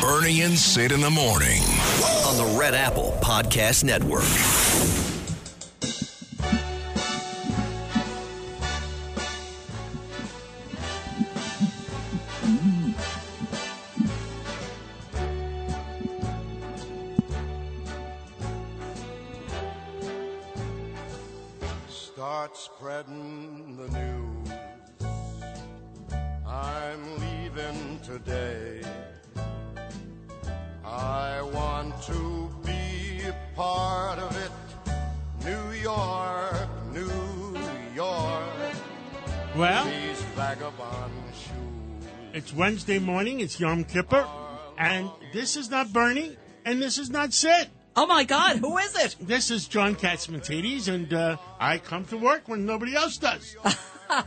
Bernie and Sid in the morning. on the Red Apple Podcast Network. Start spreading the news. I'm leaving today. I want to be a part of it. New York, New York. Well, These vagabond shoes. it's Wednesday morning. It's Yom Kippur. And this is not Bernie. And this is not Sid. Oh my God, who is it? This is John Catsimatidis. And uh, I come to work when nobody else does. well,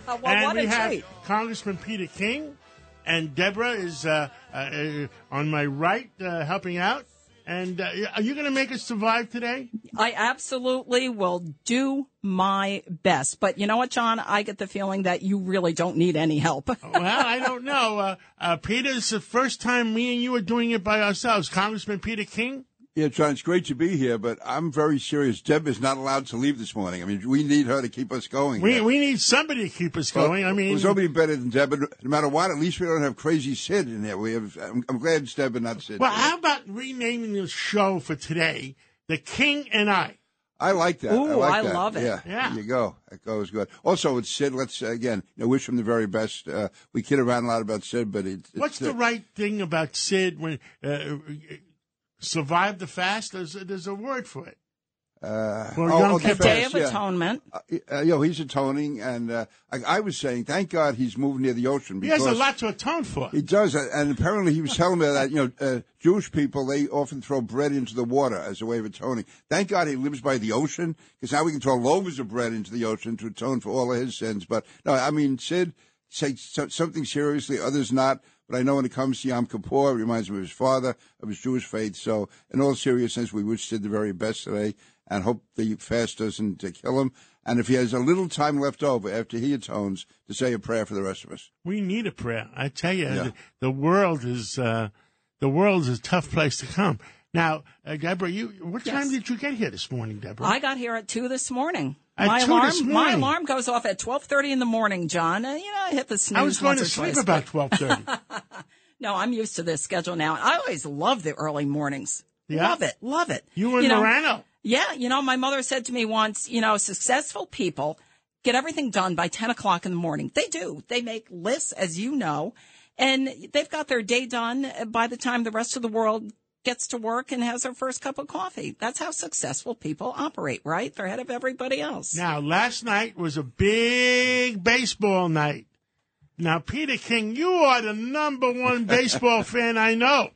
and what we a have treat. Congressman Peter King. And Deborah is uh, uh, on my right uh, helping out. And uh, are you going to make us survive today? I absolutely will do my best. But you know what, John? I get the feeling that you really don't need any help. well, I don't know. Uh, uh, Peter, it's the first time me and you are doing it by ourselves. Congressman Peter King? Yeah, John, it's great to be here, but I'm very serious. Deb is not allowed to leave this morning. I mean, we need her to keep us going. We, we need somebody to keep us going. I mean, there's nobody better than Deb. No matter what, at least we don't have crazy Sid in there. We have. I'm, I'm glad it's Deb and not Sid. well, how about renaming the show for today, The King and I? I like that. Ooh, I, like I that. love it. Yeah, Yeah. there you go. That goes good. Also, it's Sid. Let's uh, again you know, wish him the very best. Uh, we kid around a lot about Sid, but it, it's What's the right thing about Sid when uh, survive the fast? There's, there's a word for it. Uh, For oh, Yom oh, the Kippur. Day fast, of yeah. Atonement. Uh, uh, you know, he's atoning, and uh, I, I was saying, thank God he's moved near the ocean Because He has a lot to atone for. He does, uh, and apparently he was telling me that you know uh, Jewish people they often throw bread into the water as a way of atoning. Thank God he lives by the ocean because now we can throw loaves of bread into the ocean to atone for all of his sins. But no, I mean Sid takes so- something seriously, others not. But I know when it comes to Yom Kippur, it reminds me of his father, of his Jewish faith. So, in all seriousness, we wish Sid the very best today, and hope the fast doesn't uh, kill him. And if he has a little time left over after he atones, to say a prayer for the rest of us. We need a prayer. I tell you, Yeah. the, the world is uh, the world is a tough place to come. Now, uh, Deborah, you what time did you get here this morning, Deborah? I got here at two this morning. At my 2 alarm, my alarm goes off at twelve thirty in the morning, John. Uh, you know, I hit the snooze. I was going to sleep twice, about twelve thirty. No, I'm used to this schedule now. I always love the early mornings. Yeah? Love it, love it. you and know, Morano. Yeah, you know, my mother said to me once, you know, successful people get everything done by 10 o'clock in the morning. They do. They make lists, as you know, and they've got their day done by the time the rest of the world gets to work and has her first cup of coffee. That's how successful people operate, right? They're ahead of everybody else. Now, last night was a big baseball night. Now, Peter King, you are the number one baseball fan I know.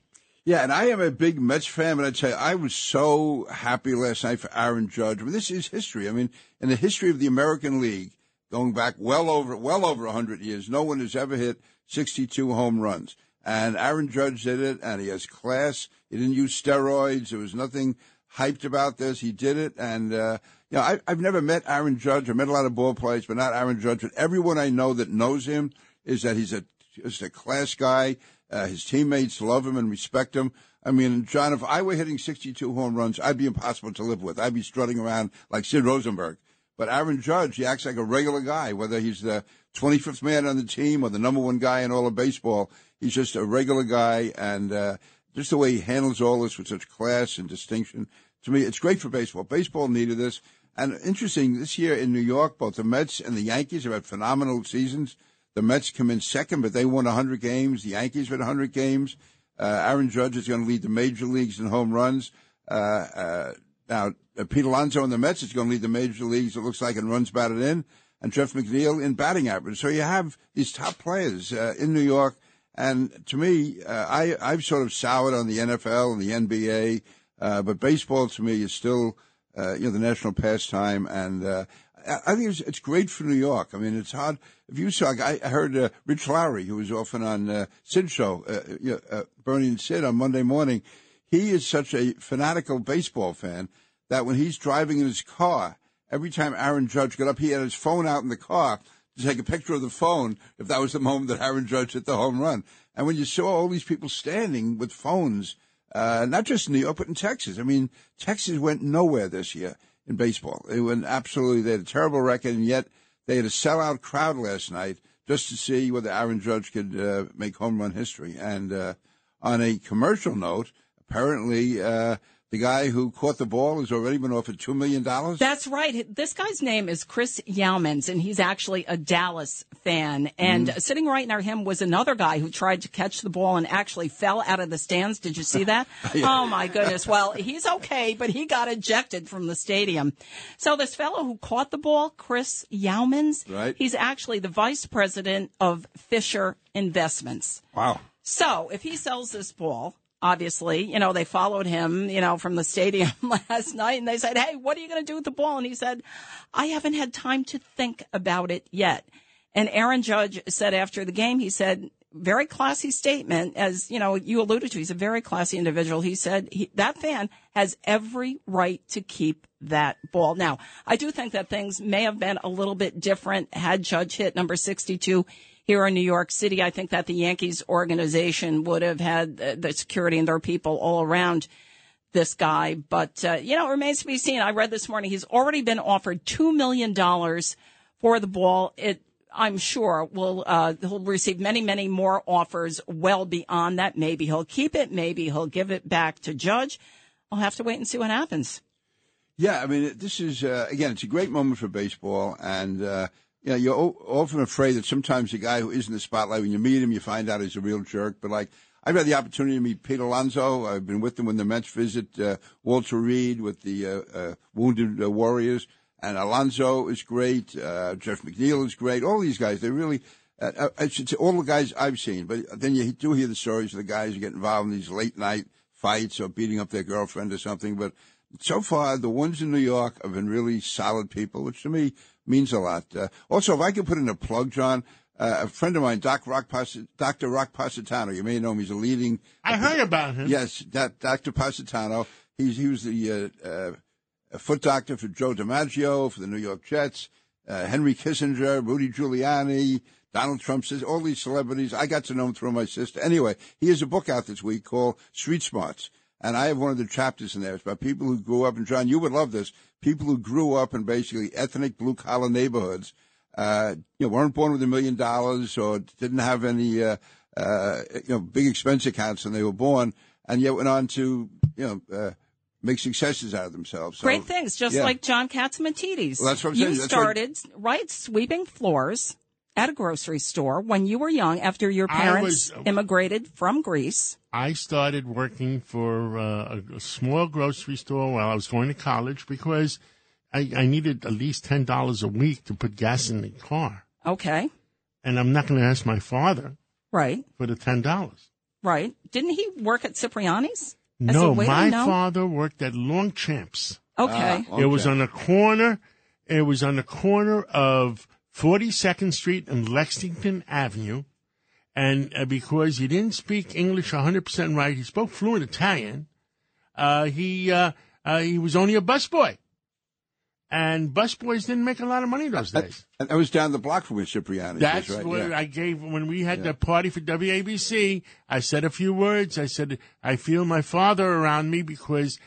Yeah, and I am a big Mets fan, but I tell you, I was so happy last night for Aaron Judge. I mean, this is history. I mean, in the history of the American League, going back well over well over 100 years, no one has ever hit 62 home runs. And Aaron Judge did it, and he has class. He didn't use steroids. There was nothing hyped about this. He did it, and uh, you know, I, I've never met Aaron Judge. I met a lot of ball players, but not Aaron Judge. But everyone I know that knows him is that he's a just a class guy. Uh, his teammates love him and respect him. I mean, John, if I were hitting 62 home runs, I'd be impossible to live with. I'd be strutting around like Sid Rosenberg. But Aaron Judge, he acts like a regular guy, whether he's the 25th man on the team or the number one guy in all of baseball. He's just a regular guy, and uh, just the way he handles all this with such class and distinction. To me, it's great for baseball. Baseball needed this. And interesting, this year in New York, both the Mets and the Yankees have had phenomenal seasons. The Mets come in second, but they won 100 games. The Yankees won 100 games. Uh, Aaron Judge is going to lead the major leagues in home runs. Uh, uh, now, uh, Pete Alonso and the Mets is going to lead the major leagues, it looks like, in runs batted in, and Jeff McNeil in batting average. So you have these top players uh, in New York, And to me, uh, I I've sort of soured on the NFL and the NBA, uh, but baseball to me is still uh, you know the national pastime, and uh, I think it's, it's great for New York. I mean, it's hard. If you saw, I heard uh, Rich Lowry, who was often on uh, Sid show, uh, you know, uh, Bernie and Sid on Monday morning. He is such a fanatical baseball fan that when he's driving in his car, every time Aaron Judge got up, he had his phone out in the car to take a picture of the phone if that was the moment that Aaron Judge hit the home run. And when you saw all these people standing with phones, uh, not just in New York, but in Texas. I mean, Texas went nowhere this year in baseball. They went absolutely, they had a terrible record, and yet they had a sellout crowd last night just to see whether Aaron Judge could uh, make home run history. And uh, on a commercial note, apparently uh, the guy who caught the ball has already been offered $2 million. That's right. This guy's name is Chris Youmans, and he's actually a Dallas fan. And Mm-hmm. sitting right near him was another guy who tried to catch the ball and actually fell out of the stands. Did you see that? Oh my goodness. Well, he's okay, but he got ejected from the stadium. So this fellow who caught the ball, Chris Youmans, Right. he's actually the vice president of Fisher Investments. wow. So if he sells this ball, obviously, you know, they followed him, you know, from the stadium last night and they said, Hey, what are you going to do with the ball? And he said, I haven't had time to think about it yet. And Aaron Judge said after the game, he said, very classy statement, as you know, you alluded to. He's a very classy individual. He said he, that fan has every right to keep that ball. Now, I do think that things may have been a little bit different had Judge hit number 62 here in New York City. I think that the Yankees organization would have had the, security and their people all around this guy. But, uh, you know, it remains to be seen. I read this morning he's already been offered $2 million for the ball. It, I'm sure will, uh, he'll receive many, many more offers well beyond that. Maybe he'll keep it. Maybe he'll give it back to Judge. I'll have to wait and see what happens. Yeah, I mean, this is uh, again, it's a great moment for baseball, and uh, you know, you're often afraid that sometimes the guy who is in the spotlight, when you meet him, you find out he's a real jerk. But like, I've had the opportunity to meet Pete Alonso. I've been with him when the Mets visit uh, Walter Reed with the uh, uh, Wounded uh, Warriors, and Alonso is great. Uh, Jeff McNeil is great. All these guys, they really. Uh, it's all the guys I've seen, but then you do hear the stories of the guys who get involved in these late night fights or beating up their girlfriend or something. But so far, the ones in New York have been really solid people, which to me means a lot. Uh, also, if I could put in a plug, John, uh, a friend of mine, Doc Rock Pas- Dr. Rock Positano, you may know him. He's a leading. I heard about him. Yes, that, Dr. Positano. He's, he was the uh, uh, foot doctor for Joe DiMaggio, for the New York Jets, uh, Henry Kissinger, Rudy Giuliani, Donald Trump says all these celebrities. I got to know him through my sister. Anyway, he has a book out this week called Street Smarts. And I have one of the chapters in there. It's about people who grew up, and John, you would love this. People who grew up in basically ethnic blue collar neighborhoods, uh, you know, weren't born with a million dollars or didn't have any, uh, uh, you know, big expense accounts when they were born, and yet went on to, you know, uh, make successes out of themselves. So, Great things, just yeah. like John Catsimatidis. Well, that's what I'm You saying. That's what- started, right, sweeping floors at a grocery store when you were young after your parents was- immigrated from Greece. I started working for uh, a, a small grocery store while I was going to college because I, I needed at least ten dollars a week to put gas in the car, Okay, and I'm not going to ask my father right, for the ten dollars. right. Didn't he work at Cipriani's? No, my No? father worked at Longchamps. Okay. Ah, It was on the corner. It was on the corner of 42nd Street and Lexington Avenue. And uh, because he didn't speak English 100% right, he spoke fluent Italian. Uh, he, uh, uh, he was only a busboy. And busboys didn't make a lot of money those days. And I was down the block from where Cipriani. That's right. what yeah. I gave when we had the party for WABC. I said a few words. I said I feel my father around me because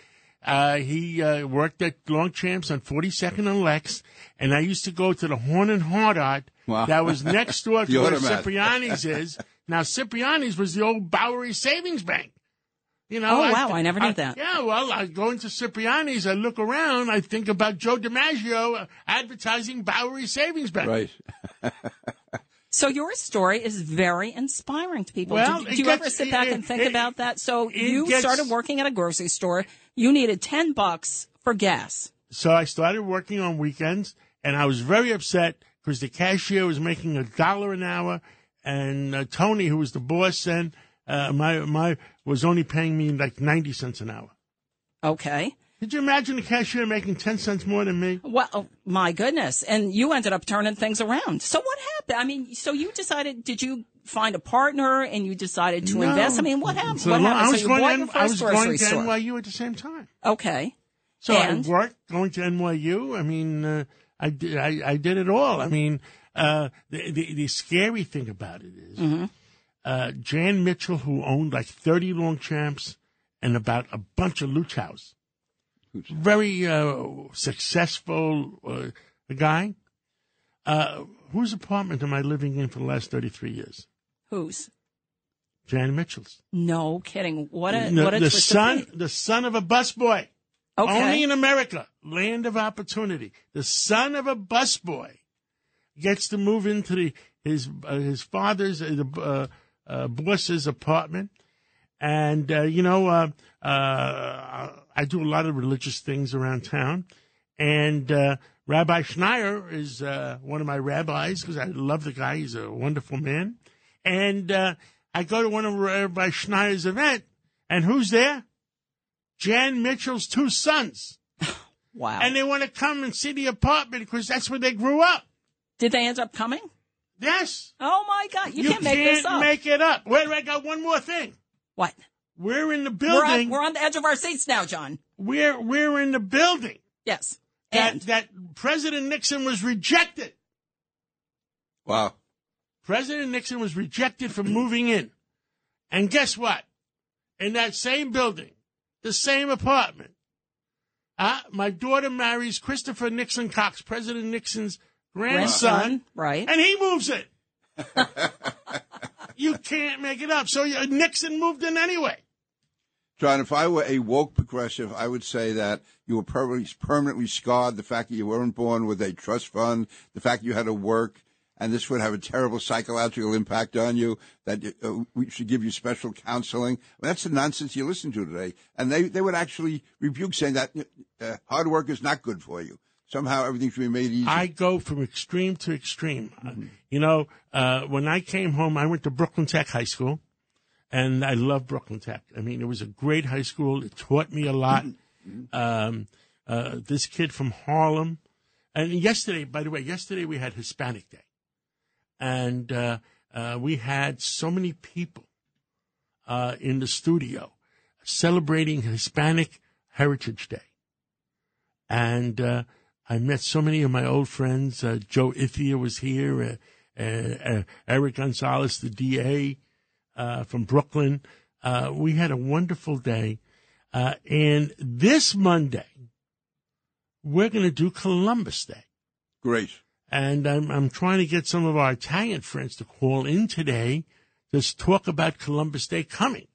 uh, he uh, worked at Longchamps on 42nd and Lex, and I used to go to the Horn and Hardart Wow. that was next door to where. Cipriani's is. Now Cipriani's was the old Bowery Savings Bank. You know, Oh, wow, I never knew that. Yeah, well, I go into Cipriani's, I look around, I think about Joe DiMaggio uh, advertising Bowery Savings Bank. Right. So your story is very inspiring to people. Well, do, do you ever sit back it- and think it- about that? So you gets- started working at a grocery store. You needed ten bucks for gas. So I started working on weekends, and I was very upset because the cashier was making a dollar an hour, and uh, Tony, who was the boss then, uh, my my was only paying me like ninety cents an hour. Okay. Could you imagine the cashier making ten cents more than me? Well, oh, my goodness. And you ended up turning things around. So what happened? I mean, so you decided, did you find a partner and you decided to No. invest? I mean, what happened? So what happened? I So was you going to, N- I was going to. NYU at the same time. Okay. So And? I worked going to NYU. I mean, uh, I did I, I did it all. I mean, uh, the, the the scary thing about it is, Mm-hmm. uh, Jan Mitchell, who owned like thirty Longchamps and about a bunch of Luchow's, very uh, successful uh, guy. Uh, whose apartment am I living in for the last thirty three years? Whose? Jan Mitchell's. No kidding. What a, the what a the son, the son of a busboy. Okay. Only in America, land of opportunity. The son of a busboy gets to move into the, his uh, his father's uh, the uh, uh, boss's apartment, and uh, you know uh, uh, I do a lot of religious things around town, and uh, Rabbi Schneier is uh, one of my rabbis because I love the guy. He's a wonderful man, and uh, I go to one of Rabbi Schneier's event, and who's there? Jan Mitchell's two sons. wow. And they want to come and see the apartment because that's where they grew up. Did they end up coming? Yes. Oh my God. You, can't make this up. make it up. Wait, wait, I got one more thing. what? We're in the We're on, building. we're on the edge of our seats now, John. We're, we're in the building Yes. that, And that President Nixon was rejected. Wow. President Nixon was rejected from moving in. And guess what? In that same building, the same apartment, uh, my daughter marries Christopher Nixon Cox, President Nixon's grandson, grandson, right? and he moves in. you can't make it up. So uh, Nixon moved in anyway. John, if I were a woke progressive, I would say that you were permanently, permanently scarred. The fact that you weren't born with a trust fund, the fact that you had to work, and this would have a terrible psychological impact on you. That uh, we should give you special counseling. That's the nonsense you listen to today. And they, they would actually rebuke saying that uh, hard work is not good for you. Somehow everything should be made easy. I go from extreme to extreme. Uh, You know, uh, when I came home, I went to Brooklyn Tech High School, and I love Brooklyn Tech. I mean, it was a great high school. It taught me a lot. Um, uh, this kid from Harlem, and yesterday, by the way, yesterday we had Hispanic Day, and uh, uh, we had so many people uh, in the studio celebrating Hispanic Heritage Day, and uh, I met so many of my old friends. Uh, Joe Ithia was here, uh, uh, uh, Eric Gonzalez, the DA uh, from Brooklyn. Uh, we had a wonderful day. Uh, and this Monday, we're going to do Columbus Day. Great. And I'm, I'm trying to get some of our Italian friends to call in today to talk about Columbus Day coming.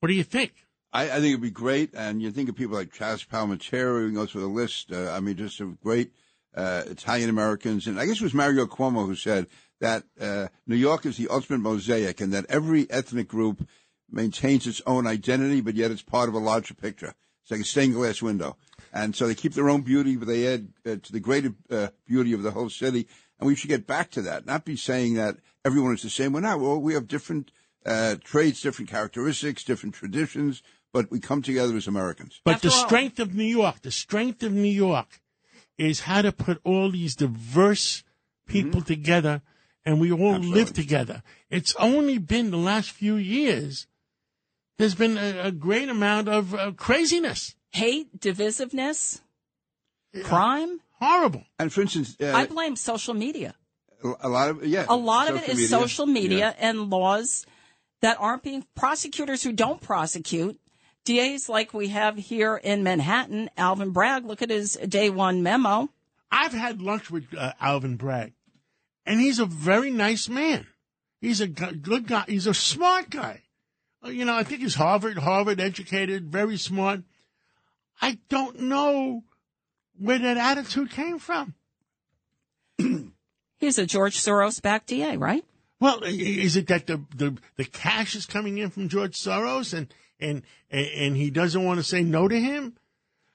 What do you think? I, I think it'd be great. And you think of people like Chazz Palminteri, who goes through the list. Uh, I mean, just some great uh, Italian Americans. And I guess it was Mario Cuomo who said that uh, New York is the ultimate mosaic and that every ethnic group maintains its own identity, but yet it's part of a larger picture. It's like a stained glass window. And so they keep their own beauty, but they add uh, to the greater uh, beauty of the whole city. And we should get back to that, not be saying that everyone is the same. We're not. Well, we have different uh, traits, different characteristics, different traditions, but we come together as Americans. But After the all- strength of New York, the strength of New York is how to put all these diverse people together and we all live together. It's only been the last few years. There's been a, a great amount of uh, craziness. Hate, divisiveness, crime. Horrible. And for instance, uh, I blame social media. a lot of yeah, A lot of it social media. social media Yeah. and laws that aren't being prosecutors who don't prosecute. DAs like we have here in Manhattan, Alvin Bragg. Look at his day one memo. I've had lunch with uh, Alvin Bragg, and he's a very nice man. He's a good guy. He's a smart guy. Uh, You know, I think he's Harvard, Harvard educated, very smart. I don't know where that attitude came from. He's a George Soros backed DA, right? Well, is it that the, the, the cash is coming in from George Soros and, and, and and he doesn't want to say no to him?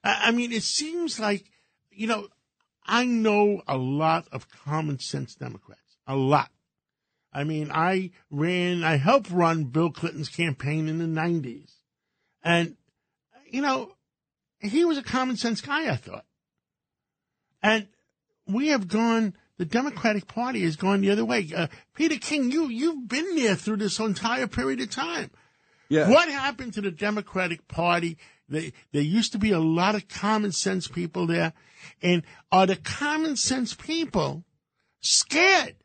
I, I mean, it seems like, you know, I know a lot of common sense Democrats, a lot. I mean, I ran, I helped run Bill Clinton's campaign in the 90s. And, you know, he was a common sense guy, I thought. And we have gone, the Democratic Party has gone the other way. Uh, Peter King, you, you've been there through this entire period of time. Yeah. What happened to the Democratic Party? They, there used to be a lot of common sense people there. And are the common sense people scared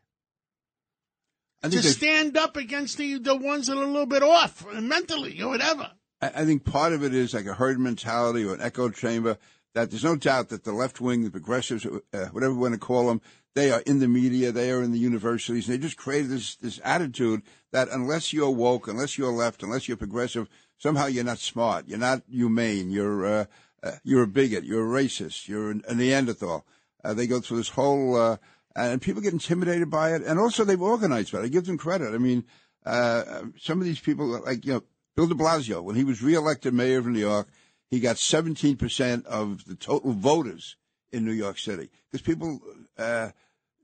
I to stand up against the, the ones that are a little bit off mentally or whatever? I I think part of it is like a herd mentality or an echo chamber. That there's no doubt that the left wing, the progressives, uh, whatever you want to call them, they are in the media, they are in the universities, and they just created this this attitude that unless you're woke, unless you're left, unless you're progressive, somehow you're not smart, you're not humane, you're uh, uh, you're a bigot, you're a racist, you're a Neanderthal. Uh, they go through this whole, uh, and people get intimidated by it, and also they've organized it. I give them credit. I mean, uh, some of these people, like you know, Bill De Blasio, when he was reelected mayor of New York, he got 17% of the total voters in New York City because people, uh,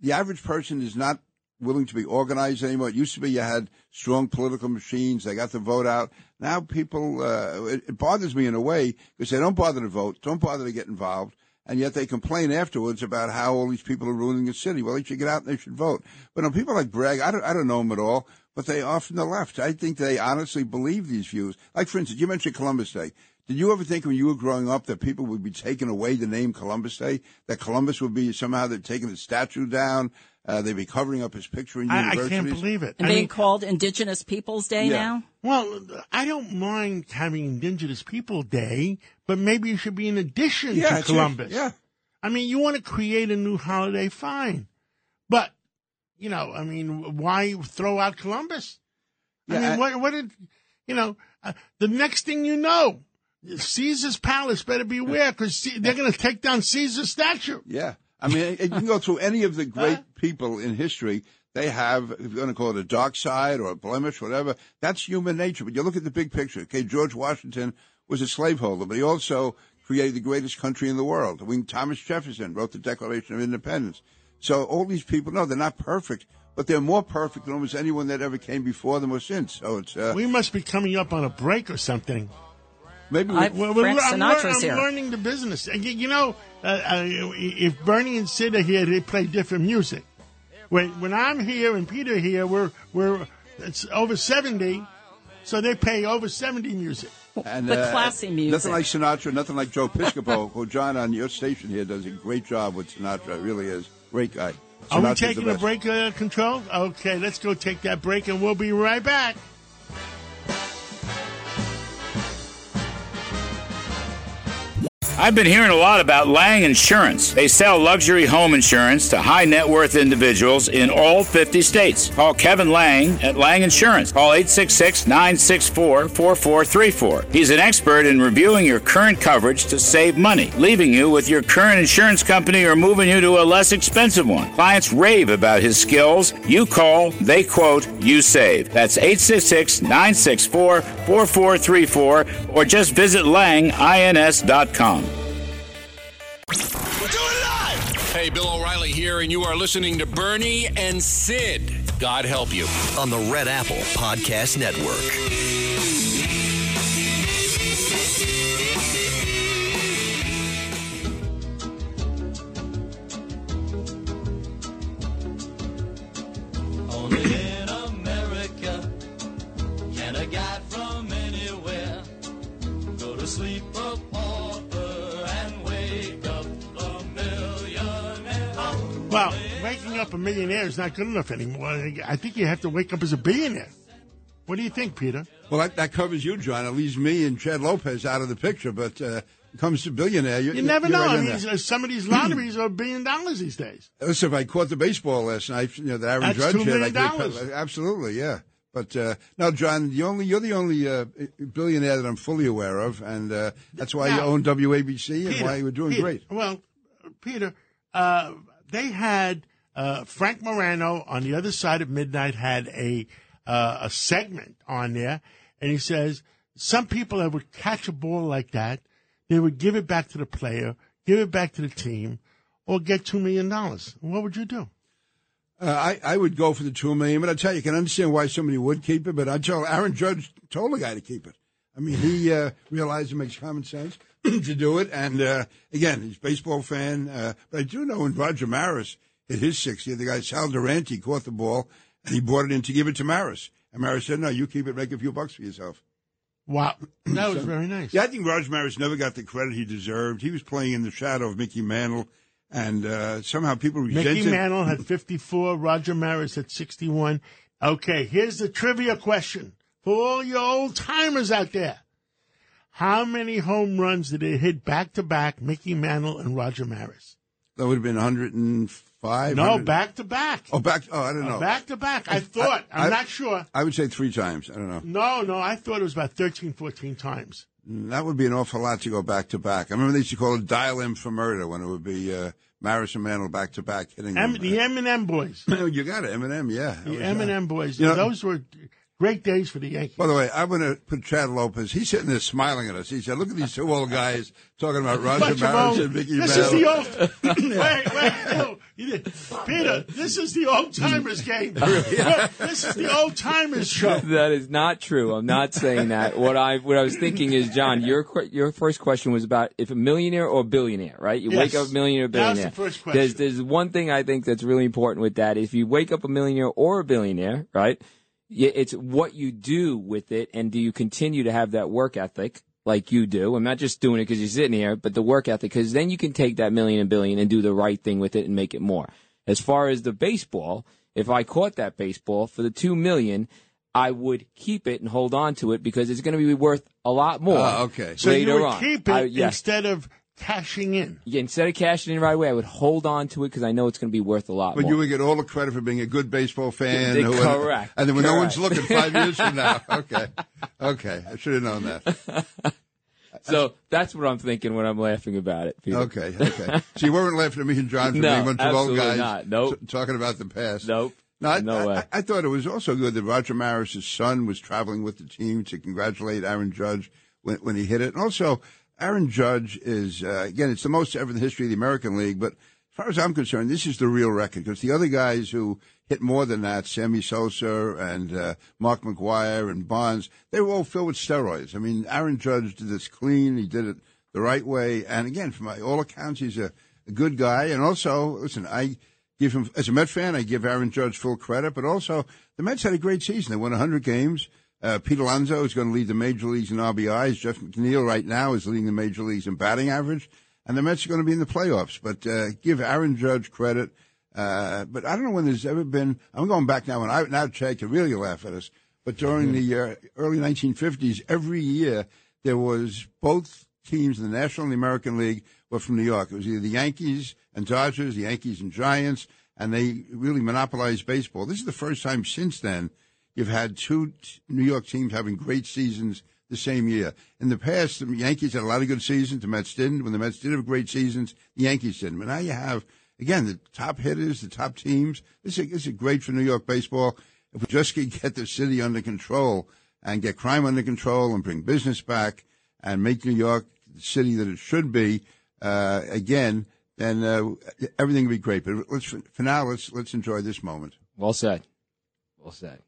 the average person is not willing to be organized anymore. It used to be you had strong political machines; they got the vote out. Now people, uh, it, it bothers me in a way because they don't bother to vote, don't bother to get involved, and yet they complain afterwards about how all these people are ruining the city. Well, they should get out and they should vote. But on people like Bragg, I don't, I don't know them at all, but they are from the left. I think they honestly believe these views. Like, for instance, you mentioned Columbus Day. Did you ever think when you were growing up that people would be taking away the name Columbus Day? That Columbus would be somehow they're taking the statue down? Uh, they'd be covering up his picture in I, I universities? can't believe it. And I being mean, called Indigenous Peoples Day Yeah. now? well, I don't mind having Indigenous People Day, but maybe it should be in addition Yeah, to it's a- Columbus. yeah. I mean, you want to create a new holiday, fine. But, you know, I mean, why throw out Columbus? I mean, I- what, what did, you know, uh, the next thing you know, Caesar's palace better beware because they're going to take down Caesar's statue. Yeah. I mean, you can go through any of the great people in history. They have, if you're going to call it a dark side or a blemish, whatever, that's human nature. But you look at the big picture. Okay, George Washington was a slaveholder, but he also created the greatest country in the world. I mean, Thomas Jefferson wrote the Declaration of Independence. So all these people, no, they're not perfect, but they're more perfect than almost anyone that ever came before them or since. So it's, uh, We must be coming up on a break or something. Maybe we, I- Well, Frank I'm, Sinatra's lear- I'm here. learning the business. You, you know, uh, uh, if Bernie and Sid are here, they play different music. When when I'm here and Peter here, we're we're it's over seventy, so they play over seventy music. And, The uh, classy music. Nothing like Sinatra, nothing like Joe Piscopo, who John on your station here does a great job with Sinatra. Really is great guy. Are we taking a break, uh, Control? Okay, let's go take that break, and we'll be right back. I've been hearing a lot about Lang Insurance. They sell luxury home insurance to high net worth individuals in all 50 states. Call Kevin Lang at Lang Insurance. Call 866 964 4434. He's an expert in reviewing your current coverage to save money, leaving you with your current insurance company or moving you to a less expensive one. Clients rave about his skills. You call, they quote, you save. That's 866 964 4434 or just visit langins.com. Hey, Bill O'Reilly here, and you are listening to Bernie and Sid. God help you. on the Red Apple Podcast Network. Only Well, waking up a millionaire is not good enough anymore. I think you have to wake up as a billionaire. What do you think, Peter? Well, that, that covers you, John. It leaves me and Chad Lopez out of the picture. But uh, it comes to billionaire, you, You never know. right I mean, uh, some of these lotteries are a billion dollars these days. Listen, if I caught the baseball last night, you know, that Aaron That's Judge $2 hit, million I could- dollars. absolutely, yeah. But uh, no, John, the only you're the only uh, billionaire that I'm fully aware of, and uh, that's why you own WABC and why you were doing Peter, great. Well, Peter, uh, they had uh, Frank Morano on the other side of midnight had a uh, a segment on there, and he says some people that would catch a ball like that, they would give it back to the player, give it back to the team, or get two million dollars. What would you do? Uh, I, I would go for the two million, but I tell you, you can understand why somebody would keep it. But I tell Aaron Judge told the guy to keep it. I mean, he uh, realized it makes common sense to do it. And uh, again, he's a baseball fan. Uh, but I do know when Roger Maris hit his 60th, the guy Sal Durante caught the ball and he brought it in to give it to Maris. And Maris said, "No, you keep it, make a few bucks for yourself." Wow, that was very nice. Yeah, I think Roger Maris never got the credit he deserved. He was playing in the shadow of Mickey Mantle, and uh, somehow people resented. Mickey Mantle had 54, Roger Maris had 61. Okay, here's the trivia question for all your old timers out there. How many home runs did it hit back to back, Mickey Mantle and Roger Maris? That would have been 105. No, 100 back to back. Oh, back. Oh, I don't know. Back to back. I thought. I, I- am not sure. I would say three times. I don't know. No, no, I thought it was about 13, 14 times. That would be an awful lot to go back to back. I remember they used to call it dial M for murder when it would be uh, Maris and Mantle back to back hitting. M- them. the M&M boys. you got it, Eminem. Yeah, The uh, M&M boys. You know- those were great days for the Yankees. By the way, I'm going to put Chad Lopez. He's sitting there smiling at us. He said, "Look at these two old guys talking about Roger Maris and Mickey this Mantle." is the old. wait, wait, no, you did- Peter. This is the old timers game. this is the old timers show. that is not true. I'm not saying that. What I what I was thinking is, John, your your first question was about if a millionaire or a billionaire, right? You Yes. wake up a millionaire or That was billionaire. the first question. There's there's one thing I think that's really important with that. If you wake up a millionaire or a billionaire, right? It's what you do with it, and do you continue to have that work ethic like you do? I'm not just doing it because you're sitting here, but the work ethic, because then you can take that million and billion and do the right thing with it and make it more. As far as the baseball, if I caught that baseball for the two million, I would keep it and hold on to it because it's going to be worth a lot more. Ah, okay. So later you would on. keep it I- yes. instead of cashing in. Yeah, instead of cashing in right away, I would hold on to it because I know it's going to be worth a lot But more. you would get all the credit for being a good baseball fan. Yeah, who- correct, And then when no one's looking five years from now. Okay. Okay. I should have known that. so that's what I'm thinking when I'm laughing about it. Peter. Okay. Okay. So you weren't laughing at me and John for No, being a bunch of old absolutely guys not. Nope. t- talking about the past. Nope. No, I, No way. I, I thought it was also good that Roger Maris' son was traveling with the team to congratulate Aaron Judge when, when he hit it. And also, Aaron Judge is, uh, again, it's the most ever in the history of the American League. But as far as I'm concerned, this is the real record because the other guys who hit more than that, Sammy Sosa and uh, Mark McGwire and Bonds, they were all filled with steroids. I mean, Aaron Judge did this clean. He did it the right way. And again, from all accounts, he's a, a good guy. And also, listen, I give him as a Met fan, I give Aaron Judge full credit, but also the Mets had a great season. They won 100 games. Uh, Pete Alonso is going to lead the major leagues in RBIs. Jeff McNeil right now is leading the major leagues in batting average, and the Mets are going to be in the playoffs. But uh, give Aaron Judge credit. Uh, but I don't know when there's ever been. I'm going back now, and I now Chad can really laugh at us. But during the uh, early 1950s, every year there was both teams in the National and the American League were from New York. It was either the Yankees and Dodgers, the Yankees and Giants, and they really monopolized baseball. This is the first time since then you've had two New York teams having great seasons the same year. In the past, the Yankees had a lot of good seasons. The Mets didn't. When the Mets did have great seasons, the Yankees didn't. But now you have, again, the top hitters, the top teams. This is, this is great for New York baseball. If we just could get the city under control and get crime under control and bring business back and make New York the city that it should be, uh, again, then uh, everything would be great. But let's, for now, let's let's enjoy this moment. Well said. Well said.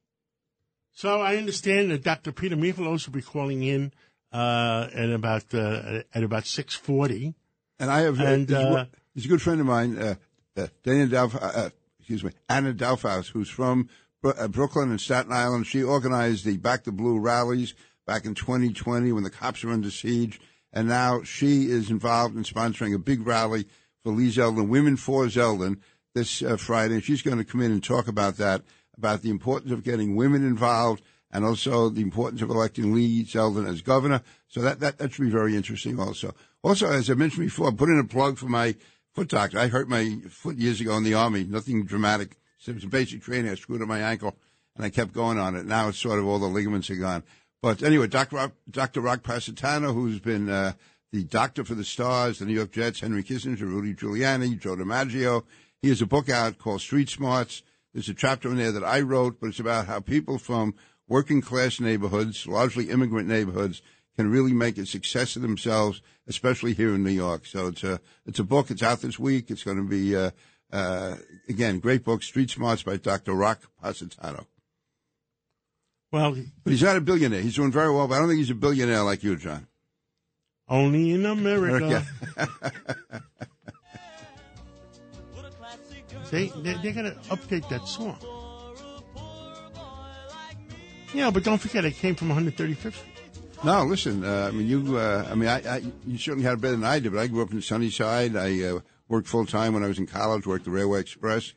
So I understand that Dr. Peter Michalos will be calling in uh, at about uh, at about six forty. And I have, And, uh, he's, uh, he's a good friend of mine, uh, uh, Dana Dalf, uh, uh, excuse me, Anna Dalfaus, who's from Bro- uh, Brooklyn and Staten Island. She organized the Back the Blue rallies back in 2020 when the cops were under siege. And now she is involved in sponsoring a big rally for Lee Zeldin, Women for Zeldin, this uh, Friday. And she's going to come in and talk about that, about the importance of getting women involved and also the importance of electing Lee Zeldin as governor. So that, that, that should be very interesting also. Also, as I mentioned before, put in a plug for my foot doctor. I hurt my foot years ago in the army. Nothing dramatic. It was basic training. I screwed up my ankle and I kept going on it. Now it's sort of all the ligaments are gone. But anyway, Dr. Rock, Dr. Rock Positano, who's been uh, the doctor for the stars, the New York Jets, Henry Kissinger, Rudy Giuliani, Joe DiMaggio. He has a book out called Street Smarts. There's a chapter in there that I wrote, but it's about how people from working class neighborhoods, largely immigrant neighborhoods, can really make a success of themselves, especially here in New York. So it's a it's a book. It's out this week. It's going to be uh, Uh, again, great book, Street Smarts by Dr. Rock Positano. Well, But he's not a billionaire. He's doing very well, but I don't think he's a billionaire like you, John. only in America. See, they, they're going to update that song. Yeah, but don't forget, it came from 135th No, listen. Uh, I mean, you. Uh, I mean, I, I. You certainly had it better than I did. But I grew up in Sunnyside. I uh, worked full time when I was in college. Worked the Railway Express,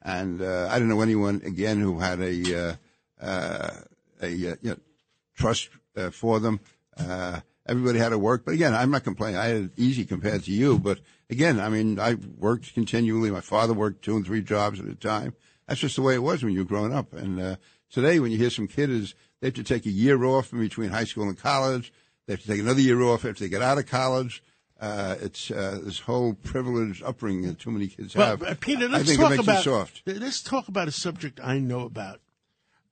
and uh, I didn't know anyone again who had a uh, uh, a you know, trust for them. Everybody had to work, but again, I'm not complaining. I had it easy compared to you. But again, I mean, I worked continually. My father worked two and three jobs at a time. That's just the way it was when you were growing up. And uh, today, when you hear some kid is they have to take a year off in between high school and college. They have to take another year off after they get out of college. Uh, it's uh, this whole privileged upbringing that too many kids Well, have. uh, Peter, let's think talk it makes about soft. let's talk about a subject I know about.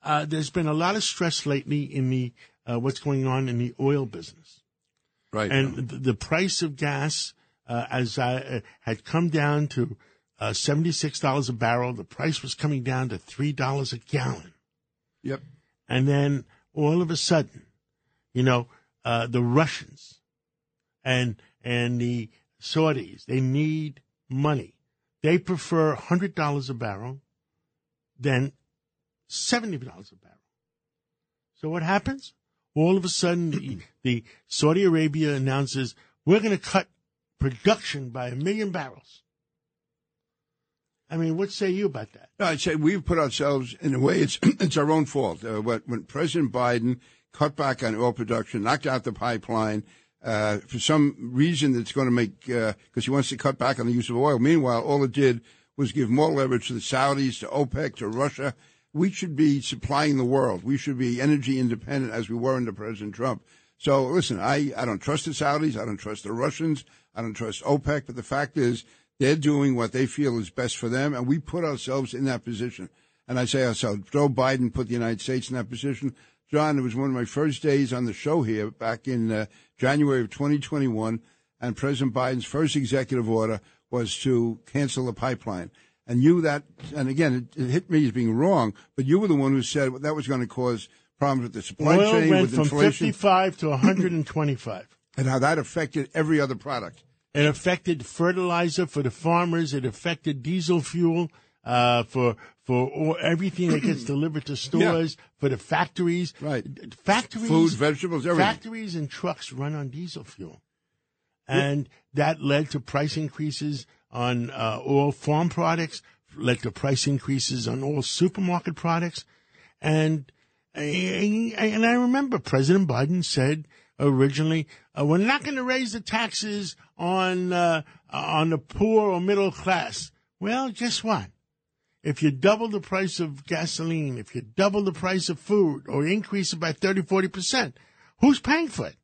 Uh, there's been a lot of stress lately in the uh, what's going on in the oil business, Right. and the, the price of gas uh, as I uh, had come down to uh, seventy six dollars a barrel. The price was coming down to three dollars a gallon, yep. and then all of a sudden, you know, uh, the Russians and and the Saudis they need money. They prefer hundred dollars a barrel than seventy dollars a barrel. So what happens? All of a sudden, the, the Saudi Arabia announces we're going to cut production by a million barrels. I mean, what say you about that? I'd say we've put ourselves in a way. It's it's our own fault. Uh, when, President Biden cut back on oil production, knocked out the pipeline uh, for some reason that's going to make because he wants to cut back on the use of oil. Meanwhile, all it did was give more leverage to the Saudis, to OPEC, to Russia. We should be supplying the world. We should be energy independent as we were under President Trump. So listen, I, I don't trust the Saudis. I don't trust the Russians. I don't trust OPEC. But the fact is, they're doing what they feel is best for them, and we put ourselves in that position. And I say ourselves, Joe Biden put the United States in that position. John, it was one of my first days on the show here back in uh, January of 2021, and President Biden's first executive order was to cancel the pipeline. And you that, and again, it, it hit me as being wrong, but you were the one who said that was going to cause problems with the supply Oil chain, went with from inflation, 55 to 125. and how that affected every other product. It affected fertilizer for the farmers. It affected diesel fuel uh, for for all, everything that gets delivered to stores for the factories. Right. Factories, Food, vegetables, everything. Factories and trucks run on diesel fuel, and that led to price increases on uh, all farm products. Led to price increases on all supermarket products, and and I remember President Biden said originally, uh, "We're not going to raise the taxes on uh, on the poor or middle class." Well, guess what? If you double the price of gasoline, if you double the price of food, or increase it by 30, 40 percent, who's paying for it?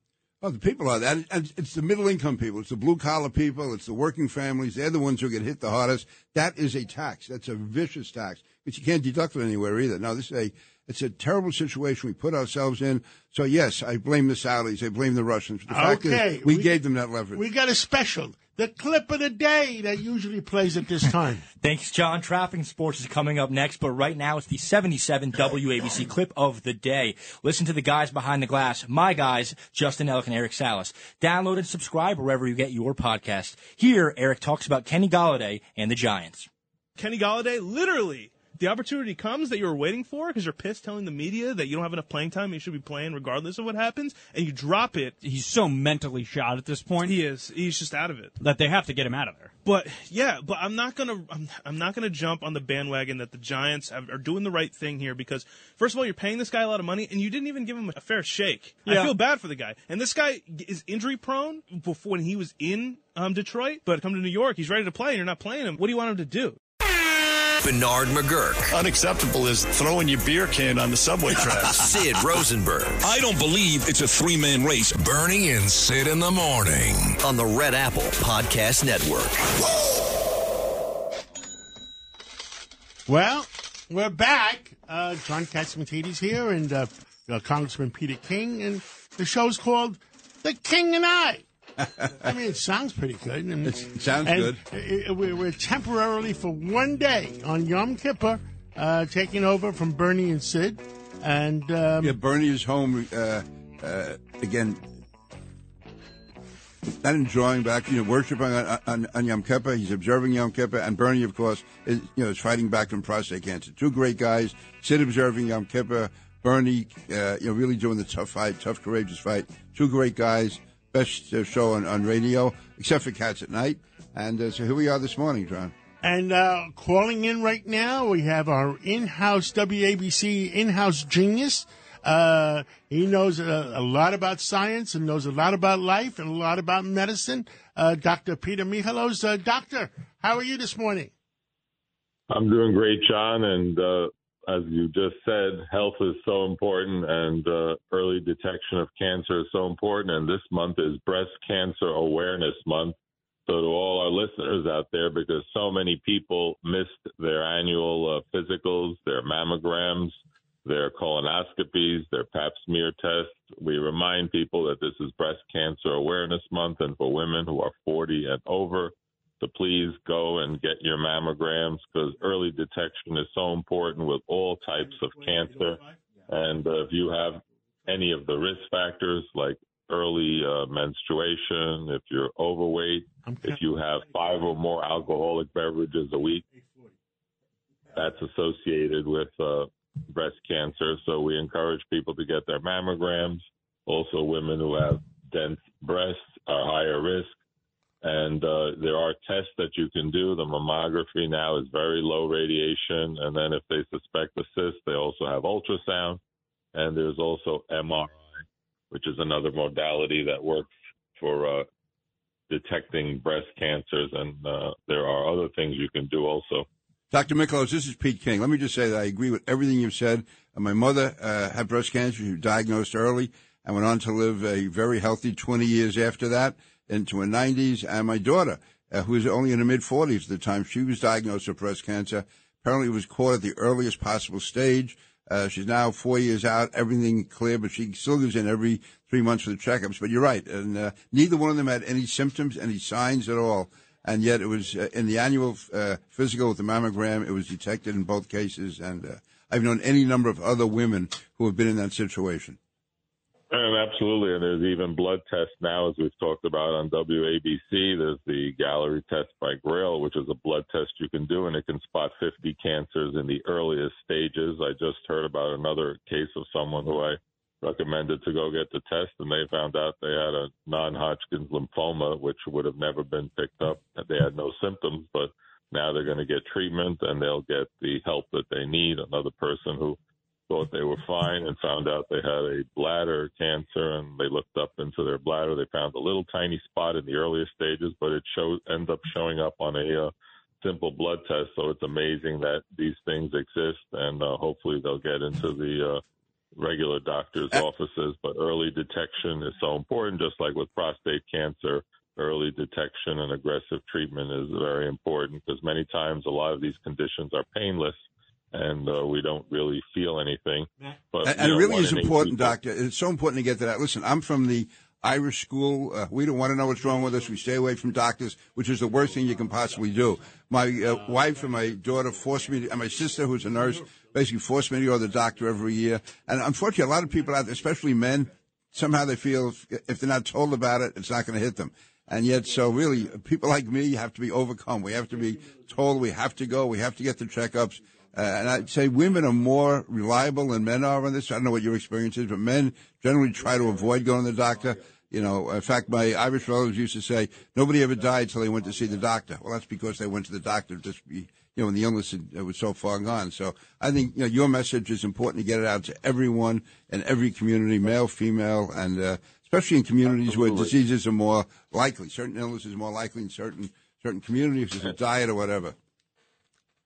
Oh, the people are that. And it's the middle income people. It's the blue collar people. It's the working families. They're the ones who get hit the hardest. That is a tax. That's a vicious tax, but you can't deduct it anywhere either. Now, this is a, it's a terrible situation we put ourselves in. So yes, I blame the Saudis. I blame the Russians. The fact Okay, is, we, we- gave them that leverage. We got a special, the clip of the day that usually plays at this time. Thanks, John. Traffic and sports is coming up next, but right now it's the 77 WABC clip of the day. Listen to the guys behind the glass, my guys, Justin Elk and Eric Salas. Download and subscribe wherever you get your podcast. Here, Eric talks about Kenny Golladay and the Giants. Kenny Golladay, literally, the opportunity comes that you were waiting for because you're pissed telling the media that you don't have enough playing time. and You should be playing regardless of what happens, and you drop it. He's so mentally shot at this point. He is. He's just out of it. That they have to get him out of there. But yeah, but I'm not gonna I'm, I'm not gonna jump on the bandwagon that the Giants have, are doing the right thing here because first of all, you're paying this guy a lot of money and you didn't even give him a fair shake. Yeah. I feel bad for the guy, and this guy is injury prone before when he was in um, Detroit, but come to New York, he's ready to play, and you're not playing him. What do you want him to do? Bernard McGuirk. Unacceptable is throwing your beer can on the subway tracks. Sid Rosenberg. I don't believe it's a three man race. Bernie and Sid in the morning. On the Red Apple Podcast Network. Well, we're back. Uh, John Catsimatidis here and uh, uh, Congressman Peter King, and the show's called The King and I. I mean, it sounds pretty good. And, It sounds good. i- i- We're, we're temporarily for one day on Yom Kippur, uh, taking over from Bernie and Sid. And um, Yeah, Bernie is home uh, uh, again. Not enjoying back, you know, worshiping on, on, on Yom Kippur. He's observing Yom Kippur, and Bernie, of course, is you know is fighting back from prostate cancer. Two great guys. Sid observing Yom Kippur. Bernie, uh, you know, really doing the tough fight, tough, courageous fight. Two great guys. Best uh, show on, on radio, except for Cats at Night. And uh, so here we are this morning, John. And uh, calling in right now, we have our in-house WABC in-house genius. Uh, he knows a, a lot about science and knows a lot about life and a lot about medicine. Uh, Dr. Peter Michalos. Uh, doctor, how are you this morning? I'm doing great, John. And uh, as you just said, health is so important, and uh, early detection of cancer is so important. And this month is Breast Cancer Awareness Month. So to all our listeners out there, because so many people missed their annual uh, physicals, their mammograms, their colonoscopies, their pap smear tests, we remind people that this is Breast Cancer Awareness Month, and for women who are 40 and over, to please go and get your mammograms because early detection is so important with all types of cancer. And uh, if you have any of the risk factors like early uh, menstruation, if you're overweight, if you have five or more alcoholic beverages a week, that's associated with uh, breast cancer. So we encourage people to get their mammograms. Also, women who have dense breasts are higher risk. And uh, there are tests that you can do. The mammography now is very low radiation. And then if they suspect a cyst, they also have ultrasound. And there's also MRI, which is another modality that works for uh, detecting breast cancers. And uh, there are other things you can do also. Dr. Michalos, this is Pete King. Let me just say that I agree with everything you've said. Uh, my mother uh, had breast cancer. She was diagnosed early and went on to live a very healthy 20 years after that into her 90s. And my daughter, uh, who was only in her mid 40s at the time, she was diagnosed with breast cancer. Apparently, it was caught at the earliest possible stage. Uh, she's now four years out, everything clear, but she still goes in every three months for the checkups. But you're right, and uh, neither one of them had any symptoms, any signs at all. And yet, it was uh, in the annual uh, physical with the mammogram. It was detected in both cases, and uh, I've known any number of other women who have been in that situation. And absolutely, and there's even blood tests now, as we've talked about on WABC. There's the Galleri test by Grail, which is a blood test you can do, and it can spot 50 cancers in the earliest stages. I just heard about another case of someone who I recommended to go get the test, and they found out they had a non-Hodgkin's lymphoma, which would have never been picked up. They had no symptoms, but now they're going to get treatment and they'll get the help that they need. Another person who thought they were fine and found out they had a bladder cancer and they looked up into their bladder. They found a little tiny spot in the earliest stages, but it showed end up showing up on a uh, simple blood test. So it's amazing that these things exist, and uh, hopefully they'll get into the uh, regular doctors' offices. But early detection is so important, just like with prostate cancer. Early detection and aggressive treatment is very important because many times a lot of these conditions are painless and uh, we don't really feel anything. But And, and know, it really is important, people- doctor. It's so important to get to that. Listen, I'm from the Irish school. Uh, we don't want to know what's wrong with us. We stay away from doctors, which is the worst thing you can possibly do. My uh, wife and my daughter forced me, to, and my sister, who's a nurse, basically forced me to go to the doctor every year. And unfortunately, a lot of people out there, especially men, somehow they feel if, if they're not told about it, it's not going to hit them. And yet, so really, people like me have to be overcome. We have to be told we have to go. We have to get the checkups. Uh, and I'd say women are more reliable than men are on this. I don't know what your experience is, but men generally try to avoid going to the doctor. You know, in fact, my Irish relatives used to say nobody ever died till they went to see the doctor. Well, that's because they went to the doctor just be, you know, when the illness had, was so far gone. So I think you know your message is important to get it out to everyone in every community, male, female, and uh, especially in communities where diseases are more likely. Certain illnesses are more likely in certain certain communities, there's a diet or whatever.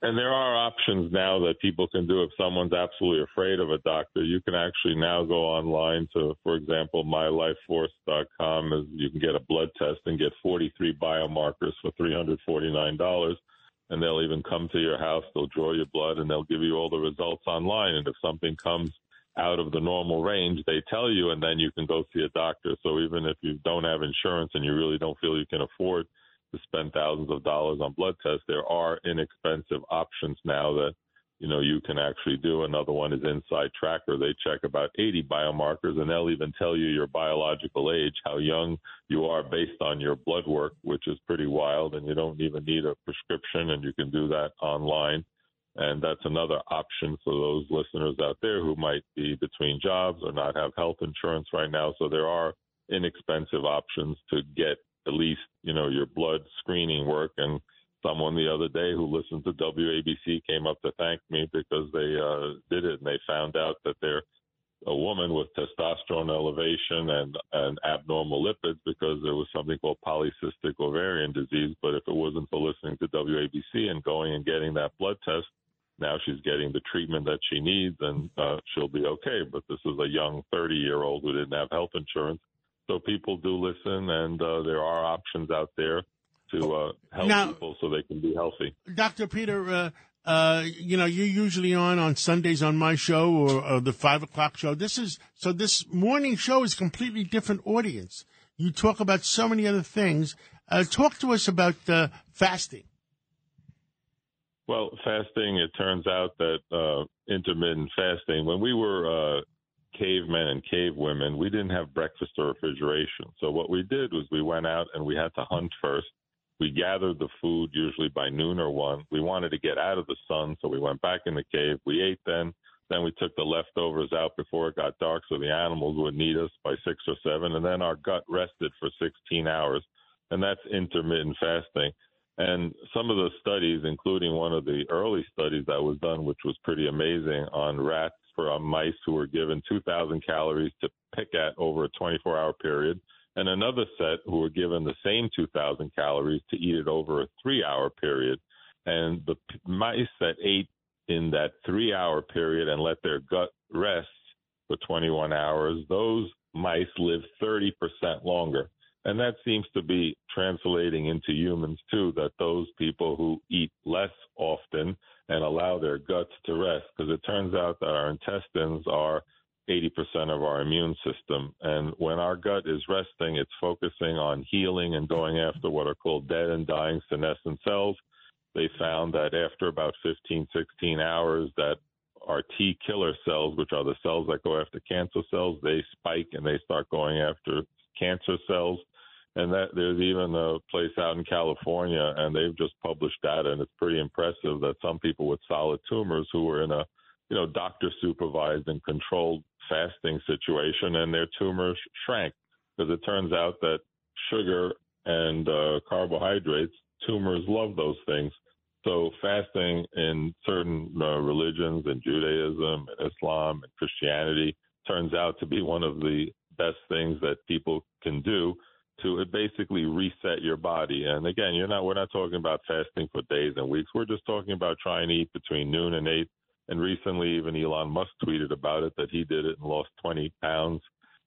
And there are options now that people can do if someone's absolutely afraid of a doctor. You can actually now go online to, for example, mylifeforce.com. Is you can get a blood test and get 43 biomarkers for $349. And they'll even come to your house. They'll draw your blood and they'll give you all the results online. And if something comes out of the normal range, they tell you, and then you can go see a doctor. So even if you don't have insurance and you really don't feel you can afford to spend thousands of dollars on blood tests, there are inexpensive options now that you know you can actually do. Another one is Inside Tracker. They check about 80 biomarkers, and they'll even tell you your biological age, how young you are based on your blood work, which is pretty wild. And you don't even need a prescription, and you can do that online. And that's another option for those listeners out there who might be between jobs or not have health insurance right now. So there are inexpensive options to get at least, you know, your blood screening work. And someone the other day who listened to WABC came up to thank me because they uh, did it and they found out that they're a woman with testosterone elevation and, and abnormal lipids because there was something called polycystic ovarian disease. But if it wasn't for listening to WABC and going and getting that blood test, now she's getting the treatment that she needs and uh, she'll be okay. But this is a young 30 year old who didn't have health insurance. So people do listen, and uh, there are options out there to uh, help Now- people so they can be healthy. Dr. Peter, uh, uh, you know, you're usually on on Sundays on my show or, or the five o'clock show. This is so. This morning show is completely different audience. You talk about so many other things. Uh, talk to us about uh, fasting. Well, fasting, it turns out that uh, intermittent fasting, when we were uh, cavemen and cavewomen, we didn't have breakfast or refrigeration. So what we did was we went out and we had to hunt first. We gathered the food usually by noon or one. We wanted to get out of the sun, so we went back in the cave. We ate then. Then we took the leftovers out before it got dark so the animals would need us by six or seven. And then our gut rested for 16 hours. And that's intermittent fasting. And some of the studies, including one of the early studies that was done, which was pretty amazing on rats for uh, mice who were given 2,000 calories to pick at over a 24 hour period, and another set who were given the same 2,000 calories to eat it over a three hour period. And the p- mice that ate in that three hour period and let their gut rest for 21 hours, those mice live 30% longer. And that seems to be translating into humans too, that those people who eat less often and allow their guts to rest, because it turns out that our intestines are 80% of our immune system. And when our gut is resting, it's focusing on healing and going after what are called dead and dying senescent cells. They found that after about 15, 16 hours, that our T killer cells, which are the cells that go after cancer cells, they spike and they start going after cancer cells. And that there's even a place out in California, and they've just published data, and it's pretty impressive that some people with solid tumors who were in a, you know, doctor supervised and controlled fasting situation, and their tumors shrank because it turns out that sugar and uh, carbohydrates, tumors love those things. So fasting in certain uh, religions, in Judaism, and Islam, and Christianity, turns out to be one of the best things that people can do to basically reset your body. And again, you're not we're not talking about fasting for days and weeks. We're just talking about trying to eat between noon and eight. And recently, even Elon Musk tweeted about it that he did it and lost 20 pounds.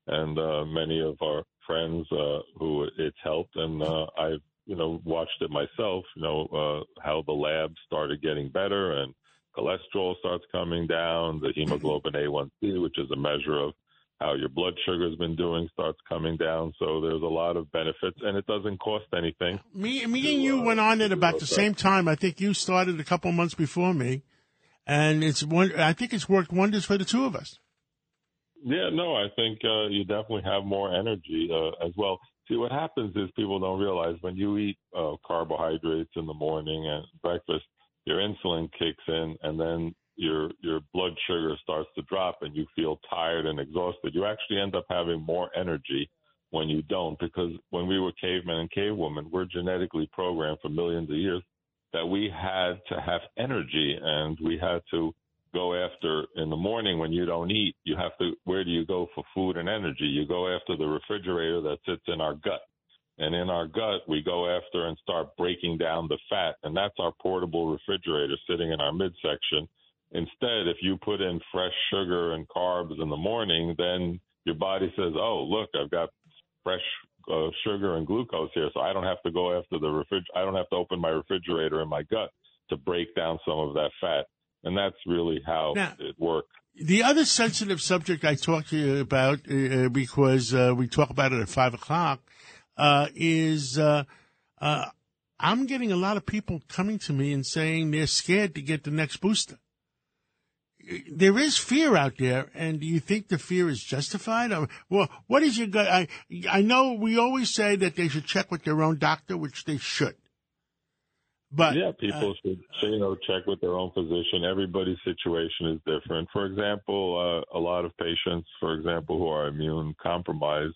And uh, many of our friends uh, who it's helped, and uh, I've you know watched it myself. You know uh, how the labs started getting better and cholesterol starts coming down. The hemoglobin A1C, which is a measure of how your blood sugar has been doing starts coming down. So there's a lot of benefits, and it doesn't cost anything. Me, me and you went on it about the same time. I think you started a couple months before me, and it's one. I think it's worked wonders for the two of us. Yeah, no, I think uh, you definitely have more energy uh, as well. See, what happens is people don't realize when you eat uh, carbohydrates in the morning and breakfast, your insulin kicks in, and then your your blood sugar starts to drop, and you feel tired and exhausted. You actually end up having more energy when you don't, because when we were cavemen and cavewomen, we're genetically programmed for millions of years that we had to have energy, and we had to go after in the morning when you don't eat, you have to where do you go for food and energy? You go after the refrigerator that sits in our gut. And in our gut, we go after and start breaking down the fat. And that's our portable refrigerator sitting in our midsection. Instead, if you put in fresh sugar and carbs in the morning, then your body says, oh, look, I've got fresh uh, sugar and glucose here. So I don't have to go after the refrig. I don't have to open my refrigerator in my gut to break down some of that fat and that's really how Now- it works. The other sensitive subject I talked to you about, uh, because uh, we talk about it at five o'clock, uh, is uh, uh, I'm getting a lot of people coming to me and saying they're scared to get the next booster. There is fear out there, and do you think the fear is justified? Or, well, what is your gut? I I know we always say that they should check with their own doctor, which they should. But yeah, people should, should, you know check with their own physician. Everybody's situation is different. For example, uh, a lot of patients, for example, who are immune compromised,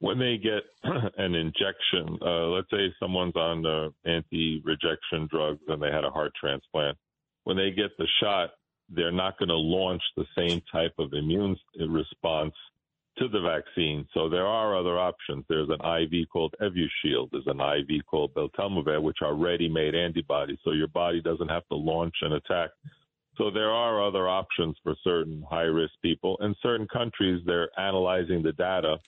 when they get an injection, uh, let's say someone's on uh, anti-rejection drugs and they had a heart transplant, when they get the shot, they're not going to launch the same type of immune response to the vaccine. So there are other options. There's an IV called Evusheld. There's an IV called Beltemivir, which are ready-made antibodies. So your body doesn't have to launch an attack. So there are other options for certain high-risk people. In certain countries, they're analyzing the data.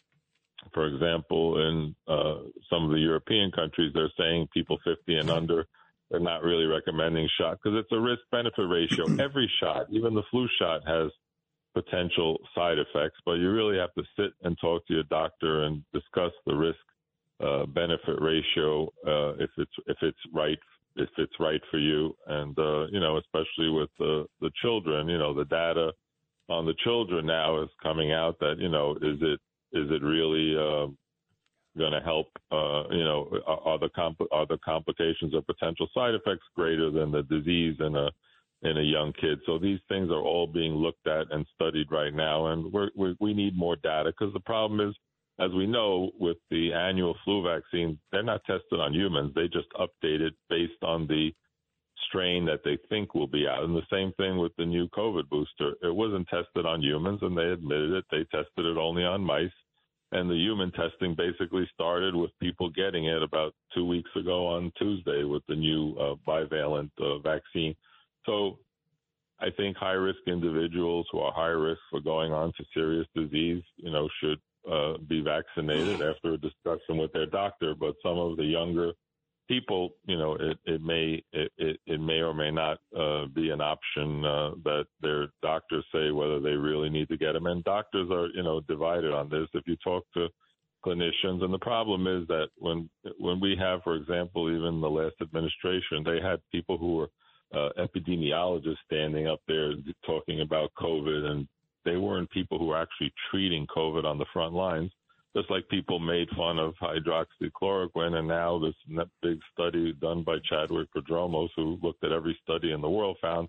For example, in uh, some of the European countries, they're saying people 50 and under, they're not really recommending shot because it's a risk-benefit ratio. Every shot, even the flu shot, has potential side effects, but you really have to sit and talk to your doctor and discuss the risk uh, benefit ratio uh, if it's if it's right if it's right for you, and uh, you know especially with the the children, you know the data on the children now is coming out that you know is it is it really uh, going to help? Uh, you know, are, the compl- are the complications or potential side effects greater than the disease in a in a young kid. So these things are all being looked at and studied right now, and we're, we're, we need more data because the problem is, as we know, with the annual flu vaccine, they're not tested on humans. They just update it based on the strain that they think will be out. And the same thing with the new COVID booster. It wasn't tested on humans, and they admitted it. They tested it only on mice. And the human testing basically started with people getting it about two weeks ago on Tuesday with the new uh, bivalent uh, vaccine. So I think high risk individuals who are high risk for going on to serious disease, you know, should uh, be vaccinated after a discussion with their doctor. But some of the younger people, you know, it, it may it, it, it may or may not uh, be an option uh, that their doctors say whether they really need to get them. And doctors are, you know, divided on this. If you talk to clinicians, and the problem is that when when we have, for example, even the last administration, they had people who were uh, epidemiologists standing up there talking about COVID, and they weren't people who were actually treating COVID on the front lines. Just like people made fun of hydroxychloroquine, and now this big study done by Chadwick Prodromos, who looked at every study in the world, found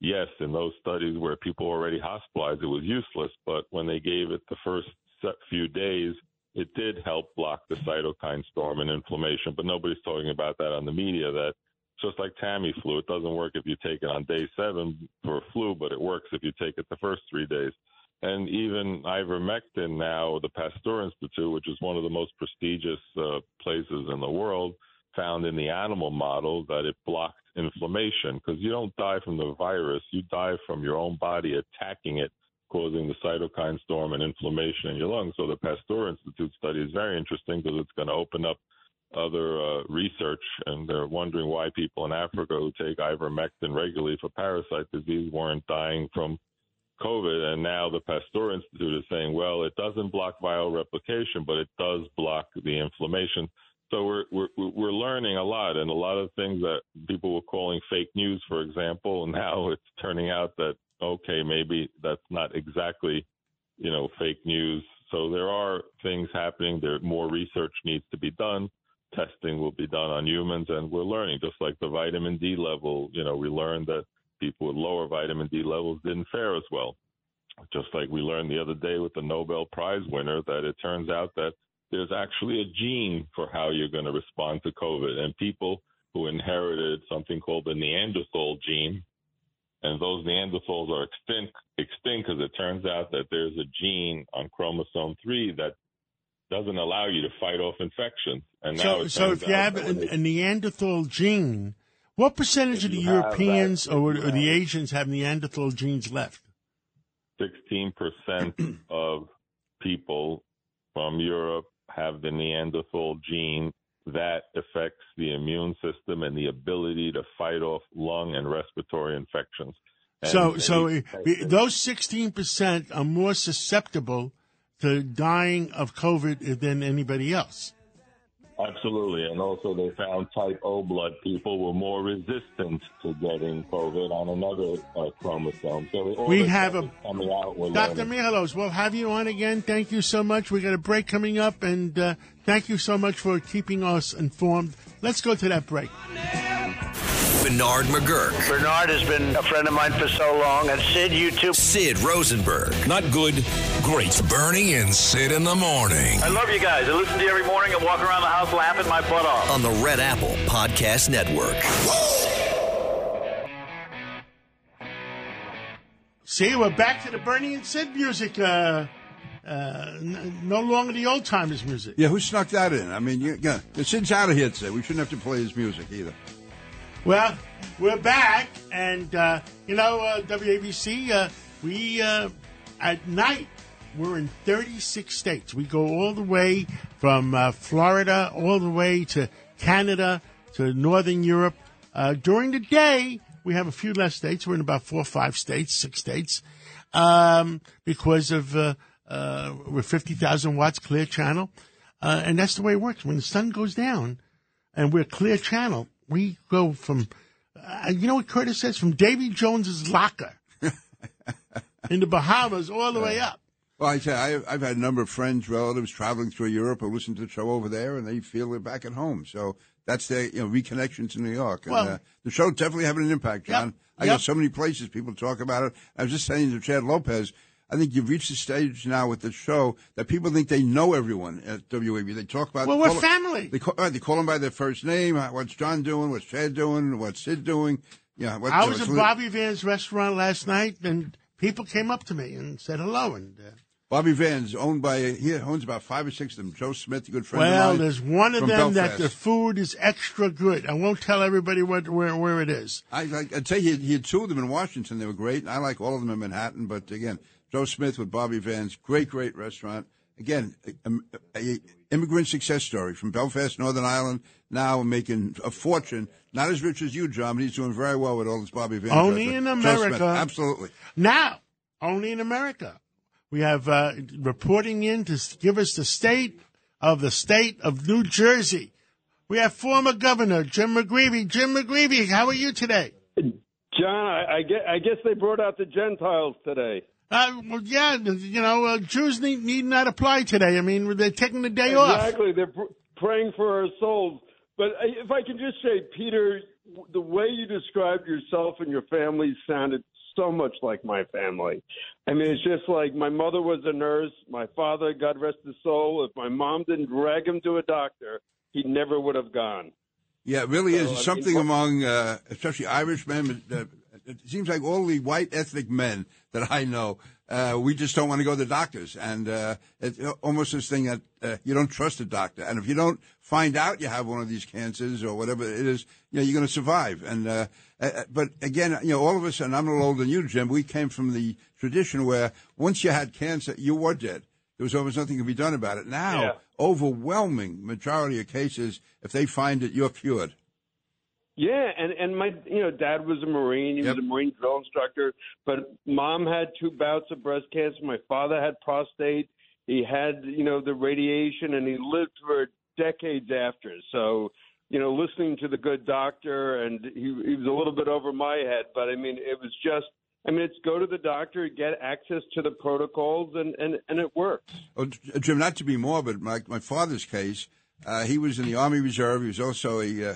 yes, in those studies where people were already hospitalized, it was useless. But when they gave it the first few days, it did help block the cytokine storm and inflammation. But nobody's talking about that on the media. That just like Tamiflu. It doesn't work if you take it on day seven for a flu, but it works if you take it the first three days. And even ivermectin now, the Pasteur Institute, which is one of the most prestigious uh, places in the world, found in the animal model that it blocked inflammation because you don't die from the virus, you die from your own body attacking it, causing the cytokine storm and inflammation in your lungs. So the Pasteur Institute study is very interesting because it's going to open up other uh, research, and they're wondering why people in Africa who take ivermectin regularly for parasite disease weren't dying from COVID. And now the Pasteur Institute is saying, well, it doesn't block viral replication, but it does block the inflammation. So we're we're we're learning a lot, and a lot of things that people were calling fake news, for example, now it's turning out that okay, maybe that's not exactly you know fake news. So there are things happening. There more research needs to be done testing will be done on humans, and we're learning. Just like the vitamin D level, you know, we learned that people with lower vitamin D levels didn't fare as well. Just like we learned the other day with the Nobel Prize winner that it turns out that there's actually a gene for how you're going to respond to COVID, and people who inherited something called the Neanderthal gene, and those Neanderthals are extinct extinct because it turns out that there's a gene on chromosome three that doesn't allow you to fight off infections. And so, so if you have a, a Neanderthal gene, what percentage of the have that, Europeans or, or the Asians have Neanderthal genes left? 16% of people from Europe have the Neanderthal gene that affects the immune system and the ability to fight off lung and respiratory infections. So, And so they- uh, those 16% are more susceptible to dying of COVID than anybody else. Absolutely, and also they found type O blood people were more resistant to getting COVID on another uh, chromosome. So all We have a- coming out. Dr. learning. Michalos, we'll have you on again. Thank you so much. We got a break coming up, and uh, thank you so much for keeping us informed. Let's go to that break. Bernard McGuirk. Bernard has been a friend of mine for so long, and Sid, you too. Sid Rosenberg. Not good, great. Bernie and Sid in the morning. I love you guys. I listen to you every morning and walk around the house laughing my butt off. On the Red Apple Podcast Network. See, we're back to the Bernie and Sid music. Uh, uh, n- no longer the old timers music. Yeah, who snuck that in? I mean, you, yeah, Sid's out of here today. We shouldn't have to play his music either. Well, we're back, and uh, you know, uh, WABC. Uh, we uh, at night we're in 36 states. We go all the way from uh, Florida all the way to Canada to Northern Europe. Uh, during the day, we have a few less states. We're in about four five states, six states, um, because of we're 50,000 watts clear channel, uh, and that's the way it works. When the sun goes down, and we're clear channel, we go from, uh, you know what Curtis says, from Davy Jones's locker in the Bahamas all the way up. Well, I say I, I've had a number of friends, relatives traveling through Europe who listen to the show over there, and they feel they're back at home. So that's their you know reconnection to New York. And, Well- uh, the show definitely having an impact, John. I Yep. go so many places people talk about it. I was just saying to Chad Lopez. I think you've reached the stage now with the show that people think they know everyone at WAB. They talk about Well, we're family. They call, right, they call them by their first name. Uh, What's John doing? What's Chad doing? What's Sid doing? Yeah, what, I was at Bobby Van's restaurant last night, and people came up to me and said hello. And uh, Bobby Van's owned by he owns about five or six of them. Joe Smith, a good friend of well, mine. there's one of them that the food is extra good. I won't tell everybody what where where it is. I like I tell you, he had two of them in Washington. They were great. I like all of them in Manhattan, but again, Joe Smith with Bobby Vans, great, great restaurant. Again, a, a, a immigrant success story from Belfast, Northern Ireland. Now making a fortune. Not as rich as you, John, but he's doing very well with all this Bobby Vans. Only in restaurant. Joe Smith, America. absolutely. Now, only in America. We have uh, reporting in to give us the state of the state of New Jersey. We have former Governor Jim McGreevey. Jim McGreevey, how are you today? John, I, I, guess, I guess they brought out the Gentiles today. Uh, well, yeah, you know, uh, Jews need, need not apply today. I mean, they're taking the day off. Exactly. They're pr- praying for our souls. But if I can just say, Peter, the way you described yourself and your family sounded so much like my family. I mean, it's just like my mother was a nurse. My father, God rest his soul, if my mom didn't drag him to a doctor, he never would have gone. Yeah, it really So, is. I Something what- among, uh, especially Irish men. Uh, it seems like all the white ethnic men that I know, uh, we just don't want to go to the doctors, and uh, it's almost this thing that uh, you don't trust a doctor, and if you don't find out you have one of these cancers or whatever it is, you know you're going to survive. And uh, uh, but again, you know, all of us, and I'm a little older than you, Jim. We came from the tradition where once you had cancer, you were dead. There was almost nothing to be done about it. Now, Yeah. overwhelming majority of cases, if they find it, you're cured. Yeah, and and my you know dad was a marine. He Yep. was a marine drill instructor. But mom had two bouts of breast cancer. My father had prostate. He had you know the radiation, and he lived for decades after. So you know, listening to the good doctor, and he he was a little bit over my head. But I mean, it was just. I mean, it's go to the doctor, get access to the protocols, and and and it works. Oh, Jim, not to be morbid, but my my father's case, uh, he was in the Army Reserve. He was also a, uh,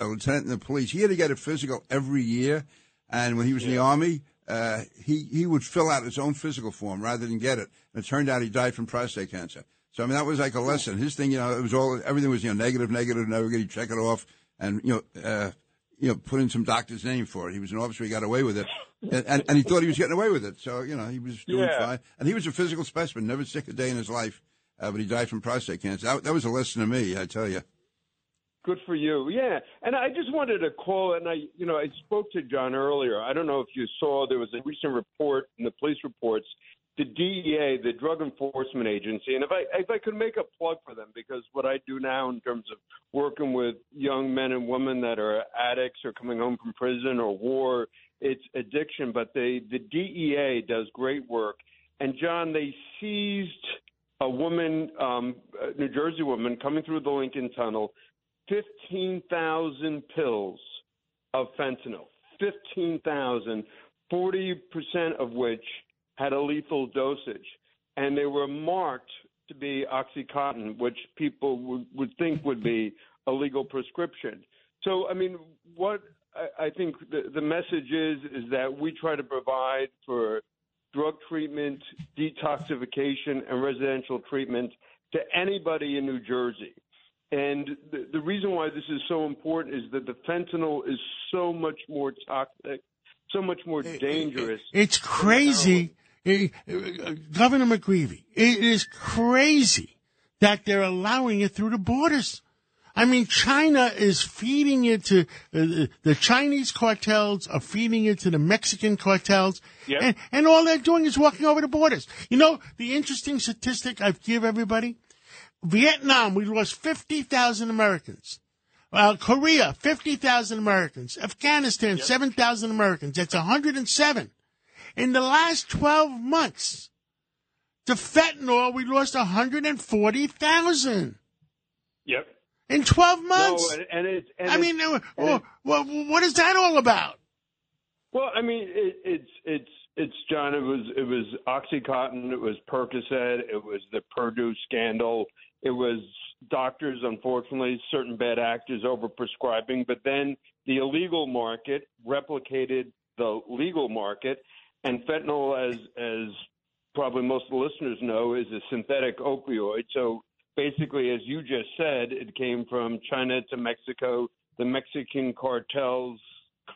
a lieutenant in the police. He had to get a physical every year, and when he was in the Army, uh, he he would fill out his own physical form rather than get it. And it turned out he died from prostate cancer. So I mean, that was like a lesson. His thing, you know, it was all everything was you know negative, negative, never get check it off, and you know. Uh, you know, put in some doctor's name for it. He was an officer. He got away with it, and, and, and he thought he was getting away with it. So you know, he was doing Yeah. fine. And he was a physical specimen, never sick a day in his life. Uh, but he died from prostate cancer. That, that was a lesson to me, I tell you. Good for you. Yeah. And I just wanted to call and I you know, I spoke to John earlier. I don't know if you saw there was a recent report in the police reports, the DEA, the Drug Enforcement Agency, and if I if I could make a plug for them because what I do now in terms of working with young men and women that are addicts or coming home from prison or war it's addiction. But the the DEA does great work. And John, they seized a woman, um, a New Jersey woman, coming through the Lincoln Tunnel, fifteen thousand pills of fentanyl. Fifteen thousand. 40% of which had a lethal dosage. And they were marked to be Oxycontin, which people would, would think would be a legal prescription. So, I mean, what I, I think the, the message is is that we try to provide for drug treatment, detoxification, and residential treatment to anybody in New Jersey. And the, the reason why this is so important is that the fentanyl is so much more toxic, so much more dangerous. It's crazy. Eh, eh, Governor McGreevey, it is crazy that they're allowing it through the borders. I mean, China is feeding it to uh, the Chinese cartels are feeding it to the Mexican cartels, Yep. and, and all they're doing is walking over the borders. You know, the interesting statistic I've give everybody: Vietnam, we lost fifty thousand Americans. Uh, Korea, fifty thousand Americans. Afghanistan, seven thousand Americans. That's hundred and seven. In the last twelve months, to fentanyl, we lost hundred and forty thousand Yep. in 12 months. No, and, and. And I mean, well, well, what is that all about? Well, I mean, it, it's it's it's John. It was it was OxyContin. It was Percocet. It was the Purdue scandal. It was doctors, unfortunately, certain bad actors overprescribing. But then the illegal market replicated the legal market, and fentanyl, as as probably most of the listeners know, is a synthetic opioid. So basically, as you just said, it came from China to Mexico. The Mexican cartels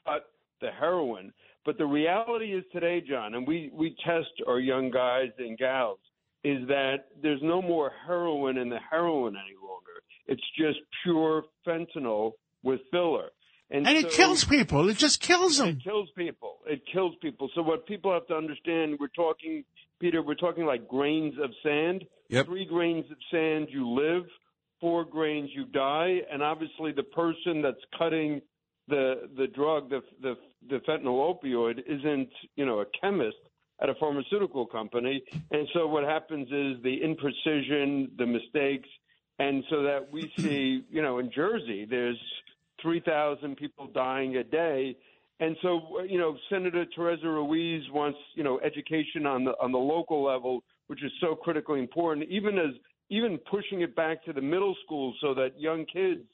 cut the heroin. But the reality is today, John, and we, we test our young guys and gals, is that there's no more heroin in the heroin any longer. It's just pure fentanyl with filler. And it so- kills people. It just kills them. It kills people. It kills people. So what people have to understand, we're talking, Peter, we're talking like grains of sand. Yep. Three grains of sand, you live. Four grains, you die. And obviously, the person that's cutting the the drug, the the, the fentanyl opioid, isn't you know a chemist at a pharmaceutical company. And so what happens is the imprecision, the mistakes, and so that we see, you know, in Jersey, there's 3,000 people dying a day. And so, you know, Senator Teresa Ruiz wants, you know, education on the on the local level, which is so critically important. Even as even pushing it back to the middle school, so that young kids,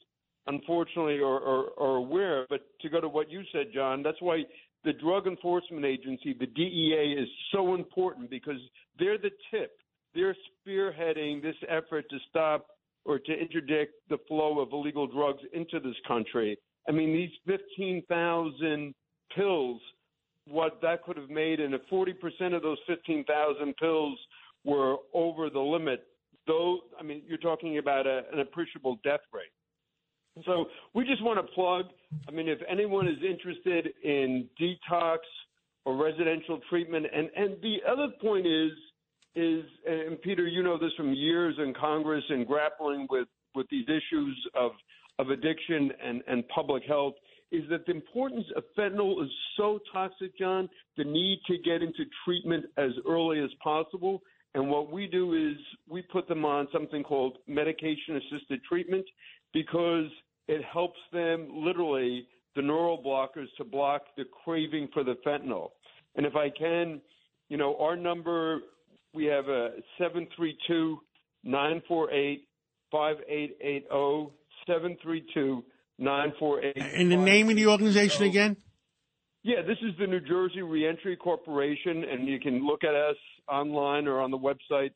unfortunately, are, are, are aware. But to go to what you said, John, that's why the Drug Enforcement Agency, the DEA, is so important because they're the tip. They're spearheading this effort to stop or to interdict the flow of illegal drugs into this country. I mean, these 15,000 pills, what that could have made, and if 40% of those 15,000 pills were over the limit, though, I mean, you're talking about a, an appreciable death rate. So we just want to plug. I mean, if anyone is interested in detox or residential treatment, and and the other point is is and Peter, you know this from years in Congress and grappling with with these issues of of addiction and and public health is that the importance of fentanyl is so toxic, John. The need to get into treatment as early as possible. And what we do is we put them on something called medication assisted treatment because it helps them literally the neural blockers to block the craving for the fentanyl. And if I can, you know, our number we have a 732 948 5880 732 948 And the name of the organization again? yeah, this is the New Jersey Reentry Corporation, and you can look at us online or on the website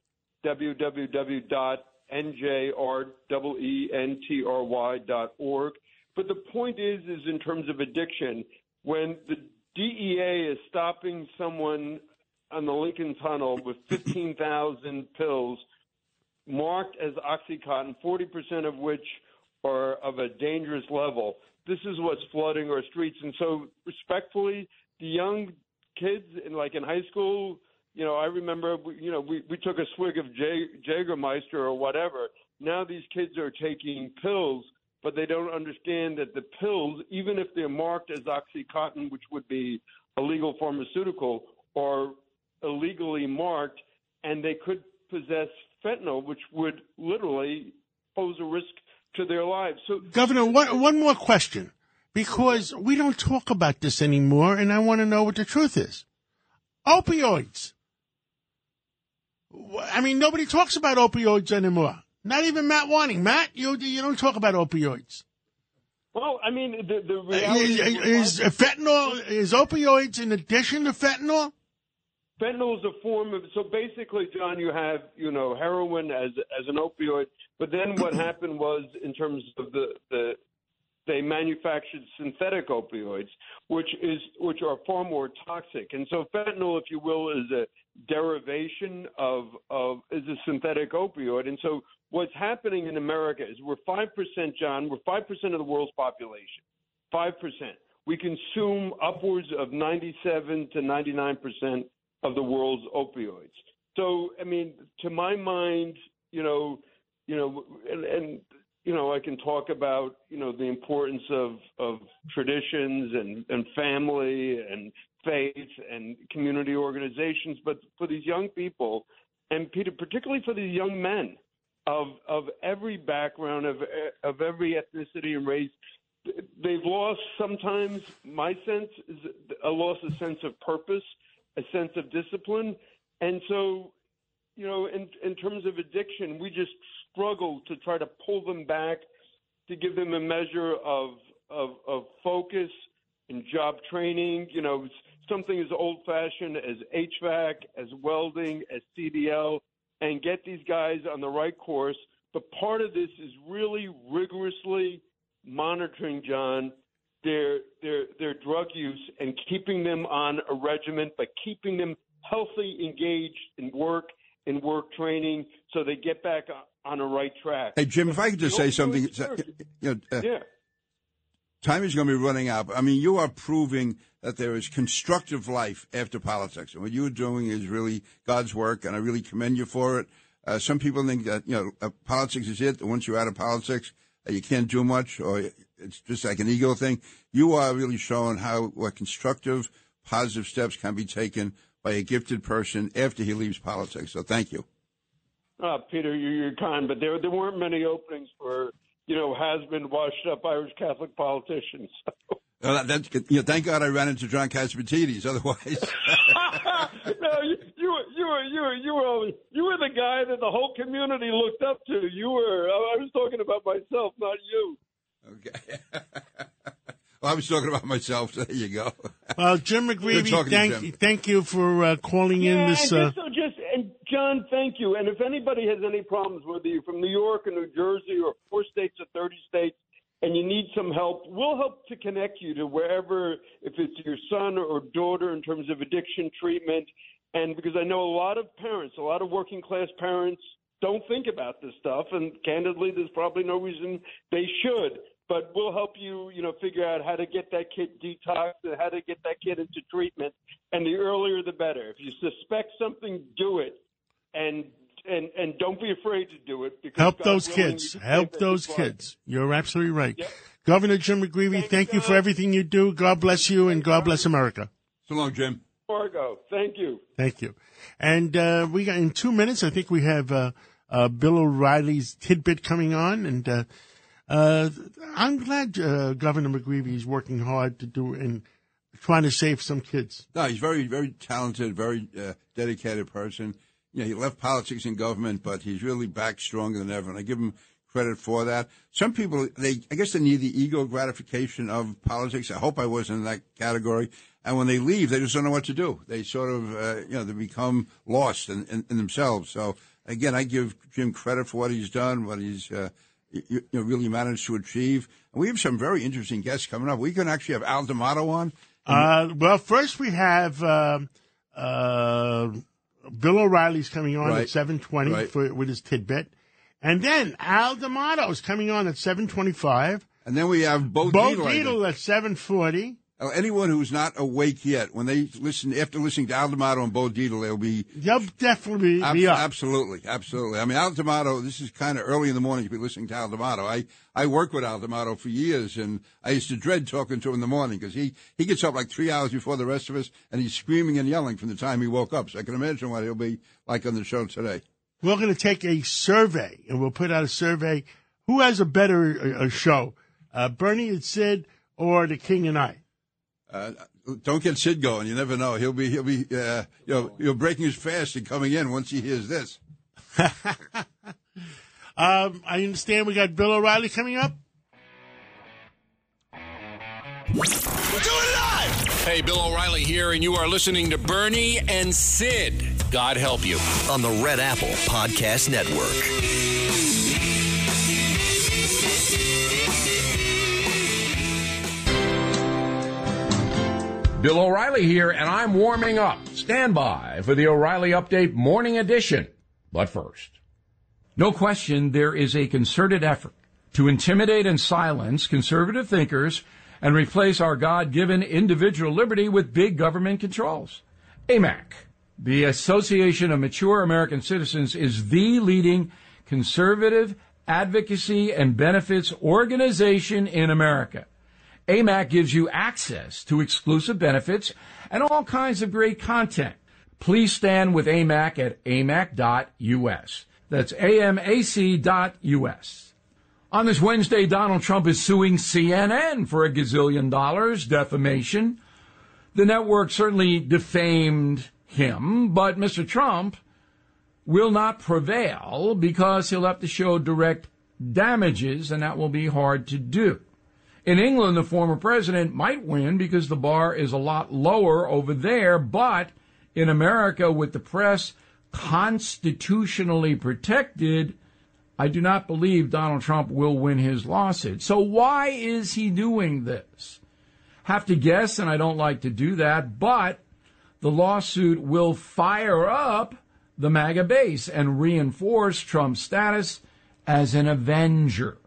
www.njreentry.org. But the point is, is in terms of addiction, when the DEA is stopping someone on the Lincoln Tunnel with 15,000 pills marked as OxyContin, 40% of which are of a dangerous level. This is what's flooding our streets. And so, respectfully, the young kids, in, like in high school, you know, I remember, you know, we, we took a swig of J- Jägermeister or whatever. Now these kids are taking pills, but they don't understand that the pills, even if they're marked as OxyContin, which would be a legal pharmaceutical are illegally marked, and they could possess fentanyl, which would literally pose a risk to their lives. So, Governor, one, one more question. Because we don't talk about this anymore, and I want to know what the truth is. Opioids. I mean, nobody talks about opioids anymore. Not even Matt Warning. Matt, you you don't talk about opioids. well, I mean, the, the uh, reality Is, is fentanyl is opioids in addition to fentanyl? Fentanyl is a form of so basically, John, you have you know heroin as as an opioid, but then what happened was in terms of the the they manufactured synthetic opioids, which is which are far more toxic, and so fentanyl, if you will, is a derivation of of is a synthetic opioid, and so what's happening in America is we're five percent, John, we're five percent of the world's population, five percent. We consume upwards of ninety-seven to ninety-nine percent of the world's opioids. So, I mean, to my mind, you know, you know, and, and you know, I can talk about you know the importance of of traditions and and family and faith and community organizations, but for these young people, and Peter, particularly for these young men of of every background of of every ethnicity and race, they've lost sometimes my sense is a loss of sense of purpose a sense of discipline. And so you know in in terms of addiction we just struggle to try to pull them back to give them a measure of of of focus and job training. You know something as old fashioned as HVAC as welding as CDL and get these guys on the right course. But part of this is really rigorously monitoring John their their their drug use and keeping them on a regimen, but keeping them healthy, engaged in work in work training, so they get back on the right track. Hey, Jim, if I could just say something. You know, uh, Yeah. Time is going to be running out. I mean, you are proving that there is constructive life after politics. And what you're doing is really God's work, and I really commend you for it. Uh, some people think that, you know, uh, politics is it. Once you're out of politics, uh, you can't do much, or it's just like an ego thing. You are really showing how what constructive, positive steps can be taken by a gifted person after he leaves politics. So thank you. Uh, Peter, you- you're kind, but there there weren't many openings for you know has been washed up Irish Catholic politicians. Uh, that, that's good. You know, thank God I ran into John Catsimatidis. Otherwise, no, you you were you were you were you were you were the guy that the whole community looked up to. You were. I was talking about myself, not you. well, I was talking about myself. So there you go. Well, Jim Good McGreevey, thank Jim. you, thank you for uh, calling Yeah, in this. and Uh, so just and John, thank you. And if anybody has any problems, whether you're from New York or New Jersey or four states or thirty states, and you need some help, we'll help to connect you to wherever, if it's your son or daughter in terms of addiction treatment. And because I know a lot of parents, a lot of working class parents don't think about this stuff, and candidly, there's probably no reason they should. But we'll help you, you know, figure out how to get that kid detoxed and how to get that kid into treatment. And the earlier, the better. If you suspect something, do it, and and and don't be afraid to do it. Because help God those willing, kids. Help those people's lives. kids. You're absolutely right. Governor Jim McGreevey, thank, you for everything you do. God bless you and God bless America. So long, Jim. Fargo, thank you. Thank you. And uh, we got in two minutes. I think we have uh, uh, Bill O'Reilly's tidbit coming on, and uh, I'm glad uh, Governor McGreevey is working hard to do and trying to save some kids. No, he's very, very talented, very uh, dedicated person. You know, he left politics and government, but he's really back stronger than ever, and I give him credit for that. Some people, they, I guess, they need the ego gratification of politics. I hope I wasn't in that category. And when they leave, they just don't know what to do. They sort of, uh, you know, they become lost in, in, in themselves. So again, I give Jim credit for what he's done, what he's, uh, you, know, really managed to achieve. And we have some very interesting guests coming up. We can actually have Al D'Amato on. Uh, well, first we have um uh, Bill O'Reilly's coming on Right. at seven twenty Right. for with his tidbit, and then Al D'Amato is coming on at seven twenty five. And then we have Bo, Bo Dietl, I at seven forty. Anyone who's not awake yet, when they listen after listening to Al D'Amato and Bo Dietl, they'll be They'll definitely be, Ab- be up. Absolutely, absolutely. I mean, Al D'Amato, this is kind of early in the morning to be listening to Al D'Amato. I, I worked with Al D'Amato for years, and I used to dread talking to him in the morning because he, he gets up like three hours before the rest of us, and he's screaming and yelling from the time he woke up. So I can imagine what he'll be like on the show today. We're going to take a survey, and we'll put out a survey. Who has a better uh, show, uh, Bernie and Sid, or the King and I? Uh, don't get Sid going. You never know. He'll be, he'll be, uh, you know, you're breaking his fast and coming in once he hears this. Um, I understand we got Bill O'Reilly coming up. We're doing it live! Hey, Bill O'Reilly here, and you are listening to Bernie and Sid. God help you. On the Red Apple Podcast Network. Bill O'Reilly here, and I'm warming up. Stand by for the O'Reilly Update Morning Edition. But first, no question there is a concerted effort to intimidate and silence conservative thinkers and replace our God given individual liberty with big government controls. AMAC, the Association of Mature American Citizens, is the leading conservative advocacy and benefits organization in America. AMAC gives you access to exclusive benefits and all kinds of great content. Please stand with AMAC at amac.us. That's amac.us. On this Wednesday, Donald Trump is suing CNN for a gazillion dollars, defamation. The network certainly defamed him, but Mr. Trump will not prevail because he'll have to show direct damages, and that will be hard to do. In England, the former president might win because the bar is a lot lower over there, but in America, with the press constitutionally protected, I do not believe Donald Trump will win his lawsuit. So why is he doing this? Have to guess, and I don't like to do that, but the lawsuit will fire up the MAGA base and reinforce Trump's status as an avenger.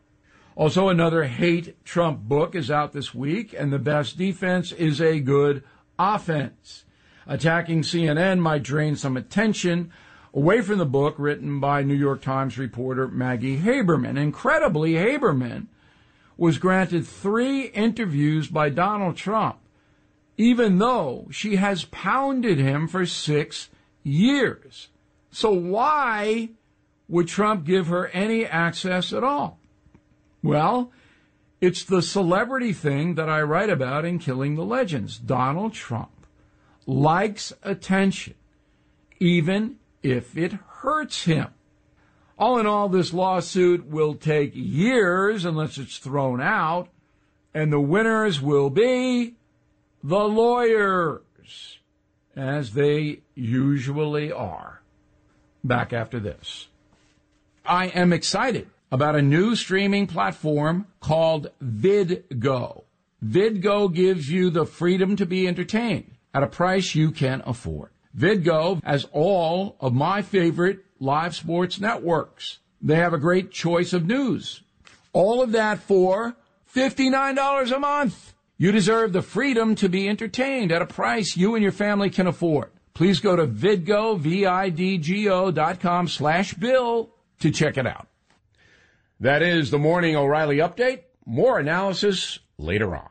Also, another hate Trump book is out this week, and the best defense is a good offense. Attacking CNN might drain some attention away from the book written by New York Times reporter Maggie Haberman. Incredibly, Haberman was granted three interviews by Donald Trump, even though she has pounded him for six years. So why would Trump give her any access at all? Well, it's the celebrity thing that I write about in Killing the Legends. Donald Trump likes attention, even if it hurts him. All in all, this lawsuit will take years unless it's thrown out, and the winners will be the lawyers, as they usually are. Back after this. I am excited about a new streaming platform called VidGo. VidGo gives you the freedom to be entertained at a price you can afford. VidGo has all of my favorite live sports networks. They have a great choice of news. All of that for $59 a month. You deserve the freedom to be entertained at a price you and your family can afford. Please go to vidgo, V-I-D-G-O dot com slash bill to check it out. That is the Morning O'Reilly Update. More analysis later on.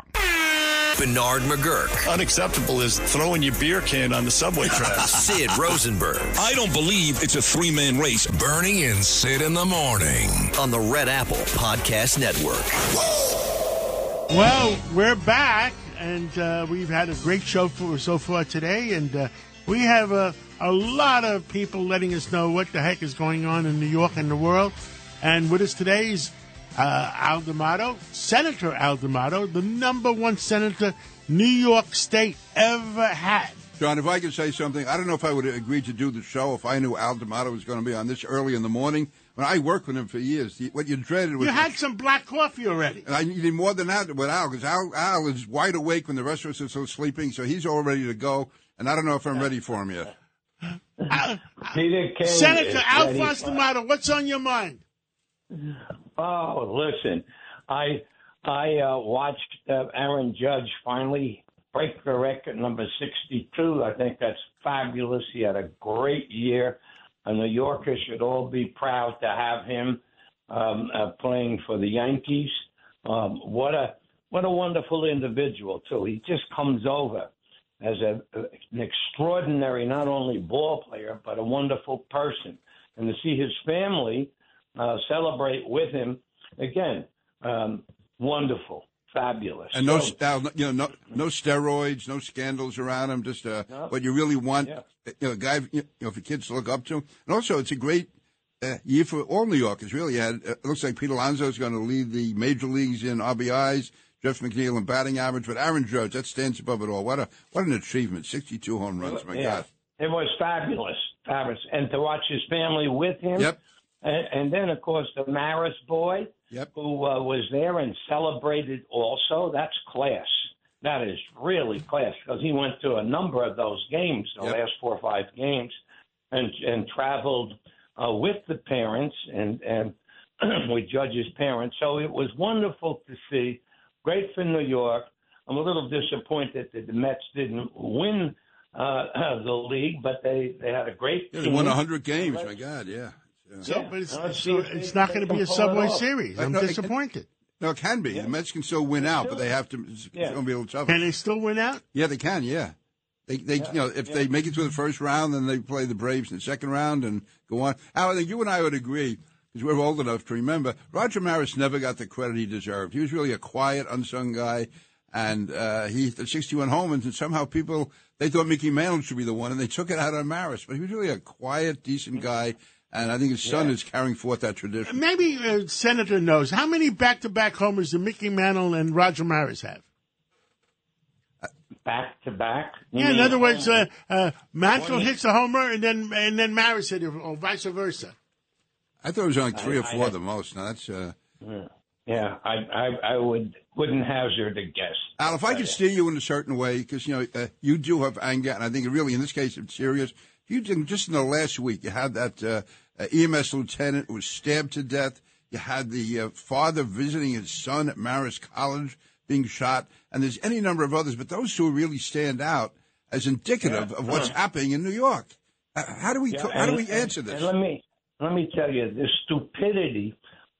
Bernard McGuirk. Unacceptable is throwing your beer can on the subway tracks. Sid Rosenberg. I don't believe it's a three man race. Bernie and Sid in the morning. On the Red Apple Podcast Network. Well, we're back, and uh, we've had a great show for, so far today, and uh, we have a, a lot of people letting us know what the heck is going on in New York and the world. And with us today is uh, Al D'Amato, Senator Al D'Amato, the number one senator New York State ever had. John, if I could say something, I don't know if I would have agreed to do the show if I knew Al D'Amato was going to be on this early in the morning. When I worked with him for years, what you dreaded was You had some black coffee already. And I needed more than that with Al because Al, Al is wide awake when the rest of us are still sleeping, so he's all ready to go. And I don't know if I'm ready for him yet. Peter King Senator Al Alphonse. D'Amato, what's on your mind? Oh, listen, I I uh, watched uh, Aaron Judge finally break the record number 62. I think that's fabulous. He had a great year. And the Yorkers should all be proud to have him um, uh, playing for the Yankees. Um, what a what a wonderful individual too. He just comes over as a, an extraordinary not only ball player but a wonderful person. And to see his family uh, celebrate with him again, um, wonderful, fabulous. And no, So- now, you know, no, no steroids, no scandals around him. Just uh, what you really want, Yeah. you know, a guy, you know, for kids to look up to. And also, it's a great uh, year for all New Yorkers. Really, had uh, it looks like Pete Alonso is going to lead the major leagues in RBIs. Jeff McNeil in batting average, but Aaron Judge that stands above it all. What a what an achievement! Sixty-two home runs, my yeah, God. it was fabulous, fabulous, and to watch his family with him. Yep. And, and then, of course, the Maris boy, yep. who uh, was there and celebrated also. That's class. That is really class because he went to a number of those games, the Yep. last four or five games, and and traveled uh, with the parents and and with Judge's parents. So it was wonderful to see. Great for New York. I'm a little disappointed that the Mets didn't win uh, the league, but they they had a great. Yeah, they won hundred games. My God, yeah. So, but it's, let's so it's not going to be a Subway. Series. I'm No, it- disappointed. No, it can be. The Mets can still win out, but they have to. It's Yeah. going to be a little tougher. Can they still win out? Yeah, they can. Yeah, they they you know if they make it to the first round, then they play the Braves in the second round and go on. Al, I think you and I would agree because we're old enough to remember Roger Maris never got the credit he deserved. He was really a quiet, unsung guy, and uh, he had 61 homers, and somehow people they thought Mickey Mantle should be the one, and they took it out on Maris. But he was really a quiet, decent guy, and I think his son Yeah. is carrying forth that tradition. Maybe uh, Senator knows how many back-to-back homers do Mickey Mantle and Roger Maris have? back to back. Yeah, in other words, uh, uh, Mantle Twenty. hits a homer and then and then Maris hit it, or vice versa. I thought it was only three I- or four had- the most. Now that's. Uh, yeah, I, I I would wouldn't hazard a guess. Al, if I could steer you in a certain way, because you know uh, you do have anger, and I think really in this case it's serious. You just in the last week, you had that uh, EMS lieutenant who was stabbed to death. You had the uh, father visiting his son at Marist College being shot, and there's any number of others, but those two really stand out as indicative of what's happening in New York. Uh, how do we Yeah, how do we answer this? And let me let me tell you the stupidity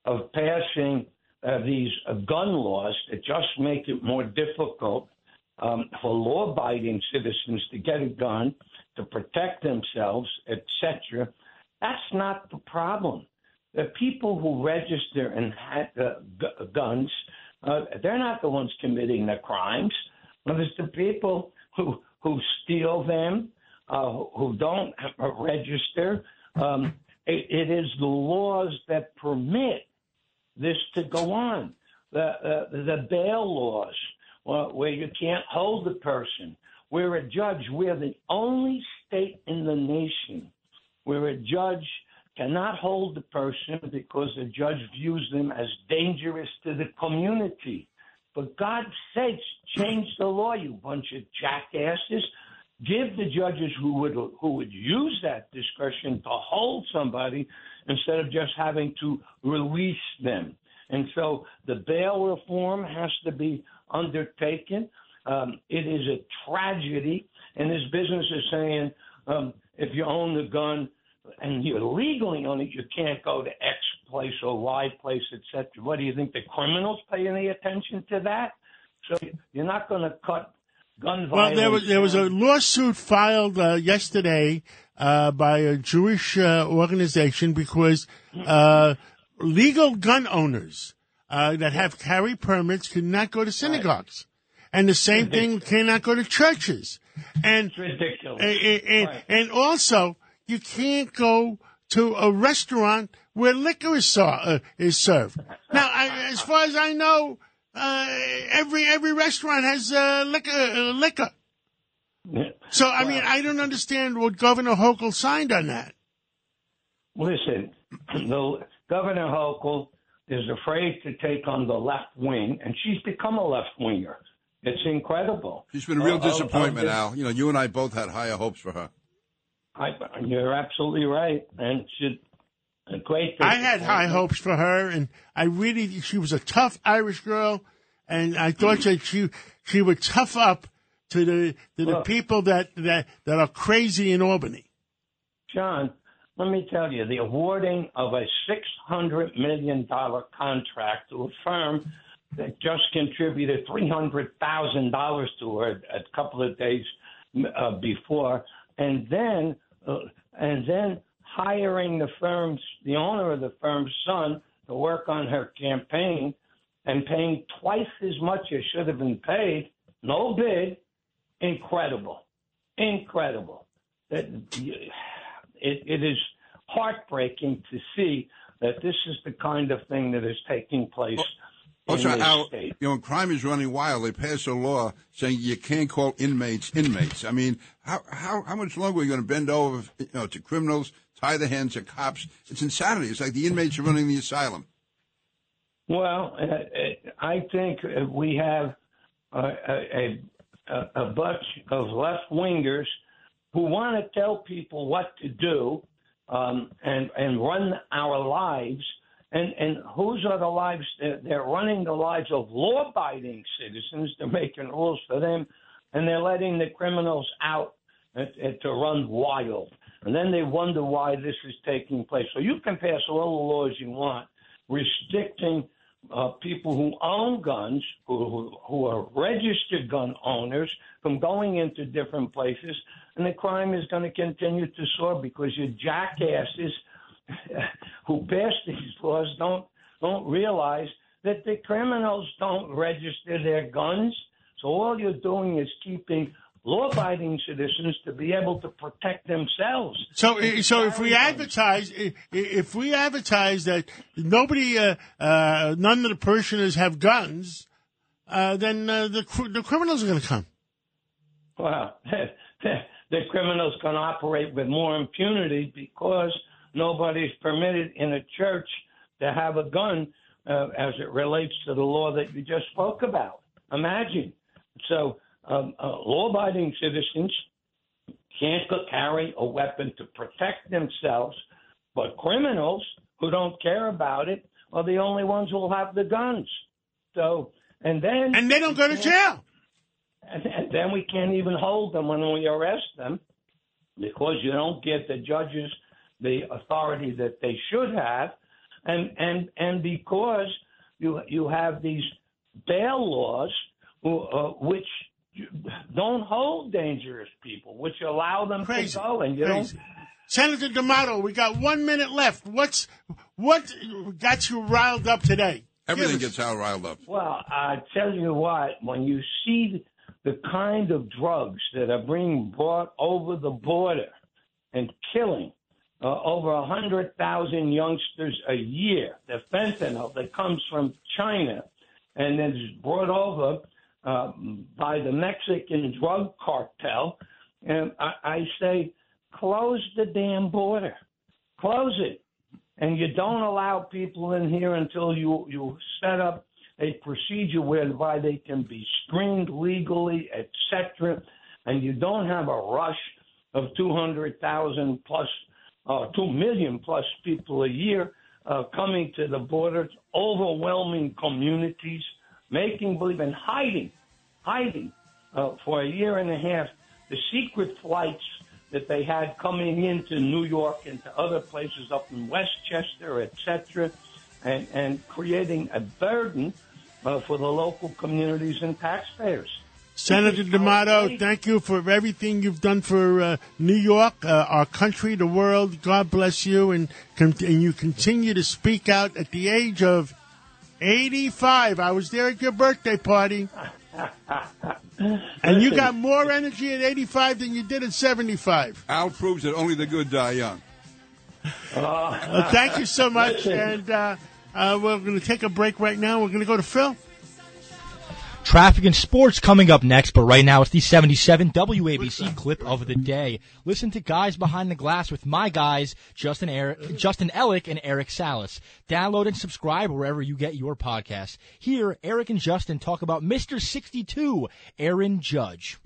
of passing uh, these uh, gun laws that just make it more difficult um, for law-abiding citizens to get a gun to protect themselves, etc. That's not the problem. The people who register and have uh, gu- guns, uh, they're not the ones committing the crimes. But it's the people who who steal them, uh, who don't register. Um, it, it is the laws that permit this to go on. The the bail laws, uh, where you can't hold the person. We're a judge. We're the only state in the nation where a judge cannot hold the person because the judge views them as dangerous to the community. For God's sakes, change the law, you bunch of jackasses. Give the judges who would who would use that discretion to hold somebody instead of just having to release them. And so the bail reform has to be undertaken. Um, it is a tragedy, and this business is saying um, if you own the gun and you legally own it, you can't go to X place or Y place, etc. What do you think the criminals pay any attention to that? So you're not going to cut gun Well, there was there was a lawsuit filed uh, yesterday uh, by a Jewish uh, organization because uh, legal gun owners uh, that have carry permits cannot go to synagogues, and the same thing cannot go to churches, and ridiculous. and, and, and also you can't go to a restaurant where liquor is, uh, is served. Now, I, as far as I know, uh, every every restaurant has uh, liquor. Uh, liquor. So I mean, I don't understand what Governor Hochul signed on that. Listen, the Governor Hochul is afraid to take on the left wing, and she's become a left winger. It's incredible. She's been a real Uh, of- of disappointment, this- Al. You know, you and I both had higher hopes for her. I, you're absolutely right, and she, great. I had high hopes for her, and I really she was a tough Irish girl, and I thought that she she would tough up to the to the Look. people that, that that are crazy in Albany. John, let me tell you, the awarding of a $600 million contract to a firm that just contributed $300,000 to her a couple of days uh, before, and then uh, and then hiring the firm's the owner of the firm's son to work on her campaign and paying twice as much as should have been paid. No bid, incredible, incredible. That it, it is heartbreaking to see that this is the kind of thing that is taking place. Also, Al, you know, when crime is running wild, they pass a law saying you can't call inmates inmates. I mean, how how how much longer are you going to bend over, you know, to criminals, tie the hands of cops? It's insanity. It's like the inmates are running the asylum. Well, uh, uh, I think we have a, a, a bunch of left wingers who want to tell people what to do um, and and run our lives. And and whose are the lives? They're, they're running the lives of law-abiding citizens. They're making rules for them, and they're letting the criminals out uh, uh, to run wild. And then they wonder why this is taking place. So you can pass all the laws you want, restricting uh, people who own guns, who, who, who are registered gun owners, from going into different places, and the crime is going to continue to soar because your jackasses who pass these laws don't don't realize that the criminals don't register their guns. So all you're doing is keeping law-abiding citizens to be able to protect themselves. So, uh, so if we advertise, if we advertise that nobody, uh, uh, none of the parishioners have guns, uh, then uh, the the criminals are going to come. Well, the criminals can operate with more impunity because nobody's permitted in a church to have a gun uh, as it relates to the law that you just spoke about. Imagine. So, um, uh, law abiding citizens can't carry a weapon to protect themselves, but criminals who don't care about it are the only ones who will have the guns. So, and then. And they don't go to jail. And, and then we can't even hold them when we arrest them because you don't get the judges the authority that they should have, and and and because you you have these bail laws uh, which don't hold dangerous people, which allow them Crazy. to go, and you Crazy. don't. Senator D'Amato, we got one minute left. What's what got you riled up today? Everything gets Al riled up. Well, I tell you what, when you see the kind of drugs that are being brought over the border and killing uh, over a hundred thousand youngsters a year, the fentanyl that comes from China and is brought over uh, by the Mexican drug cartel, and I, I say, close the damn border, close it. And you don't allow people in here until you you set up a procedure whereby they can be screened legally, etc. And you don't have a rush of 200,000 plus, uh, 2 million plus people a year uh, coming to the borders, overwhelming communities, making believe and hiding, hiding uh, for a year and a half the secret flights that they had coming into New York and to other places up in Westchester, etc., and, and creating a burden uh, for the local communities and taxpayers. Senator D'Amato, thank you for everything you've done for uh, New York, uh, our country, the world. God bless you, and, and you continue to speak out at the age of 85. I was there at your birthday party. And you got more energy at 85 than you did at 75. Al proves that only the good die young. Uh, thank you so much. And uh, uh, we're going to take a break right now. We're going to go to Phil. Traffic and sports coming up next, but right now it's the 77 WABC clip of the day. Listen to Guys Behind the Glass with my guys, Justin, Eric, Justin Ellick and Eric Salas. Download and subscribe wherever you get your podcasts. Here, Eric and Justin talk about Mr. 62, Aaron Judge.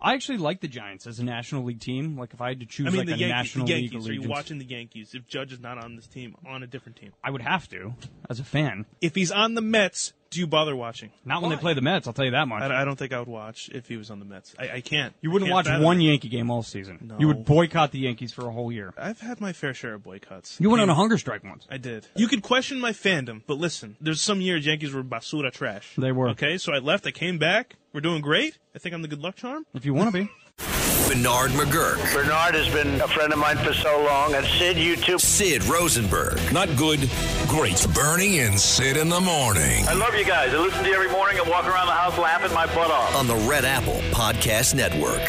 I actually like the Giants as a National League team. Like if I had to choose I mean, like the, a Yankees, National the League Yankees. Are you watching the Yankees? If Judge is not on this team, on a different team. I would have to as a fan. If he's on the Mets, Do you bother watching? Not when they play the Mets, I'll tell you that much. I, I don't think I would watch if he was on the Mets. I, I can't. You wouldn't can't watch one it. Yankee game all season. No. You would boycott the Yankees for a whole year. I've had my fair share of boycotts. You went on a hunger strike once. I did. You could question my fandom, but listen, there's some years Yankees were basura trash. They were. Okay, so I left, I came back. We're doing great. I think I'm the good luck charm. If you want to be. Bernard McGuirk. Bernard has been a friend of mine for so long, and Sid, you too. Sid Rosenberg. Not good, great. Bernie and Sid in the morning I love you guys. I listen to you every morning and walk around the house laughing my butt off. on the Red Apple Podcast Network.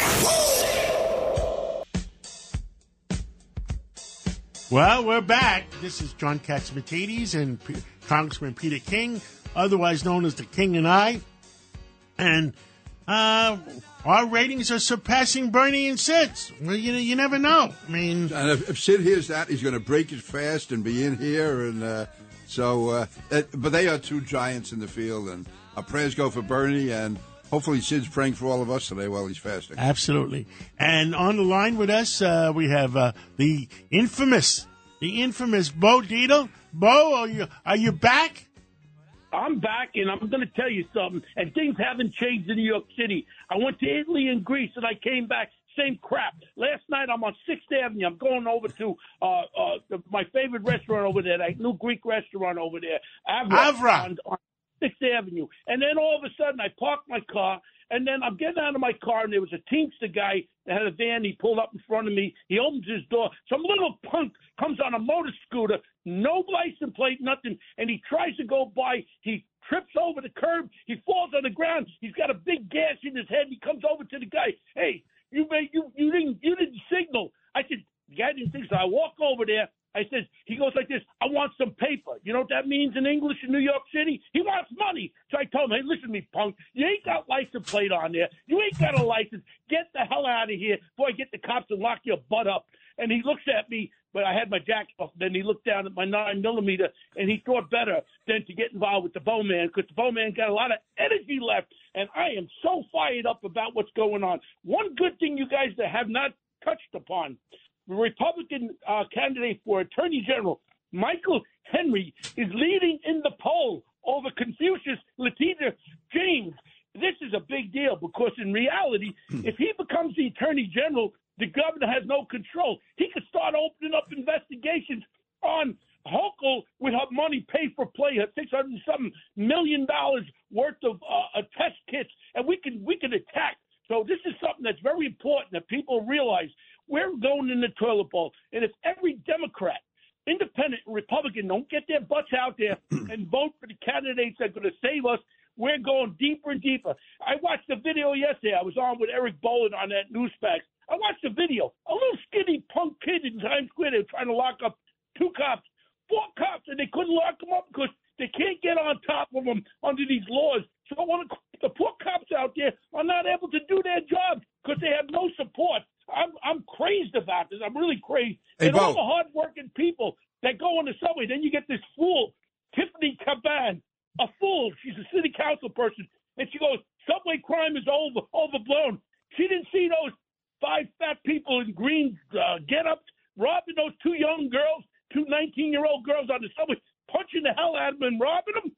Well, we're back. This is John Catsimatidis and P- Congressman Peter King, otherwise known as the King and I. And uh, our ratings are surpassing Bernie and Sid's. Well, you, you never know. I mean, And if, if Sid hears that, he's going to break it fast and be in here. And uh, so, uh, that- but they are two giants in the field, and our prayers go for Bernie, and hopefully Sid's praying for all of us today while he's fasting. Absolutely. And on the line with us, uh, we have uh, the infamous, the infamous Bo Dietl. Bo, are you are you back? I'm back, and I'm going to tell you something. And things haven't changed in New York City. I went to Italy and Greece, and I came back. Same crap. Last night I'm on Sixth Avenue. I'm going over to uh, uh, the, my favorite restaurant over there, that new Greek restaurant over there, Avra, Avra. on, on Sixth Avenue. And then all of a sudden I parked my car, and then I'm getting out of my car, and there was a Teamster guy that had a van. He pulled up in front of me. He opens his door. Some little punk comes on a motor scooter, no license plate, nothing, and he tries to go by. He trips over the curb. He falls on the ground. He's got a big gash in his head. He comes over to the guy. Hey, you made you you didn't you didn't signal. I said, the guy didn't think so. I walk over there. I said, he goes like this. I want some paper. You know what that means in English in New York City? He wants money. So I told him, hey, listen to me, punk. You ain't got license plate on there. You ain't got a license. Get the hell out of here before I get the cops and lock your butt up. And he looks at me, but I had my jacket off. Then he looked down at my nine millimeter, and he thought better than to get involved with the bowman because the bowman got a lot of energy left. And I am so fired up about what's going on. One good thing you guys that have not touched upon the Republican uh, candidate for Attorney General, Michael Henry, is leading in the poll over Confucius Letitia James. This is a big deal because in reality, if he becomes the Attorney General, the governor has no control. He could start opening up investigations on Hochul with her money paid for play, her six hundred and something million dollars worth of uh, uh, test kits, and we can we can attack. So this is something that's very important that people realize. We're going in the toilet bowl, and if every Democrat, Independent, and Republican don't get their butts out there and vote for the candidates that are going to save us, we're going deeper and deeper. I watched the video yesterday. I was on with Eric Bolling on that Newsmax. I watched the video. A little skinny punk kid in Times Square. They were trying to lock up two cops, four cops, and they couldn't lock them up because they can't get on top of them under these laws. So of the poor cops out there are not able to do their job because they have no support. I'm I'm crazed about this. I'm really crazed. Hey, and all the hardworking people that go on the subway. Then you get this fool, Tiffany Caban, a fool. She's a city council person, and she goes, "Subway crime is over, overblown." She didn't see those five fat people in green uh, get-ups robbing those two young girls, two 19-year-old girls on the subway, punching the hell out of them and robbing them.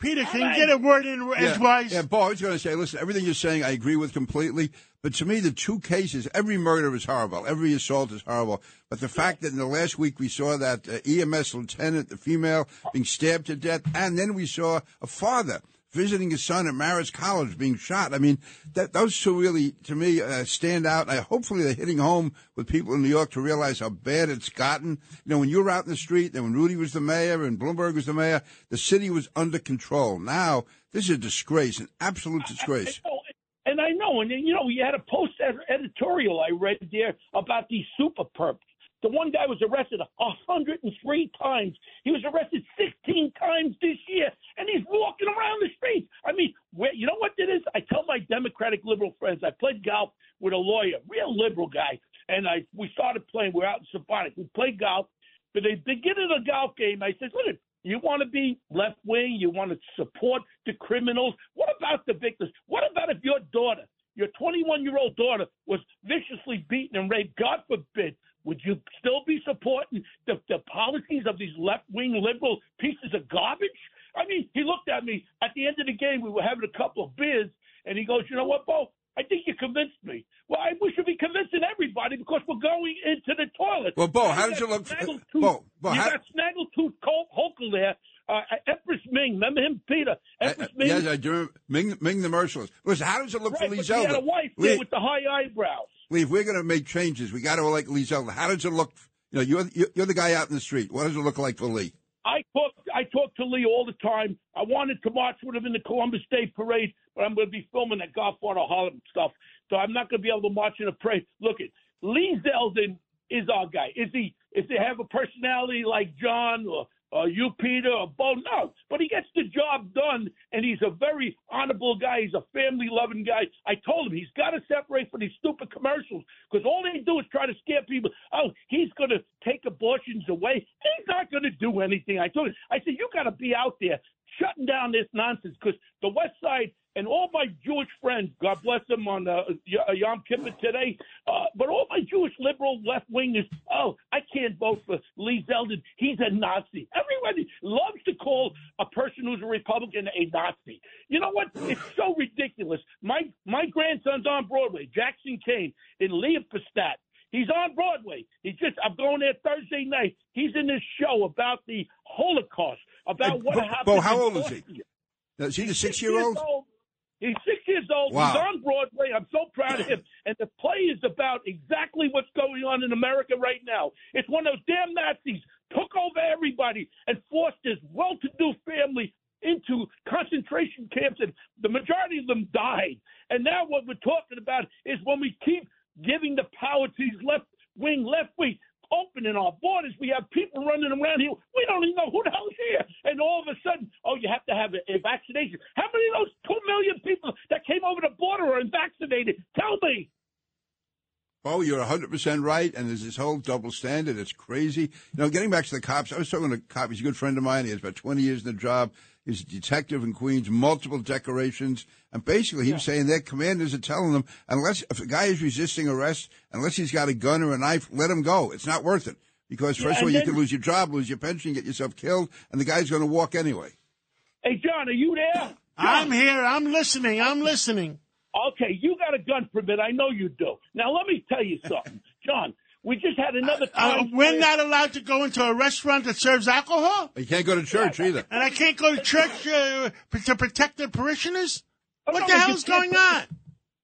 Peter, can All you get a word in Yeah, edgewise? yeah, Bo, I was going to say, listen, everything you're saying, I agree with completely. But to me, the two cases, every murder is horrible, every assault is horrible. But the fact that in the last week we saw that uh, EMS lieutenant, the female, being stabbed to death, and then we saw a father visiting his son at Marist College being shot. I mean, that those two really, to me, uh, stand out. I, hopefully, they're hitting home with people in New York to realize how bad it's gotten. You know, when you were out in the street, and when Rudy was the mayor and Bloomberg was the mayor, the city was under control. Now, this is a disgrace, an absolute disgrace. Oh, and I know, and you know, you had a post editorial I read there about these super perps. The one guy was arrested 103 times. He was arrested 16 times this year, and he's walking around the streets. I mean, where, you know what it is? I tell my Democratic liberal friends, I played golf with a lawyer, real liberal guy, and I we started playing. We're out in Symphonic. We played golf. But at the beginning of the golf game, I said, listen, you want to be left wing, you want to support the criminals. What about the victims? What about if your daughter, your 21 year old daughter, was viciously beaten and raped, God forbid, would you still be supporting the, the policies of these left wing liberal pieces of garbage? I mean, he looked at me at the end of the game. We were having a couple of beers, and he goes, "You know what, Bo? I think you convinced me. Well, I, we should be convincing everybody because we're going into the toilet. Well, Bo, how you does it look? Snaggletooth- Bo, Bo, you how- got Snaggletooth Hochul there. Uh, Empress Ming, remember him, Peter? Empress Ming. Yes, I do. Ming, Ming the Merciless. Listen, how does it look right, for Lee but he had a wife Lee, with the high eyebrows. Lee, if we're going to make changes, we got to elect Lee Zeldin. How does it look? You know, you're you're the guy out in the street. What does it look like for Lee? I talk I talk to Lee all the time. I wanted to march with him in the Columbus Day Parade, but I'm going to be filming that Godfather Harlem stuff, so I'm not going to be able to march in a parade. Look at Lee Zeldin is our guy. Is he? If they have a personality like John or uh, you, Peter, or Bo, no, but he gets the job done, and he's a very honorable guy. He's a family-loving guy. I told him he's got to separate from these stupid commercials because all they do is try to scare people. Oh, he's going to take abortions away. He's not going to do anything. I told him. I said you got to be out there shutting down this nonsense because the West Side and all my Jewish friends, God bless them on uh, Yom Kippur today, uh, but all my Jewish liberal left wingers, oh, I can't vote for Lee Zeldin. He's a Nazi. Everybody loves to call a person who's a Republican a Nazi. You know what? It's so ridiculous. My my grandson's on Broadway, Jackson Kane in Leopoldstadt. He's on Broadway. He's just I'm going there Thursday night. He's in this show about the Holocaust, about what Bo, happened. Bo, how old is he? Is he the He's six year old? He's six years old. Wow. He's on Broadway. I'm so proud of him. And the play is about exactly what's going on in America right now. It's one of those damn Nazis took over everybody and forced this well-to-do family into concentration camps, and the majority of them died. And now what we're talking about is when we keep giving the power to these left-wing, left-wing, opening our borders. We have people running around here. We don't even know who the hell's here. And all of a sudden, oh, you have to have a, a vaccination. How many of those two million people that came over the border are unvaccinated? Tell me. Oh, you're 100% right. And there's this whole double standard. It's crazy. You know, getting back to the cops, I was talking to a cop. He's a good friend of mine. He has about 20 years in the job. He's a detective in Queens, multiple decorations. And basically, he was saying their commanders are telling them, unless if a guy is resisting arrest, unless he's got a gun or a knife, let him go. It's not worth it. Because, Yeah, first of all, and you could lose your job, lose your pension, get yourself killed, and the guy's going to walk anyway. Hey, John, are you there? I'm here. I'm listening. I'm listening. Okay, you got a gun permit. I know you do. Now, let me tell you something. John, we just had another Uh, time. we're not allowed to go into a restaurant that serves alcohol? You can't go to church either. And I can't go to church uh, to protect the parishioners? Oh, What no, the you hell's can't going on?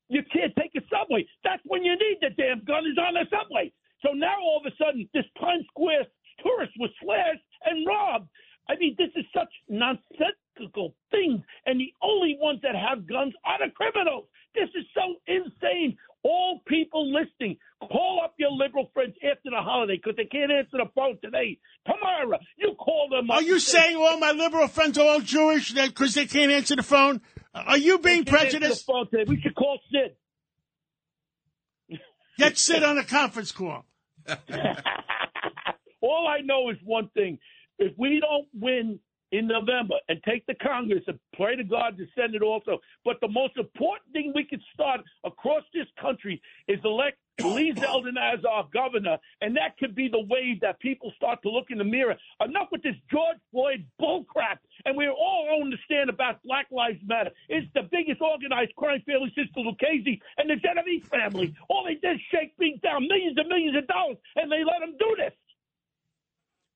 You can't take a subway. That's when you need the damn gun is on the subway. So now all of a sudden, this Times Square tourist was slashed and robbed. I mean, this is such nonsensical things, and the only ones that have guns are the criminals. This is so insane. All people listening, call up your liberal friends after the holiday because they can't answer the phone today. Tomorrow, you call them up. Are you say, saying all my liberal friends are all Jewish because they can't answer the phone? Are you being "They prejudiced? The phone today. We should call Sid. Get Sid on a conference call. All I know is one thing: if we don't win in November and take the Congress and pray to God to send it also, but the most important thing we can start across this country is elect Lee Zeldin as our governor, and that could be the way that people start to look in the mirror. Enough with this George Floyd bullcrap, and we all understand about Black Lives Matter. It's the biggest organized crime family since the Lucchese and the Genovese family. All they did is shake things down, millions and millions of dollars, and they let them do this.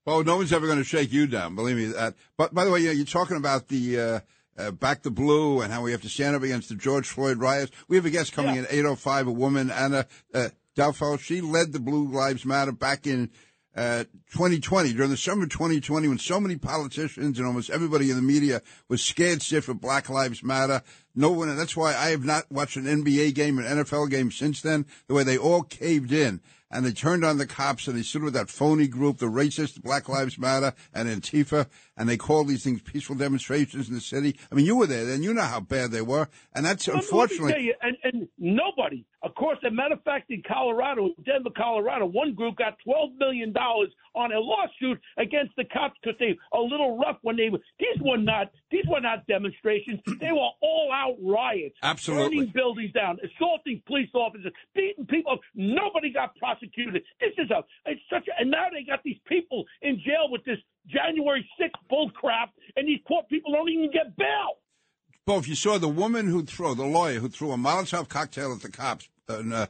Oh, no one's ever going to shake you down. Believe me that. But by the way, you're talking about the uh, uh, back the blue and how we have to stand up against the George Floyd riots. We have a guest coming Yeah. in 8:05, a woman, Anna uh, Dalfeld. She led the Blue Lives Matter back in uh, 2020 during the summer of 2020 when so many politicians and almost everybody in the media was scared stiff of Black Lives Matter. No one, and that's why I have not watched an NBA game or an NFL game since then. The way they all caved in and they turned on the cops and they stood with that phony group, the racist Black Lives Matter and Antifa, and they called these things peaceful demonstrations in the city. I mean, you were there, and you know how bad they were, and that's me- unfortunately. Let me tell you, and, and nobody, of course, as a matter of fact, in Colorado, Denver, Colorado, one group got $12 million on a lawsuit against the cops because they were a little rough when they were, these were not, these were not demonstrations. They were all out riots. Absolutely. Burning buildings down, assaulting police officers, beating people up. Nobody got prosecuted. This is a, it's such a, and now they got these people in jail with this January 6th bull crap, and these poor people don't even get bail. Bo, if you saw the woman who threw, the lawyer who threw a Molotov cocktail at the cops, and uh,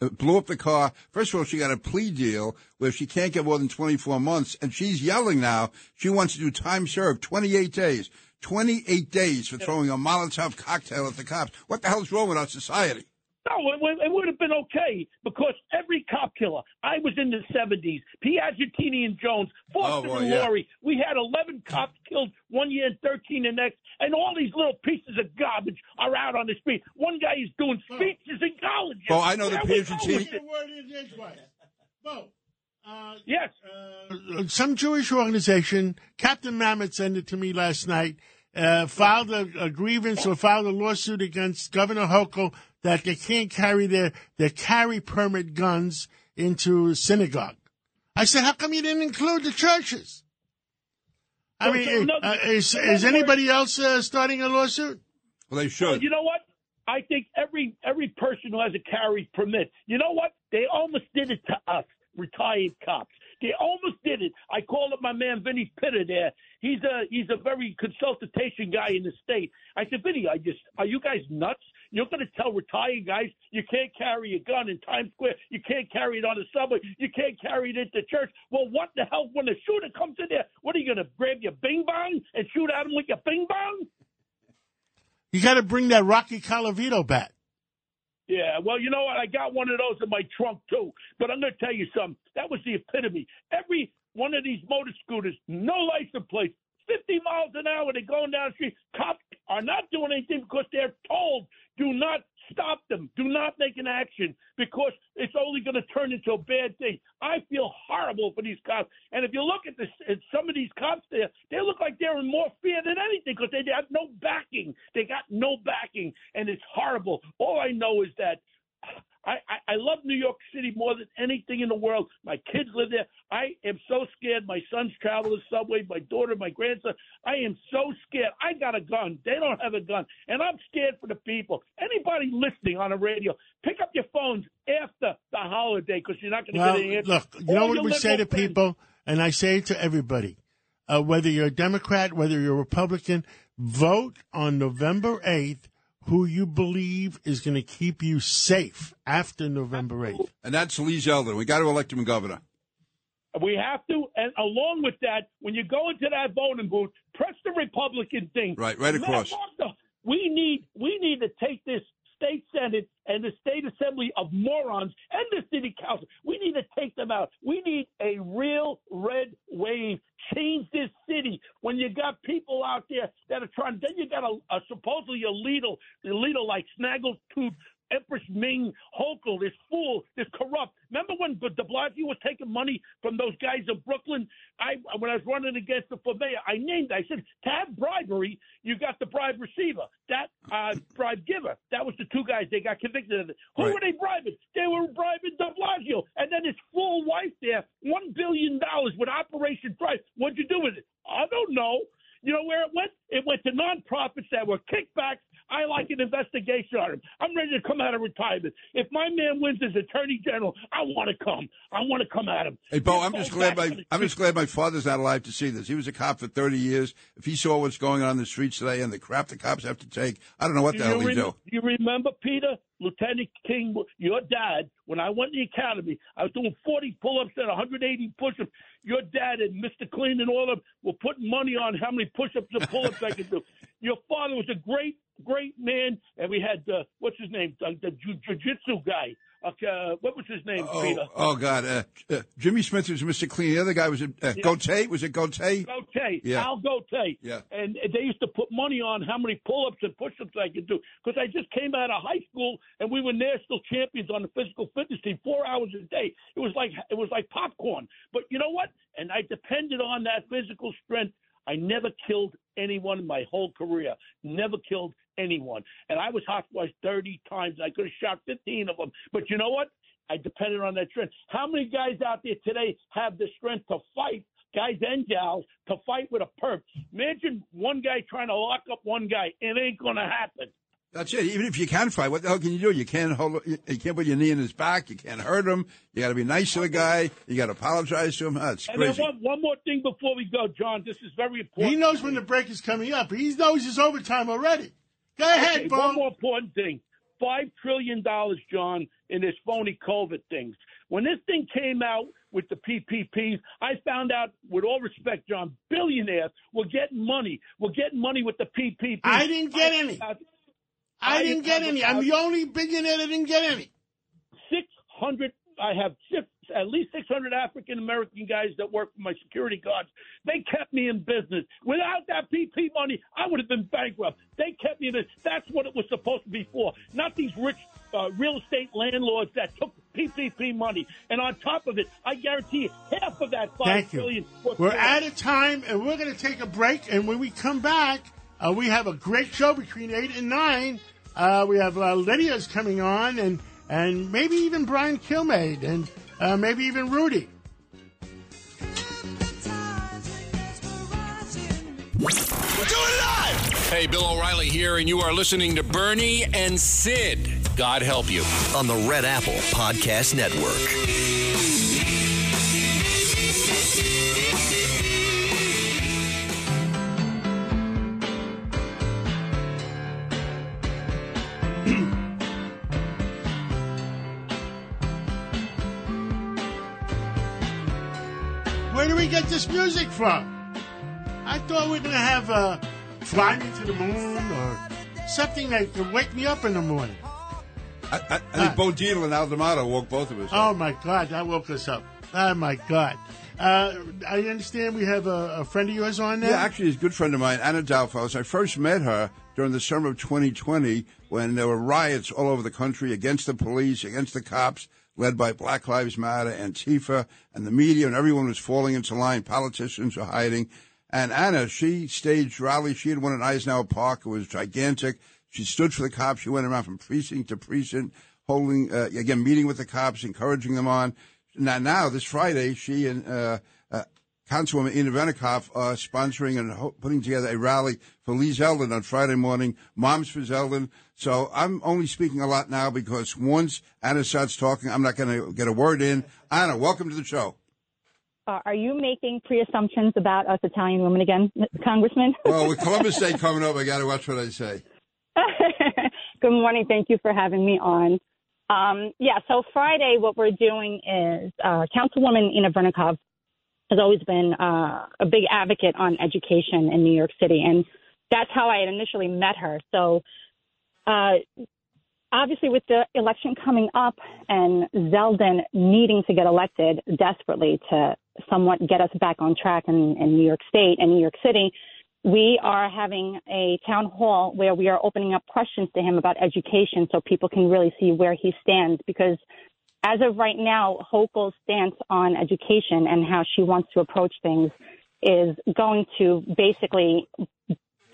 uh, blew up the car. First of all, she got a plea deal where she can't get more than 24 months, and she's yelling now. She wants to do time served, 28 days. 28 days for throwing a Molotov cocktail at the cops. What the hell's wrong with our society? No, it, would- it would have been okay because every cop killer. I was in the seventies. Piagentini and Jones, Foster boy, and yeah. Laurie. We had eleven cops killed one year and thirteen the next, and all these little pieces of garbage are out on the street. One guy is doing speeches in college. Oh, I know the Where we Piagentini- going with it? Bo, yes. Uh, some Jewish organization, Captain Mammoth sent it to me last night, uh, filed a, a grievance or filed a lawsuit against Governor Hochul that they can't carry their, their carry permit guns into synagogue. I said, how come you didn't include the churches? I So- mean, so in uh, is, is anybody else uh, starting a lawsuit? Well, they Well, you know what? I think every every person who has a carry permit, you know what? They almost did it to us, retired cops. They almost did it. I called up my man Vinny Pitter there. He's a he's a very consultation guy in the state. I said, Vinny, I just are you guys nuts? You're going to tell retired guys you can't carry a gun in Times Square. You can't carry it on the subway. You can't carry it into church. Well, what the hell? When a shooter comes in there, what are you going to grab your bing bong and shoot at him with your bing bong? You got to bring that Rocky Colavito bat. Yeah, well, you know what? I got one of those in my trunk too. But I'm going to tell you something. That was the epitome. Every one of these motor scooters, no license plates, 50 miles an hour, they're going down the street. Cops are not doing anything because they're told do not stop them, do not make an action because it's only going to turn into a bad thing. I feel horrible for these cops. And if you look at this, at some of these cops there, they look like they're in more fear than anything because they have no backing. They got no backing, and it's horrible. All I know is that I, I, I love New York City more than anything in the world. My kids live there. I am so scared. My sons travel the subway. My daughter, my grandson. I am so scared. I got a gun. They don't have a gun, and I'm scared for the people. Anybody listening on the radio, pick up your phones after the holiday because you're not going to Well, get any answer. look, you know what we say to friends- people, and I say it to everybody, uh, whether you're a Democrat, whether you're a Republican, vote on November 8th who you believe is going to keep you safe after November 8th. And that's Lee Zeldin. We got to elect him governor. We have to, and along with that, when you go into that voting booth, press the Republican thing. Right, right across. Martha, We need, we need to take this state senate and the state assembly of morons and the city council. We need to take them out. We need a real red wave. Change this city. When you got people out there that are trying, then you got a, a supposedly a leader, a leader like Snaggletooth. Empress Ming Hochul, this fool, this corrupt. Remember when De Blasio was taking money from those guys in Brooklyn? I when I was running against the for mayor, I named. I said to have bribery, you got the bribe receiver, that uh, bribe giver. That was the two guys they got convicted of it. Who were they bribing? They were bribing De Blasio, and then his full wife there, one billion dollars with Operation Price. What'd you do with it? I don't know. You know where it went? It went to nonprofits that were kickbacks. I like an investigation on him. I'm ready to come out of retirement. If my man wins as attorney general, I want to come. I want to come at him. Hey, Bo, I'm just glad my I'm just glad my father's not alive to see this. He was a cop for 30 years. If he saw what's going on in the streets today and the crap the cops have to take, I don't know what the hell you he rem- do. You remember, Peter, Lieutenant King, your dad, when I went to the academy, I was doing 40 pull ups and 180 push ups. Your dad and Mr. Clean and all of them were putting money on how many push ups and pull ups I could do. Your father was a great, great man, and we had, uh, what's his name? Uh, the jiu- jiu-jitsu guy. Uh, what was his name, Peter? Oh, oh God, uh, uh, Jimmy Smith was Mr. Clean. The other guy was uh, Gote. Was it Gote? Gote, Yeah. Al Gote. Yeah. And they used to put money on how many pull-ups and push-ups I could do because I just came out of high school and we were national champions on the physical fitness team, four hours a day. It was like it was like popcorn. But you know what? And I depended on that physical strength. I never killed anyone in my whole career. Never killed anyone. And I was hospitalized 30 times. I could have shot 15 of them. But you know what? I depended on that strength. How many guys out there today have the strength to fight, guys and gals to fight with a perp. Imagine one guy trying to lock up one guy. It ain't going to happen. That's it. Even if you can fight, what the hell can you do? You can't hold. You can't put your knee in his back. You can't hurt him. You got to be nice to the guy. You got to apologize to him. That's And crazy. one, one more thing before we go, John. This is very important. He knows when the break is coming up. He knows his overtime already. Go ahead, Okay, Bo. One more important thing. Five trillion dollars, John, in this phony COVID things. When this thing came out with the PPPs, I found out, with all respect, John, billionaires were getting money. We're getting money with the PPP. I didn't get any. I didn't get any. I'm the only billionaire that didn't get any. Six hundred. I have six, at least six hundred African American guys that work for my security guards. They kept me in business. Without that PP money, I would have been bankrupt. They kept me in business. That's what it was supposed to be for. Not these rich uh, real estate landlords that took PPP money. And on top of it, I guarantee you, half of that five Thank you. We're out of time, and we're going to take a break. And when we come back, uh, we have a great show between eight and nine. Uh, we have uh, Lydia's coming on, and and maybe even Brian Kilmeade, and uh, maybe even Rudy. We're doing live. Hey, Bill O'Reilly here, and you are listening to Bernie and Sid. God help you. On the Red Apple Podcast Network. We get this music from? I thought we were going to have uh, Fly Me to the Moon or something that could wake me up in the morning. I, I, I think Bo Dietl and Al D'Amato woke both of us. up. Oh my God, that woke us up. Oh my God. Uh, I understand we have a, a friend of yours on there. Yeah, actually, he's a good friend of mine, Anna Dalfos. I first met her during the summer of 2020 when there were riots all over the country against the police, against the cops, led by Black Lives Matter, Antifa, and the media, and everyone was falling into line. Politicians were hiding. And Anna, she staged rallies. She had one at Eisenhower Park. It was gigantic. She stood for the cops. She went around from precinct to precinct, holding, uh, again, meeting with the cops, encouraging them on. Now, now this Friday, she and uh, uh, Councilwoman Inna Vernikov are sponsoring and ho- putting together a rally for Lee Zeldin on Friday morning, Moms for Zeldin. So I'm only speaking a lot now because once Anna starts talking, I'm not going to get a word in. Anna, welcome to the show. Uh, are you making pre-assumptions about us Italian women again, Congressman? Well, with Columbus Day coming up, I got to watch what I say. Good morning. Thank you for having me on. Um, yeah, so Friday, what we're doing is uh, Councilwoman Inna Vernikov has always been uh, a big advocate on education in New York City, and that's how I had initially met her. So, uh, obviously, with the election coming up and Zeldin needing to get elected desperately to somewhat get us back on track in, in New York State and New York City, we are having a town hall where we are opening up questions to him about education so people can really see where he stands because as of right now, Hochul's stance on education and how she wants to approach things is going to basically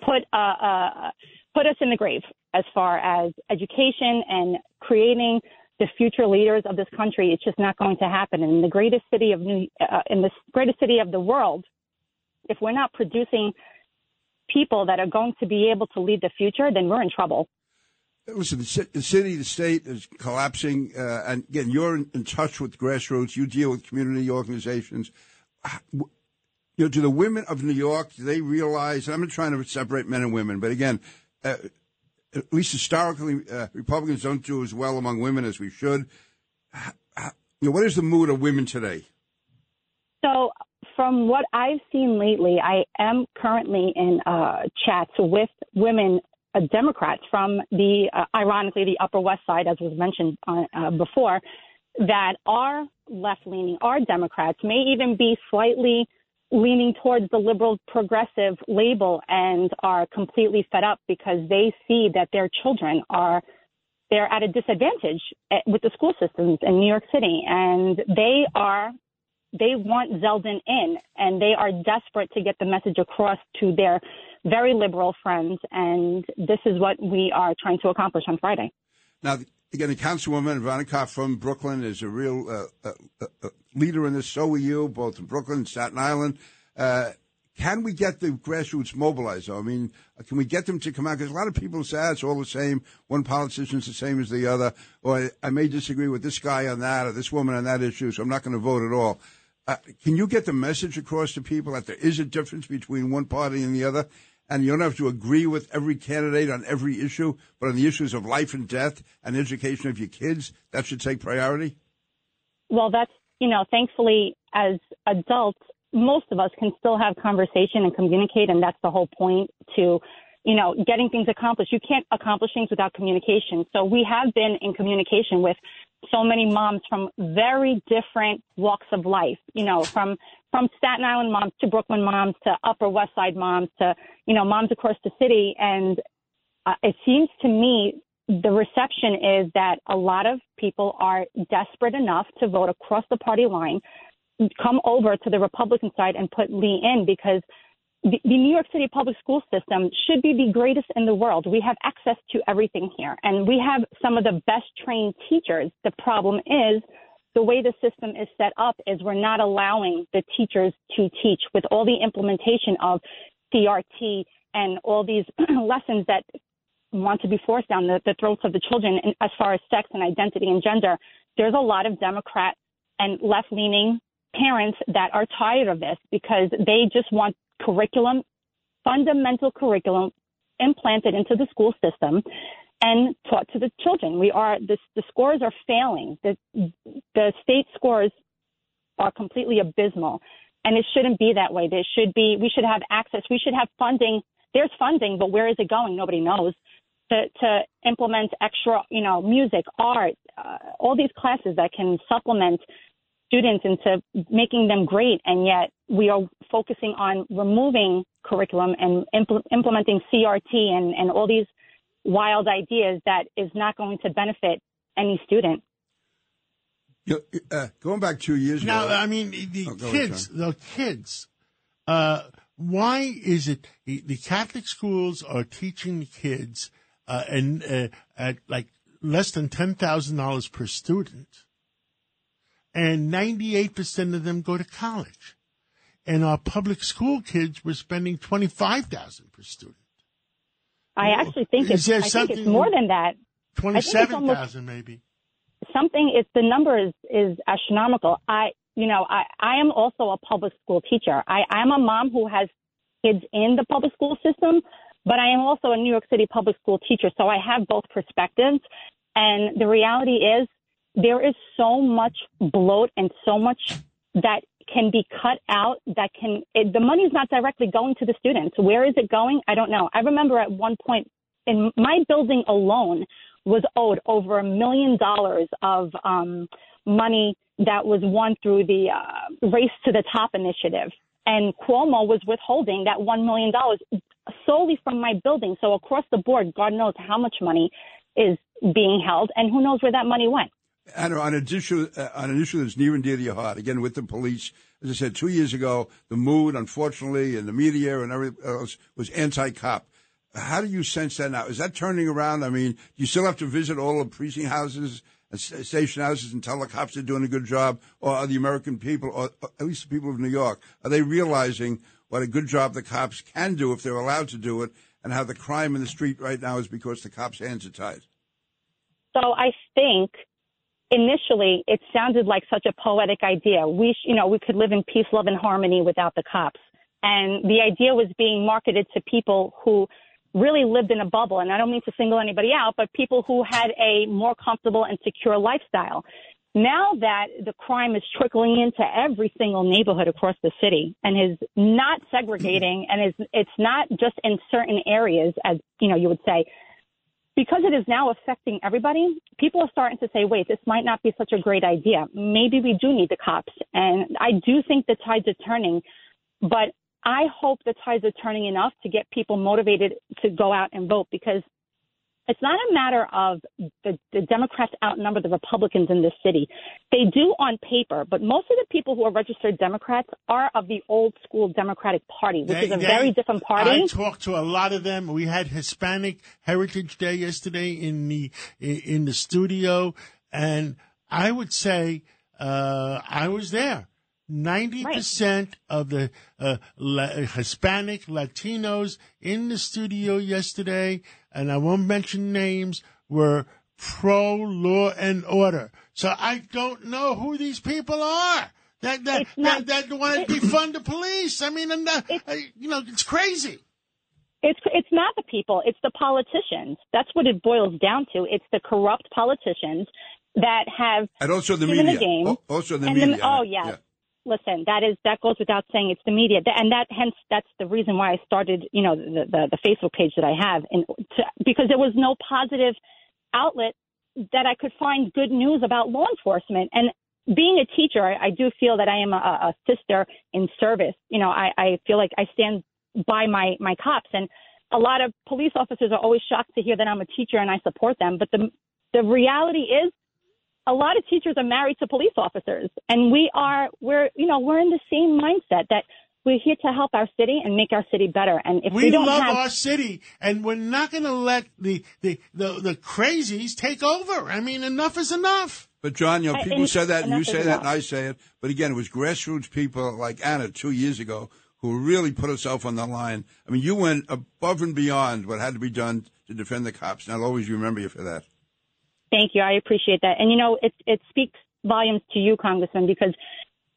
put uh, uh, put us in the grave as far as education and creating the future leaders of this country. It's just not going to happen. In the greatest city of New, uh, in the greatest city of the world, if we're not producing people that are going to be able to lead the future, then we're in trouble. Listen, the, ci- the city, the state is collapsing. Uh, and again, you're in, touch with grassroots. You deal with community organizations. You know, do the women of New York, do they realize, and I'm not trying to separate men and women, but again, uh, at least historically, uh, Republicans don't do as well among women as we should. H- h- You know, what is the mood of women today? So, from what I've seen lately, I am currently in uh, chats with women uh, Democrats from the, uh, ironically, the Upper West Side, as was mentioned uh, before, that are left leaning, are Democrats, may even be slightly leaning towards the liberal progressive label and are completely fed up because they see that their children are they're at a disadvantage eh, with the school systems in New York City and they are they want Zeldin in and they are desperate to get the message across to their very liberal friends and this is what we are trying to accomplish on Friday. Now, again, the councilwoman Veronica from Brooklyn is a real uh, uh, uh, uh, leader in this. So are you, both in Brooklyn and Staten Island. Uh, can we get the grassroots mobilized? Though? I mean, can we get them to come out? Because a lot of people say ah, it's all the same. One politician's the same as the other, or I may disagree with this guy on that or this woman on that issue, so I'm not going to vote at all. Uh, can you get the message across to people that there is a difference between one party and the other? And you don't have to agree with every candidate on every issue, but on the issues of life and death and education of your kids, that should take priority? Well, that's, you know, thankfully, as adults, most of us can still have conversation and communicate, and that's the whole point to, you know, getting things accomplished. You can't accomplish things without communication. So we have been in communication with so many moms from very different walks of life, you know, from from Staten Island moms to Brooklyn moms to Upper West Side moms to, you know, moms across the city. And uh, it seems to me the reception is that a lot of people are desperate enough to vote across the party line come over to the Republican side and put Lee in because the, the New York City public school system should be the greatest in the world. We have access to everything here, and we have some of the best trained teachers. The problem is the way the system is set up is we're not allowing the teachers to teach with all the implementation of CRT and all these lessons that want to be forced down the, the throats of the children as far as sex and identity and gender. There's a lot of Democrat and left leaning parents that are tired of this because they just want curriculum, fundamental curriculum implanted into the school system and taught to the children. We are the, the scores are failing. The the state scores are completely abysmal, and it shouldn't be that way. There should be we should have access. We should have funding. There's funding, but where is it going? Nobody knows. To, to implement extra, you know, music, art, uh, all these classes that can supplement students into making them great, and yet we are focusing on removing curriculum and impl- implementing CRT and, and all these wild ideas that is not going to benefit any student. You know, uh, going back two years now, ago. I mean, the Oh, go ahead, kids, the kids. Uh, why is it the, the Catholic schools are teaching the kids uh, and uh, at like less than ten thousand dollars per student, and ninety eight percent of them go to college, and our public school kids were spending twenty five thousand per student. I actually think it's I think it's more than that. I think it's Twenty-seven almost- thousand, maybe. something it's the number is is astronomical i you know i i am also a public school teacher i i'm a mom who has kids in the public school system but i am also a new york city public school teacher so i have both perspectives and the reality is there is so much bloat and so much that can be cut out that can it, the money's not directly going to the students where is it going i don't know i remember at one point in my building alone was owed over a million dollars of um, money that was won through the uh, Race to the Top initiative. And Cuomo was withholding that $1 million solely from my building. So across the board, God knows how much money is being held and who knows where that money went. And on an issue, uh, on an issue that's near and dear to your heart, again with the police, as I said two years ago, the mood, unfortunately, in the media and everything else was anti-cop. How do you sense that now? Is that turning around? I mean, you still have to visit all the precinct houses and station houses and tell the cops they're doing a good job, or are the American people, or at least the people of New York, are they realizing what a good job the cops can do if they're allowed to do it, and how the crime in the street right now is because the cops' hands are tied? So I think initially it sounded like such a poetic idea. We, sh- you know, we could live in peace, love, and harmony without the cops. And the idea was being marketed to people who really lived in a bubble. And I don't mean to single anybody out, but people who had a more comfortable and secure lifestyle. Now that the crime is trickling into every single neighborhood across the city and is not segregating and is, it's not just in certain areas, as, you know, you would say, because it is now affecting everybody, people are starting to say, wait, this might not be such a great idea. Maybe we do need the cops. And I do think the tides are turning, but I hope the tides are turning enough to get people motivated to go out and vote because it's not a matter of the, the Democrats outnumber the Republicans in this city. They do on paper, but most of the people who are registered Democrats are of the old school Democratic Party, which They- is a they- very different party. I talked to a lot of them. We had Hispanic Heritage Day yesterday in the in the studio, and I would say uh, I was there. Ninety percent of the uh, La- Hispanic Latinos in the studio yesterday, and I won't mention names, were pro law and order. So I don't know who these people are that that that, that want to defund the police. I mean, and, uh, you know, it's crazy. It's it's not the people, it's the politicians. That's what it boils down to. It's the corrupt politicians that have And also the media. the game. Al- Also the and media. oh yeah. Listen, that is that goes without saying. It's the media, and that hence that's the reason why I started, you know, the the, the Facebook page that I have, and to, because there was no positive outlet that I could find good news about law enforcement. And being a teacher, I, I do feel that I am a, a sister in service. You know, I, I feel like I stand by my my cops, and a lot of police officers are always shocked to hear that I'm a teacher and I support them. But the the reality is, a lot of teachers are married to police officers, and we are we're you know we're in the same mindset that we're here to help our city and make our city better. And if we, we don't love have our city, and we're not going to let the, the the the crazies take over. I mean, enough is enough. But John, you know, people and- say that, and and you say as that, and. I say it. But again, it was grassroots people like Anna two years ago who really put herself on the line. I mean, you went above and beyond what had to be done to defend the cops, and I'll always remember you for that. Thank you. I appreciate that. And you know, it it speaks volumes to you, Congressman, because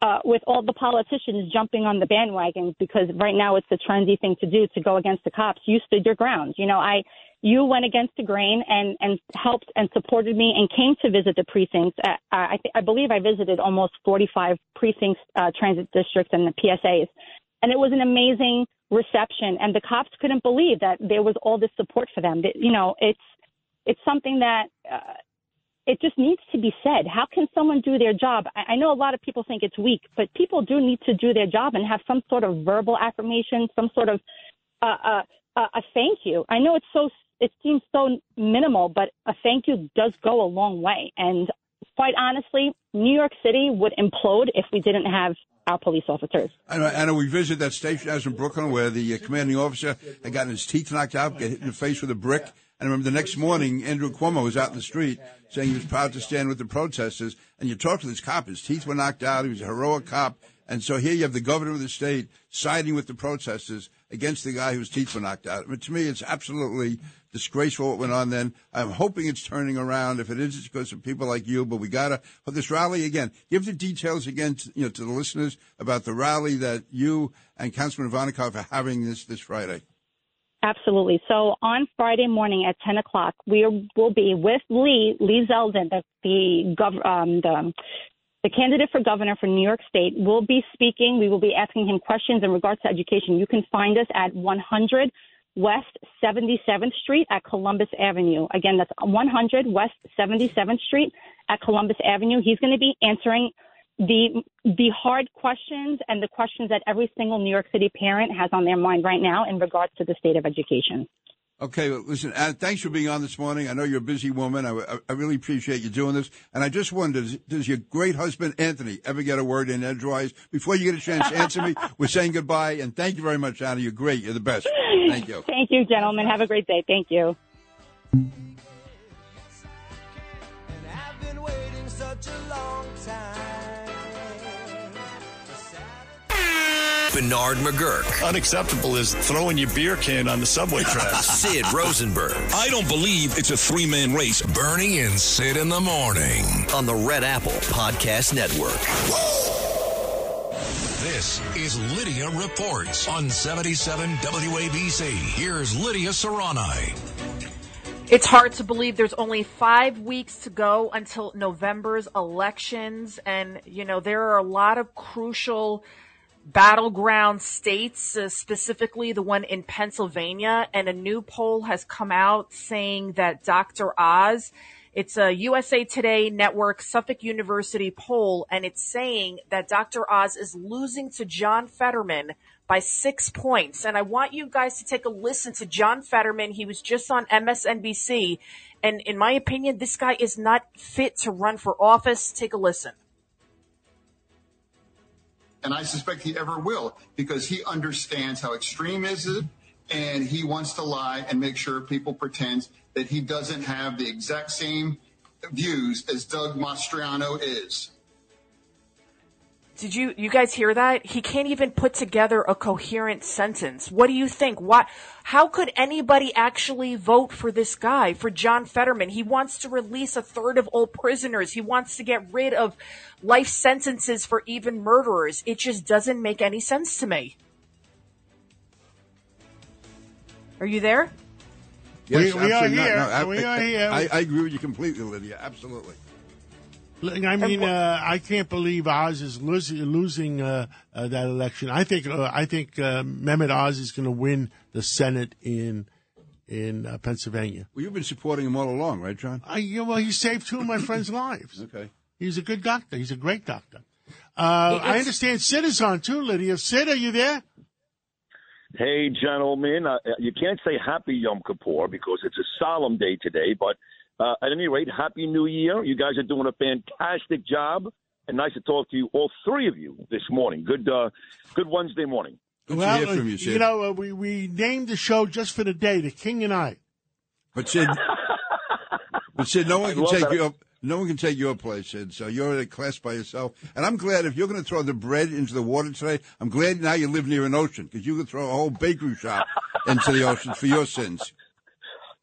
uh, with all the politicians jumping on the bandwagon, because right now it's the trendy thing to do to go against the cops. You stood your ground. You know, I you went against the grain and and helped and supported me and came to visit the precincts. Uh, I I believe I visited almost 45 precincts, uh, transit districts, and the PSAs, and it was an amazing reception. And the cops couldn't believe that there was all this support for them. That, you know, it's it's something that uh, it just needs to be said. How can someone do their job? I, know a lot of people think it's weak, but people do need to do their job and have some sort of verbal affirmation, some sort of uh, uh, uh, a thank you. I know it's so it seems so minimal, but a thank you does go a long way. And quite honestly, New York City would implode if we didn't have our police officers. I know, we visited that station house in Brooklyn where the commanding officer had gotten his teeth knocked out, got hit in the face with a brick. And I remember the next morning, Andrew Cuomo was out in the street saying he was proud to stand with the protesters. And you talk to this cop, his teeth were knocked out. He was a heroic cop. And so here you have the governor of the state siding with the protesters against the guy whose teeth were knocked out. Mean, to me, it's absolutely disgraceful what went on then. I'm hoping it's turning around. If it is, it's because of people like you. But we gotta for this rally again. Give the details again, to, you know, to the listeners about the rally that you and Councilman Ivanikov are having this this Friday. Absolutely. So on Friday morning at 10 o'clock, we will be with Lee, Lee Zeldin, the, the, gov- um, the, the candidate for governor for New York State, will be speaking. We will be asking him questions in regards to education. You can find us at 100 West 77th Street at Columbus Avenue. Again, that's 100 West 77th Street at Columbus Avenue. He's going to be answering the the hard questions and the questions that every single New York City parent has on their mind right now in regards to the state of education. Okay, listen, thanks for being on this morning. I know you're a busy woman. I, I- really appreciate you doing this. And I just wondered, does, does your great husband, Anthony, ever get a word in edgewise? Before you get a chance to answer me, we're saying goodbye. And thank you very much, Anna. You're great. You're the best. Thank you. Thank you, gentlemen. Have a great day. Thank you. Bernard McGuirk. Unacceptable is throwing your beer can on the subway tracks. Sid Rosenberg. I don't believe it's a three man race. Bernie and Sid in the morning on the Red Apple Podcast Network. This is Lydia Reports on 77 WABC. Here's Lydia Serrani. It's hard to believe there's only five weeks to go until November's elections. And, you know, there are a lot of crucial battleground states, uh, specifically the one in Pennsylvania. And a new poll has come out saying that Dr. Oz, it's a USA Today Network Suffolk University poll, and it's saying that Dr. Oz is losing to John Fetterman by six points. And I want you guys to take a listen to John Fetterman. He was just on MSNBC. And in my opinion, this guy is not fit to run for office. Take a listen. And I suspect he ever will because he understands how extreme is it, and he wants to lie and make sure people pretend that he doesn't have the exact same views as Doug Mastriano is. Did you you guys hear that? He can't even put together a coherent sentence. What do you think? What how could anybody actually vote for this guy, for John Fetterman? He wants to release a third of all prisoners. He wants to get rid of life sentences for even murderers. It just doesn't make any sense to me. Are you there? Yes, We- we are here. No, I, We are here. I, I agree with you completely, Lydia. Absolutely. Look, I mean, uh, I can't believe Oz is losing, losing uh, uh, that election. I think uh, I think uh, Mehmet Oz is going to win the Senate in in uh, Pennsylvania. Well, you've been supporting him all along, right, John? I, yeah, well, he saved two of my friends' lives. Okay. He's a good doctor. He's a great doctor. Uh, I understand Sid is on too, Lydia. Sid, are you there? Hey, gentlemen, uh, you can't say happy Yom Kippur because it's a solemn day today, but uh, at any rate, happy New Year. You guys are doing a fantastic job, and nice to talk to you, all three of you, this morning. Good, uh, good Wednesday morning. Good well, uh, you Sid. You know, uh, we we named the show just for the day, the King and I. But Sid, but Sid, no one can take that. your no one can take your place, Sid. So you're in a class by yourself. And I'm glad if you're going to throw the bread into the water today, I'm glad now you live near an ocean because you could throw a whole bakery shop into the ocean for your sins.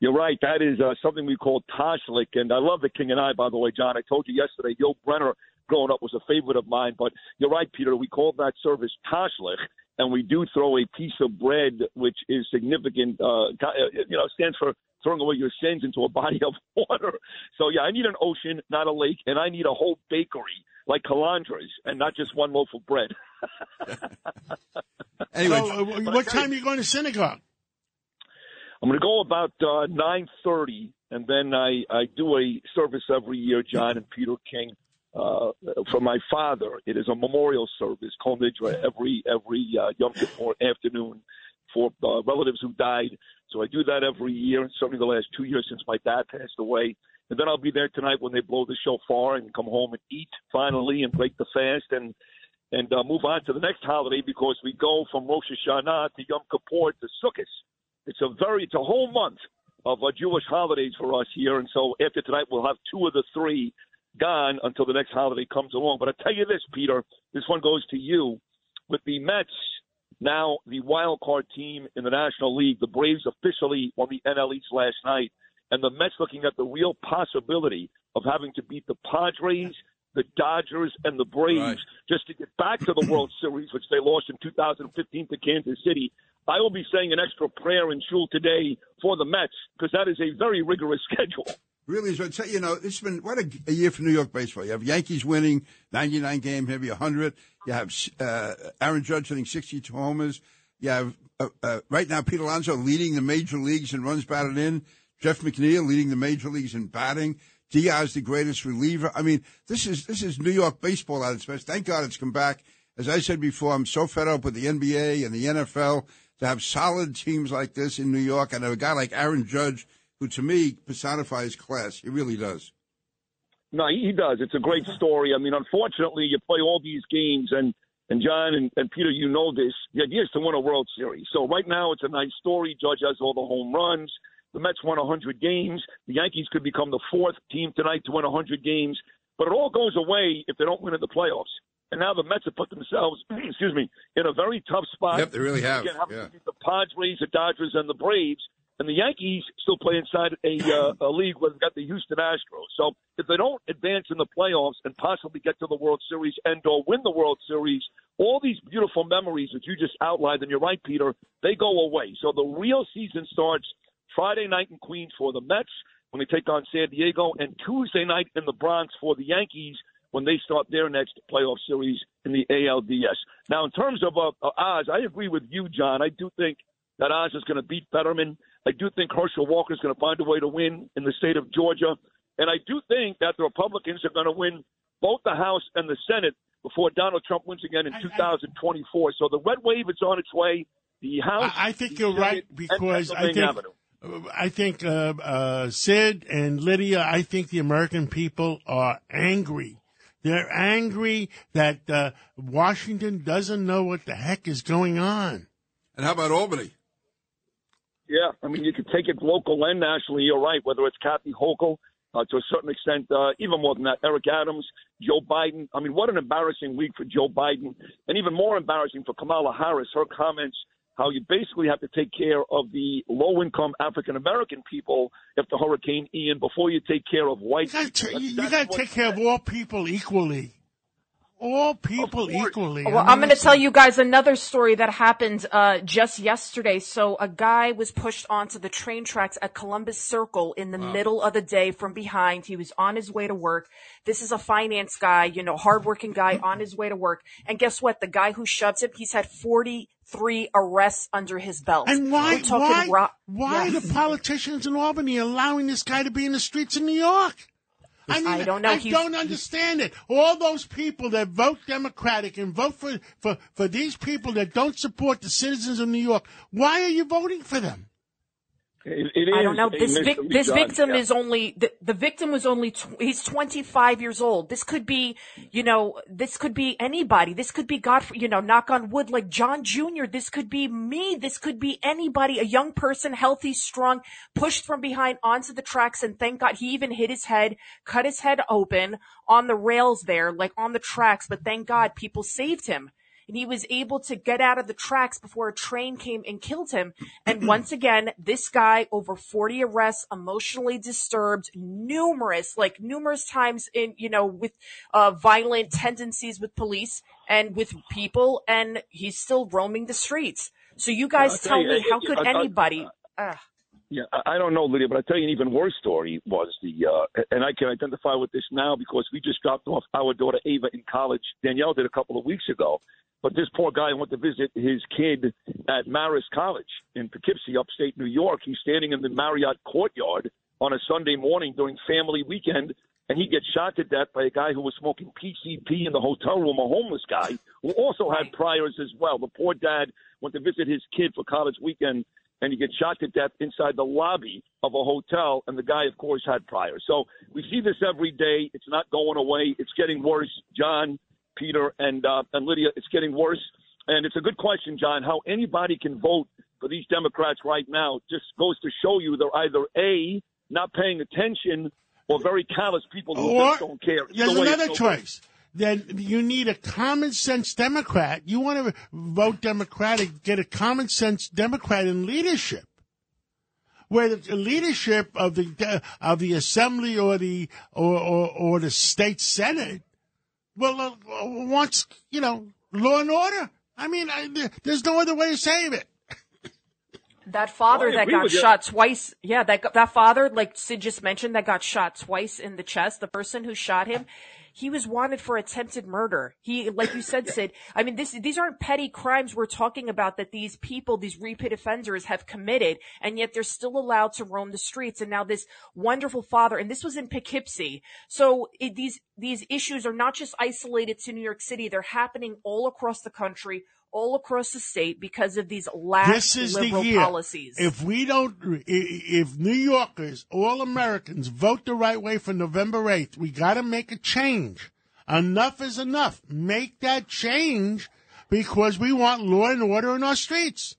You're right. That is uh, something we call Tashlich, and I love the King and I. By the way, John, I told you yesterday. Yul Brynner, growing up, was a favorite of mine. But you're right, Peter. We call that service Tashlich, and we do throw a piece of bread, which is significant. Uh, uh, you know, stands for throwing away your sins into a body of water. So yeah, I need an ocean, not a lake, and I need a whole bakery like Calandra's, and not just one loaf of bread. Anyway, so, uh, what time are you going to synagogue? I'm going to go about uh, 9:30, and then I I do a service every year, John and Peter King, uh, for my father. It is a memorial service, Kol Nidre, every every uh, Yom Kippur afternoon for uh, relatives who died. So I do that every year, certainly the last two years since my dad passed away. And then I'll be there tonight when they blow the shofar and come home and eat finally and break the fast and and uh, move on to the next holiday because we go from Rosh Hashanah to Yom Kippur to Sukkot. It's a very, it's a whole month of uh, Jewish holidays for us here, and so after tonight we'll have two of the three gone until the next holiday comes along. But I tell you this, Peter, this one goes to you. With the Mets now the wild card team in the National League, the Braves officially won the NL East last night, and the Mets looking at the real possibility of having to beat the Padres the Dodgers and the Braves just to get back to the World Series, which they lost in 2015 to Kansas City. I will be saying an extra prayer in shul today for the Mets because that is a very rigorous schedule. Really is. what- You know, it's been what a, a year for New York baseball. You have Yankees winning 99 game, maybe 100. You have uh, Aaron Judge hitting 62 homers. You have uh, uh, right now Pete Alonso leading the major leagues in runs batted in. Jeff McNeil leading the major leagues in batting. Diaz the greatest reliever. I mean, this is this is New York baseball at its best. Thank God it's come back. As I said before, I'm so fed up with the NBA and the NFL to have solid teams like this in New York and a guy like Aaron Judge, who to me personifies class. He really does. No, he does. It's a great story. I mean, unfortunately, you play all these games, and and John and, and Peter, you know this. The idea is to win a World Series. So right now, it's a nice story. Judge has all the home runs. The Mets won 100 games. The Yankees could become the fourth team tonight to win 100 games. But it all goes away if they don't win in the playoffs. And now the Mets have put themselves, excuse me, in a very tough spot. Yep, they really have. Again, Yeah. the Padres, the Dodgers, and the Braves. And the Yankees still play inside a, uh, a league where they've got the Houston Astros. So if they don't advance in the playoffs and possibly get to the World Series and or win the World Series, all these beautiful memories that you just outlined, and you're right, Peter, they go away. So the real season starts Friday night in Queens for the Mets when they take on San Diego, and Tuesday night in the Bronx for the Yankees when they start their next playoff series in the ALDS. Now, in terms of uh, uh, Oz, I agree with you, John. I do think that Oz is going to beat Fetterman. I do think Herschel Walker is going to find a way to win in the state of Georgia. And I do think that the Republicans are going to win both the House and the Senate before Donald Trump wins again in 2024. So the red wave is on its way. The House. I, I think you're Senate, right because I think Avenue. I think uh, uh, Sid and Lydia. I think the American people are angry. They're angry that uh, Washington doesn't know what the heck is going on. And how about Albany? Yeah, I mean, you could take it local and nationally. You're right. Whether it's Kathy Hochul, uh, to a certain extent, uh, even more than that, Eric Adams, Joe Biden. I mean, what an embarrassing week for Joe Biden, and even more embarrassing for Kamala Harris. Her comments, how you basically have to take care of the low-income African American people after Hurricane Ian before you take care of white. You people. You, got to take care of all people equally. All people equally. Well, I'm going to tell you guys another story that happened uh, just yesterday. So, a guy was pushed onto the train tracks at Columbus Circle in the middle of the day from behind. He was on his way to work. This is a finance guy, you know, hardworking guy on his way to work. And guess what? The guy who shoved him, he's had 43 arrests under his belt. And why? We're Why? ro- why Yes. the politicians in Albany allowing this guy to be in the streets of New York? I mean, I don't know. I He's- don't understand it. All those people that vote Democratic and vote for, for, for these people that don't support the citizens of New York, why are you voting for them? It, it I don't know. This vic- this victim Yeah. is only the, the victim was only tw- he's 25 years old. This could be, you know, this could be anybody. This could be God, you know, knock on wood, like John Jr. This could be me. This could be anybody. A young person, healthy, strong, pushed from behind onto the tracks, and thank God he even hit his head, cut his head open on the rails there, like on the tracks. But thank God people saved him and he was able to get out of the tracks before a train came and killed him. And once again, this guy, over 40 arrests, emotionally disturbed, numerous, like numerous times in, you know, with uh, violent tendencies with police and with people, and he's still roaming the streets. So you guys tell tell you, me, I- how could I- I- anybody? Uh, Yeah, I I don't know, Lydia, but I'll tell you an even worse story was the, uh, and I can identify with this now because we just dropped off our daughter Ava in college. Danielle did a couple of weeks ago. But this poor guy went to visit his kid at Marist College in Poughkeepsie, upstate New York. He's standing in the Marriott courtyard on a Sunday morning during family weekend, and he gets shot to death by a guy who was smoking PCP in the hotel room, a homeless guy who also had priors as well. The poor dad went to visit his kid for college weekend, and he gets shot to death inside the lobby of a hotel, and the guy, of course, had prior. So we see this every day. It's not going away. It's getting worse. John, Peter, and uh, and Lydia, it's getting worse. And it's a good question, John, how anybody can vote for these Democrats right now just goes to show you they're either A, not paying attention, or very callous people who Or just don't care. there's Either way, another it's no choice. Then you need a common sense Democrat. You want to vote Democratic, get a common sense Democrat in leadership. Where the leadership of the of the assembly or the or or, or the state senate, well, uh, wants you know law and order. I mean, I, there's no other way to save it. That father Well, that got with you. shot twice, yeah, that that father, like Sid just mentioned, that got shot twice in the chest. The person who shot him, he was wanted for attempted murder. He, like you said, Sid. I mean, this these aren't petty crimes we're talking about that these people, these repeat offenders, have committed, and yet they're still allowed to roam the streets. And now this wonderful father, and this was in Poughkeepsie. So it, these these issues are not just isolated to New York City; they're happening all across the country. All across the state because of these lax this the liberal year. policies. If we don't, if New Yorkers, all Americans, vote the right way for November eighth, we got to make a change. Enough is enough. Make that change because we want law and order in our streets.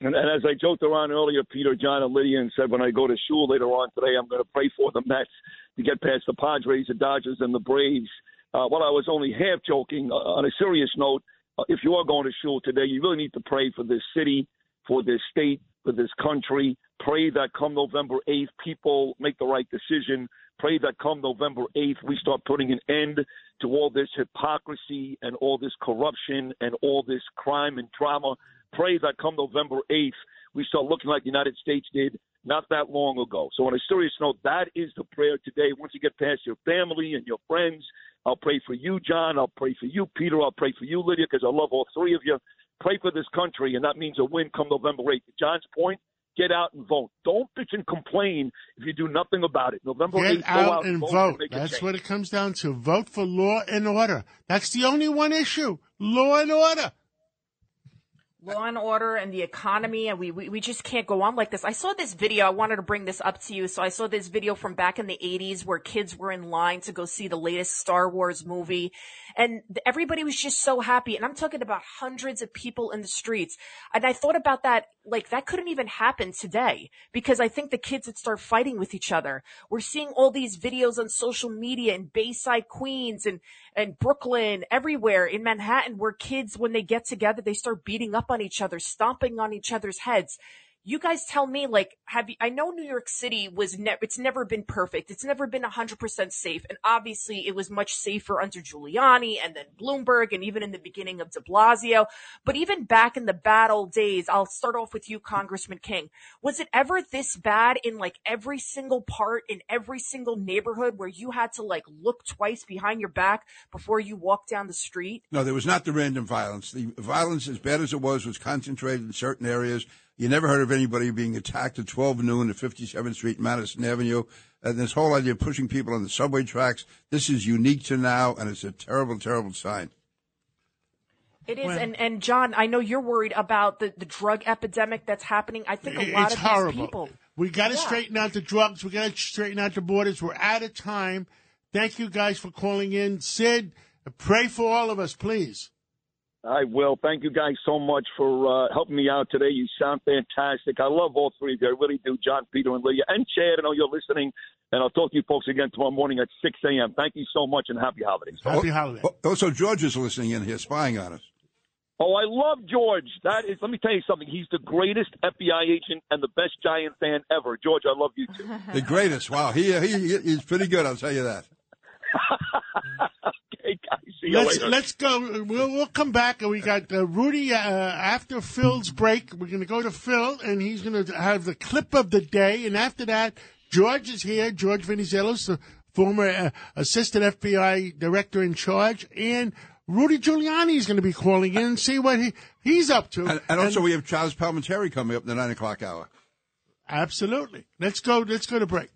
And, and as I joked around earlier, Peter, John, and Lydia, and said when I go to shul later on today, I'm going to pray for the Mets to get past the Padres, the Dodgers, and the Braves. Uh, well, I was only half joking. Uh, on a serious note, uh, if you are going to shul today, you really need to pray for this city, for this state, for this country. Pray that come November 8th, people make the right decision. Pray that come November 8th, we start putting an end to all this hypocrisy and all this corruption and all this crime and drama. Pray that come November 8th, we start looking like the United States did not that long ago. So, on a serious note, that is the prayer today. Once you get past your family and your friends, I'll pray for you, John. I'll pray for you, Peter. I'll pray for you, Lydia, because I love all three of you. Pray for this country, and that means a win come November 8th. John's point, get out and vote. Don't bitch and complain if you do nothing about it. November 8th, Get go out and vote. vote. make a That's what it comes down to. Vote for law and order. That's the only one issue. Law and order. Law and order and the economy and we, we we just can't go on like this. I saw this video. I wanted to bring this up to you. So I saw this video from back in the 80s where kids were in line to go see the latest Star Wars movie and everybody was just so happy and I'm talking about hundreds of people in the streets. And I thought about that like that couldn't even happen today because I think the kids would start fighting with each other. We're seeing all these videos on social media in Bayside, Queens and and Brooklyn, everywhere in Manhattan where kids when they get together they start beating up on each other, stomping on each other's heads. You guys tell me, like, have you, I know New York City was never, it's never been perfect. It's never been 100% safe. And obviously it was much safer under Giuliani and then Bloomberg and even in the beginning of de Blasio. But even back in the bad old days, I'll start off with you, Congressman King. Was it ever this bad in like every single part in every single neighborhood where you had to like look twice behind your back before you walked down the street? No, there was not the random violence. The violence, as bad as it was, was concentrated in certain areas. You never heard of anybody being attacked at 12 noon at 57th Street, Madison Avenue. And this whole idea of pushing people on the subway tracks, this is unique to now, and it's a terrible, terrible sign. It is, and and John, I know you're worried about the, the drug epidemic that's happening. I think a lot it's of horrible. these people. We got to Yeah. straighten out the drugs. We got to straighten out the borders. We're out of time. Thank you guys for calling in. Sid, pray for all of us, please. I will. Thank you guys so much for uh, helping me out today. You sound fantastic. I love all three of you. I really do. John, Peter, and Lydia, and Chad. I know you're listening, and I'll talk to you folks again tomorrow morning at 6 a.m. Thank you so much, and happy holidays. Happy holidays. Also, George is listening in here, spying on us. Oh, I love George. That is. Let me tell you something. He's the greatest FBI agent and the best Giant fan ever. George, I love you too. The greatest. Wow. He, he, he's pretty good, I'll tell you that. Okay, guys. See Let's later. let's go. We'll we'll come back, and we got uh, Rudy uh, after Phil's break. We're going to go to Phil, and he's going to have the clip of the day, and after that, George is here. George Venizelos, the former uh, assistant FBI director in charge, and Rudy Giuliani is going to be calling in and see what he he's up to. And, and also, we have Charles Palminteri coming up in the 9 o'clock hour. Absolutely. Let's go. Let's go to break.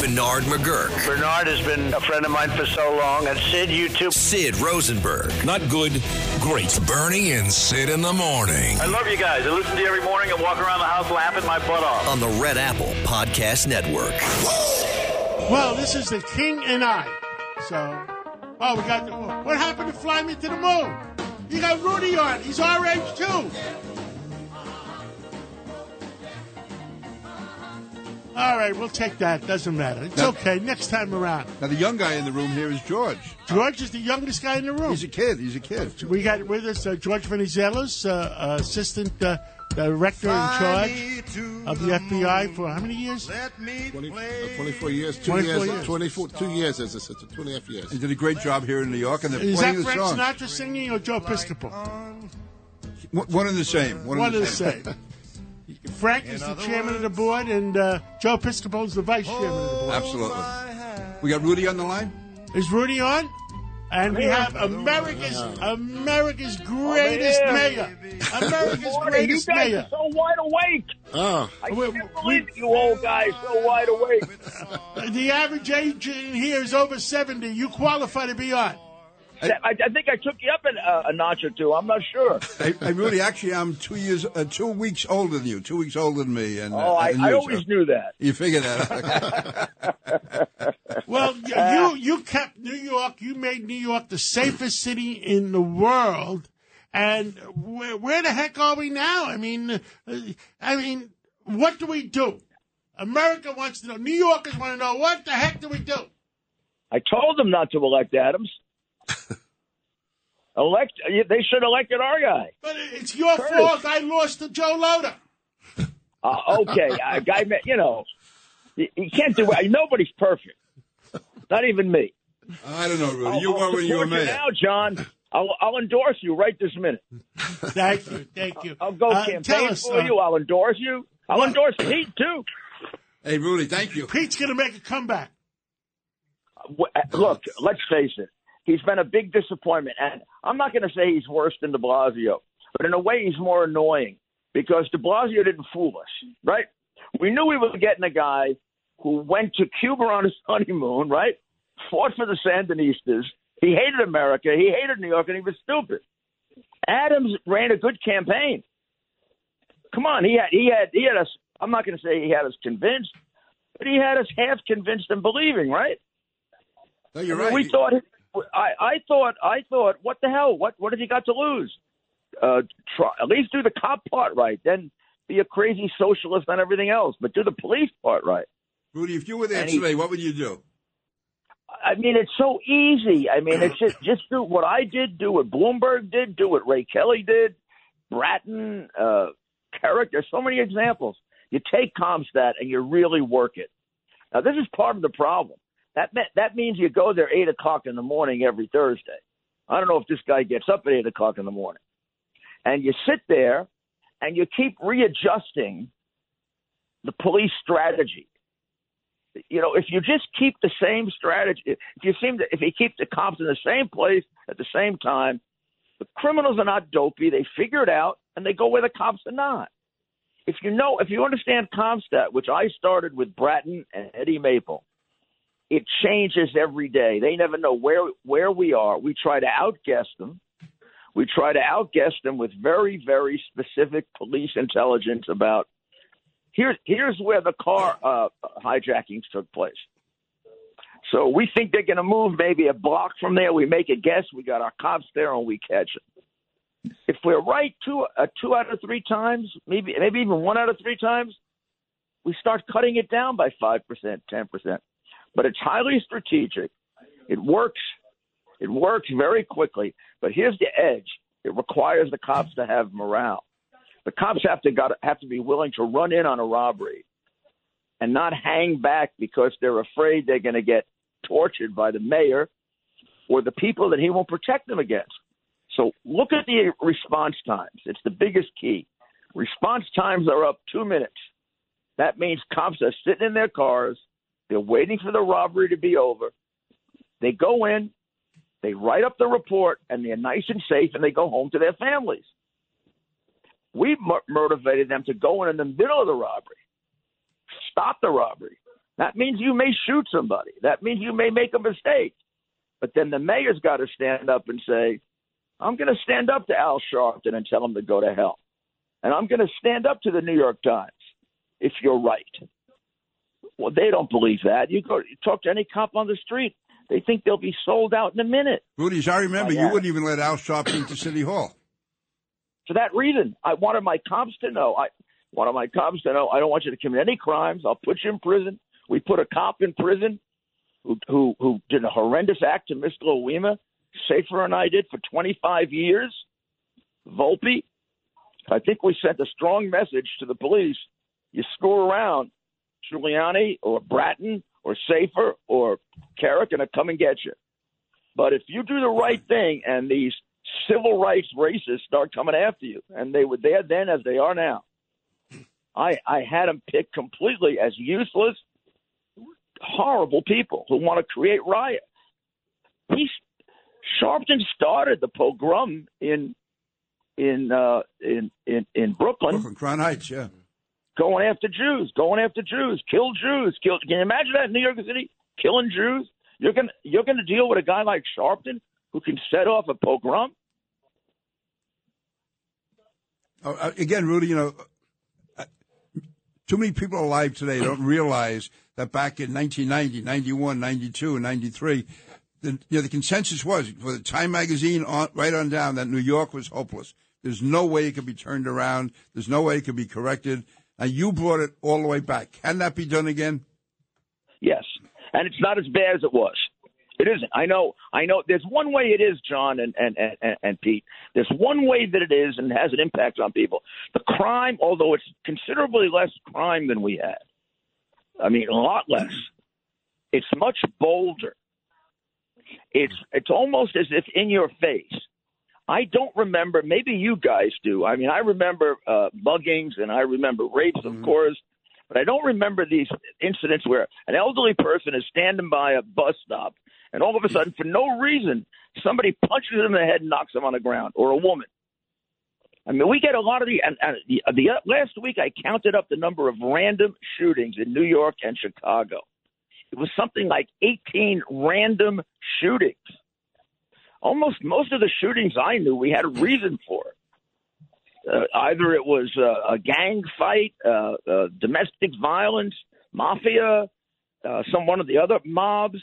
Bernard McGuirk. Bernard has been a friend of mine for so long. And Sid, you too. Sid Rosenberg. Not good, great. Bernie and Sid in the morning. I love you guys. I listen to you every morning and walk around the house laughing my butt off. On the Red Apple Podcast Network. Well, this is the King and I. So, oh, we got. What happened to Fly Me to the Moon? You got Rudy on. He's our age too. All right, we'll take that. Doesn't matter. It's Now- okay. Next time around. Now, the young guy in the room here is George. George is the youngest guy in the room. He's a kid. He's a kid. We got with us uh, George Venizelos, uh, uh, assistant uh, director in charge of the FBI for how many years? 20, uh, 24 years, two 24 years, years. 24, two years as assistant, two and a half years. He did a great job here in New York, and they're Is playing that the Frank song. Sinatra singing or Joe Piscopo? One one and the same. One, One and and the same. Frank is the chairman of the board, and uh, Joe Piscopo is the vice chairman of the board. Absolutely. We got Rudy on the line. Is Rudy on? And we have America's America's greatest here. mayor. America's Morning. greatest you guys mayor. are so wide awake. Oh. I can't believe you old guys so wide awake. The average age in here is over seventy. You qualify to be on. I, I think I took you up an, uh, a notch or two. I'm not sure. I, hey, Rudy, actually, I'm two years, uh, two weeks older than you. Two weeks older than me. And, uh, Oh, I, and I you, always so knew that. You figured that. out. Well, y- you you kept New York. You made New York the safest city in the world. And where, where the heck are we now? I mean, uh, I mean, what do we do? America wants to know. New Yorkers want to know what the heck do we do? I told them not to elect Adams. elect. They should have elected our guy. But it's your Curtis. fault. I lost to Joe Lhota. Uh, okay, a guy. You know, you, you can't do it. Nobody's perfect. Not even me. I don't know, Rudy. I'll, You I'll were when you were support mayor. now, John. I'll, I'll endorse you right this minute. Thank you. Thank you. I'll go Uh, campaign us, for uh, you. I'll endorse you. I'll endorse Pete too. Hey, Rudy, thank you. Pete's going to make a comeback. Uh, Look, let's face it. He's been a big disappointment, and I'm not going to say he's worse than De Blasio, but in a way, he's more annoying. because De Blasio didn't fool us, right? We knew we were getting a guy who went to Cuba on his honeymoon, right? Fought for the Sandinistas. He hated America. He hated New York, and he was stupid. Adams ran a good campaign. Come on, he had he had he had us. I'm not going to say he had us convinced, but he had us half convinced and believing, right? No, you're I mean, right. We thought. I I thought I thought what the hell? What what has he got to lose? Uh, try, at least do the cop part right, then be a crazy socialist on everything else, but do the police part right. Rudy, if you were there And he- today, what would you do? I mean, it's so easy. I mean, it's just just do what I did, do what Bloomberg did, do what Ray Kelly did, Bratton, uh, Kerik. There's so many examples. You take CompStat and you really work it. Now, this is part of the problem. That that means you go there eight o'clock in the morning every Thursday. I don't know if this guy gets up at eight o'clock in the morning, and you sit there and you keep readjusting the police strategy you know, if you just keep the same strategy, if you seem to, if you keep the cops in the same place at the same time, the criminals are not dopey. They figure it out and they go where the cops are not. If you know, if you understand CompStat, which I started with Bratton and Eddie Maple, it changes every day. They never know where where we are. We try to outguess them. We try to outguess them with very very specific police intelligence about here's here's where the car uh, hijackings took place. So we think they're going to move maybe a block from there. We make a guess. We got our cops there, and we catch them. If we're right two uh, two out of three times, maybe maybe even one out of three times, we start cutting it down by five percent, ten percent. But it's highly strategic. It works. It works very quickly. But here's the edge: it requires the cops to have morale the cops have to got have to be willing to run in on a robbery and not hang back because they're afraid they're going to get tortured by the mayor or the people that he won't protect them against. So look at the response times. It's the biggest key. Response times are up two minutes. That means cops are sitting in their cars. They're waiting for the robbery to be over. They go in, they write up the report, and they're nice and safe, and they go home to their families we mo- motivated them to go in in the middle of the robbery, stop the robbery. That means you may shoot somebody. That means you may make a mistake. But then the mayor's got to stand up and say, I'm going to stand up to Al Sharpton and tell him to go to hell. And I'm going to stand up to the New York Times if you're right. Well, they don't believe that. You go you talk to any cop on the street, they think they'll be sold out in a minute. Rudy, as I remember, Oh, yeah. you wouldn't even let Al Sharpton into City Hall. For that reason, I wanted my cops to know. I wanted my cops to know I don't want you to commit any crimes. I'll put you in prison. We put a cop in prison who who, who did a horrendous act to Mr. Louima. Safir and I did for 25 years. Volpe. I think we sent a strong message to the police. You screw around, Giuliani or Bratton or Safir or Kerik to come and get you. But if you do the right thing and these civil rights racists start coming after you, and they were there then as they are now, I, I had them picked completely as useless, horrible people who want to create riots. He Sharpton started the pogrom in in uh, in in in Brooklyn, Brooklyn, Crown Heights, yeah. Going after Jews, going after Jews, kill Jews, kill. Can you imagine that in New York City, killing Jews? You're gonna you're gonna deal with a guy like Sharpton who can set off a pogrom. Uh, uh, again, Rudy, you know, uh, too many people alive today don't realize that back in 1990, 91, 92, and 93, the, you know, the consensus was for the Time magazine on, right on down that New York was hopeless. There's no way it could be turned around. There's no way it could be corrected. And you brought it all the way back. Can that be done again? Yes, and it's not as bad as it was. It isn't. I know. I know. There's one way it is, John and and and, and Pete. There's one way that it is, and has an impact on people. The crime, although it's considerably less crime than we had, I mean, a lot less. It's much bolder. It's it's almost as if in your face. I don't remember. Maybe you guys do. I mean, I remember uh, muggings and I remember rapes, of course, but I don't remember these incidents where an elderly person is standing by a bus stop and all of a sudden, for no reason, somebody punches him in the head and knocks him on the ground, or a woman. I mean, we get a lot of the. And, and the, the uh, last week, I counted up the number of random shootings in New York and Chicago. It was something like 18 random shootings. Almost most of the shootings I knew, we had a reason for it. Uh, either it was uh, a gang fight, uh, uh, domestic violence, mafia, uh, some one of the other mobs,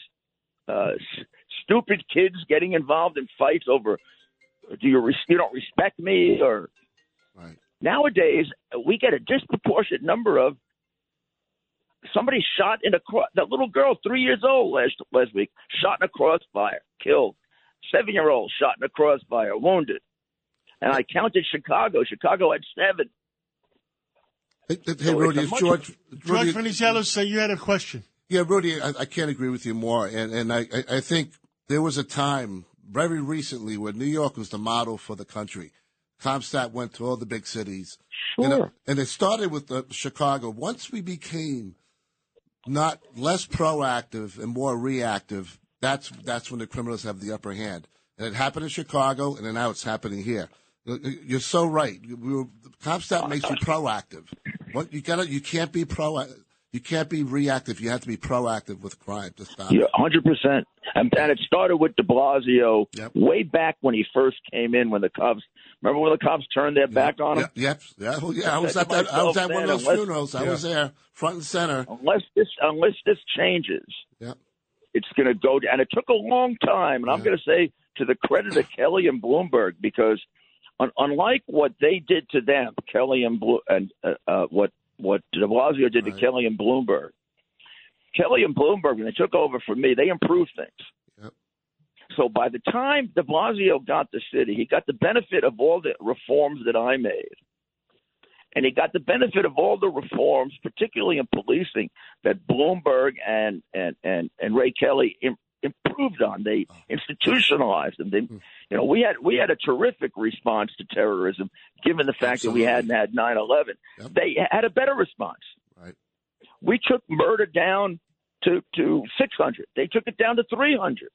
uh, s- stupid kids getting involved in fights over do you res- you don't respect me or nowadays we get a disproportionate number of somebody shot in a cro- that little girl three years old last last week shot in a crossfire killed seven year old shot in a crossfire wounded and I counted Chicago Chicago had seven Hey, hey, So Rudy, it's a it's much- George. George Rudy, Venizelos, so you had a question. Yeah, Rudy, I, I can't agree with you more. And and I, I- I think there was a time very recently where New York was the model for the country. CompStat went to all the big cities. You know, Sure. Uh, and it started with the Chicago. Once we became not less proactive and more reactive, that's that's when the criminals have the upper hand. And it happened in Chicago, and now it's happening here. You're so right. We were, CompStat makes you proactive. What you gotta, You can't be pro. You can't be reactive. You have to be proactive with crime to stop. Yeah, hundred percent. And and it started with De Blasio yep. way back when he first came in. When the Cubs, remember when the Cubs turned their back on him? Yep. Yeah. Well, yeah. I was at that. I was at one of those unless- funerals. I was there, front and center. Unless this unless this changes, Yep. It's going to go. And it took a long time. And I'm going to say to the credit of Kelly and Bloomberg because un- unlike what they did to them, Kelly and Blo- and uh, uh, what what De Blasio did to Kelly and Bloomberg. Kelly and Bloomberg, when they took over for me, they improved things. So by the time De Blasio got the city, he got the benefit of all the reforms that I made. And he got the benefit of all the reforms, particularly in policing, that Bloomberg and and and, and Ray Kelly Im- improved on. They institutionalized them. They, you know, we had we had a terrific response to terrorism, given the fact that we hadn't had 9/11. They had a better response. Right. We took murder down to to 600. They took it down to 300.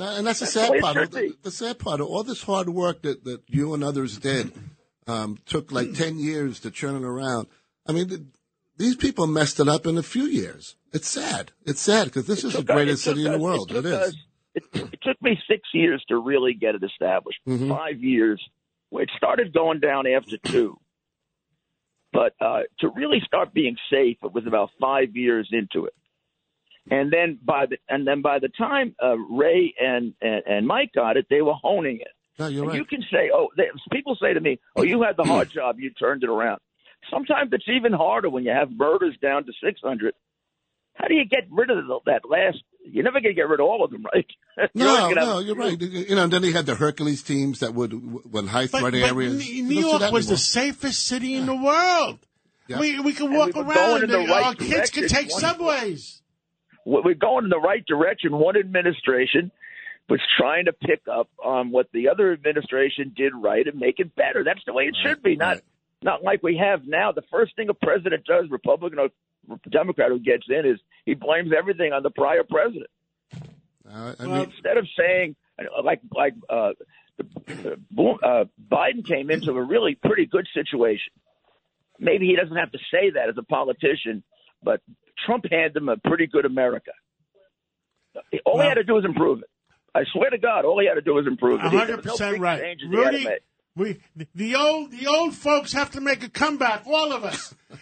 And that's the sad it part. The, the sad part of all this hard work that, that you and others did um, took like 10 years to turn it around. I mean, th these people messed it up in a few years. It's sad. It's sad because this is the took us- greatest city in the world. It It us- it, it took me six years to really get it established. Mm-hmm. Five years. It started going down after two, but uh, to really start being safe, it was about five years into it. And then by the and then by the time uh, Ray and, and and Mike got it, they were honing it. No, you're and right. you can say, oh, they, people say to me, oh, you had the hard job, you turned it around. Sometimes it's even harder when you have murders down to 600. How do you get rid of the, that last? You're never going to get rid of all of them, right? You're always No, gonna have- no, you're right. You know, and then they had the Hercules teams that would, when high But, threat but areas. New New York that was the safest city in the world. Yeah. We we can walk we around. going the and right our kids can take subways. we- we're going in the right direction. One administration was trying to pick up on what the other administration did right and make it better. That's the way it should be. Not not like we have now. The first thing a president does, Republican or Democrat who gets in, is he blames everything on the prior president. Uh, I Well, mean, instead of saying like like uh, uh, Biden came into a really pretty good situation. Maybe he doesn't have to say that as a politician, but Trump handed him a pretty good America. All he had to do was improve it. I swear to God, all he had to do was improve it. Hundred percent right, changes he had to Rudy. make. We the old the old folks have to make a comeback. All of us.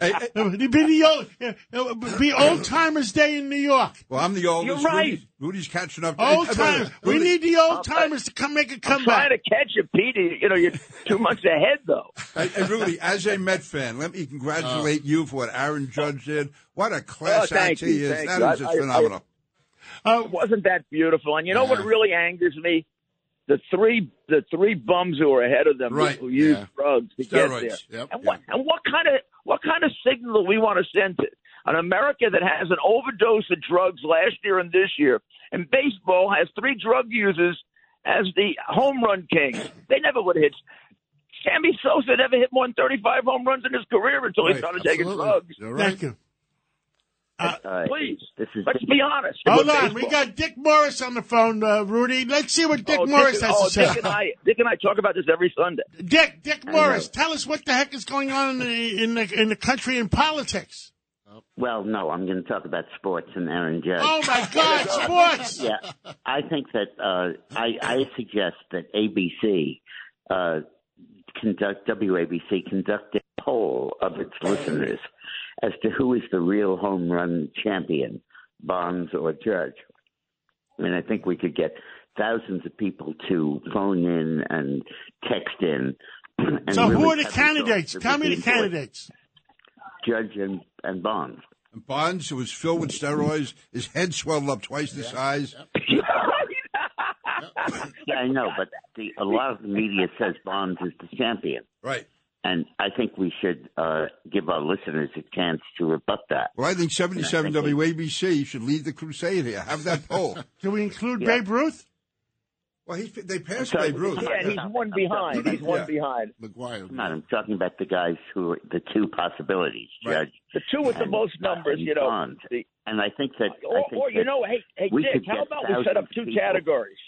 be the old be old timers day in New York. Well, I'm the oldest. You're right. Rudy's, Rudy's catching up. Old timers. We need the old timers to come make a I'm trying comeback. to catch you, Pete. You know, you're two months ahead, though. Hey, hey, Rudy, as a Met fan, let me congratulate oh. you for what Aaron Judge did. What a Oh, class thank act he you, is. thank That you. is I- just I- phenomenal. Uh, Wasn't that beautiful? And you know what really angers me? The three the three bums who are ahead of them Right, who use yeah. drugs to Steroids, get there. yep, and what and what kind of what kind of signal do we want to send to an America that has an overdose of drugs last year and this year, and baseball has three drug users as the home run kings? They never would have hit. Sammy Sosa never hit more than 35 home runs in his career until he Right, started taking drugs. You're right. Thank you. Uh, Please, this is let's be honest. Hold With on, we got Dick Morris on the phone, uh, Rudy. Let's see what Dick oh, Morris Dick, has oh, to say. Dick and I, Dick and I talk about this every Sunday. Dick, Dick Morris, tell us what the heck is going on in the in the, in the country and politics. Well, no, I'm going to talk about sports and Aaron Judge. Oh my God, sports! yeah, I think that uh, I, I suggest that ABC uh, conduct WABC conduct a poll of its listeners as to who is the real home run champion, Bonds or Judge. And I think we could get thousands of people to phone in and text in. And So who really are the candidates? results Tell me the candidates. Judge and, and Bonds. And Bonds, who was filled with steroids, his head swelled up twice the size. Yeah, I know, but the, a lot of the media says Bonds is the champion. Right. And I think we should uh, give our listeners a chance to rebut that. Well, I think 77 WABC should lead the crusade here. Have that poll. Do we include Yeah. Babe Ruth? Well, he, they passed Sorry, Babe Ruth. Yeah, he's one behind. He's one Yeah. behind. McGwire. Come on, I'm talking about the guys who are the two possibilities, Judge. The two with the most numbers, and you know. Bonds. And I think that. I or, think or you know, hey, hey, Dick, how about we set up two people. categories?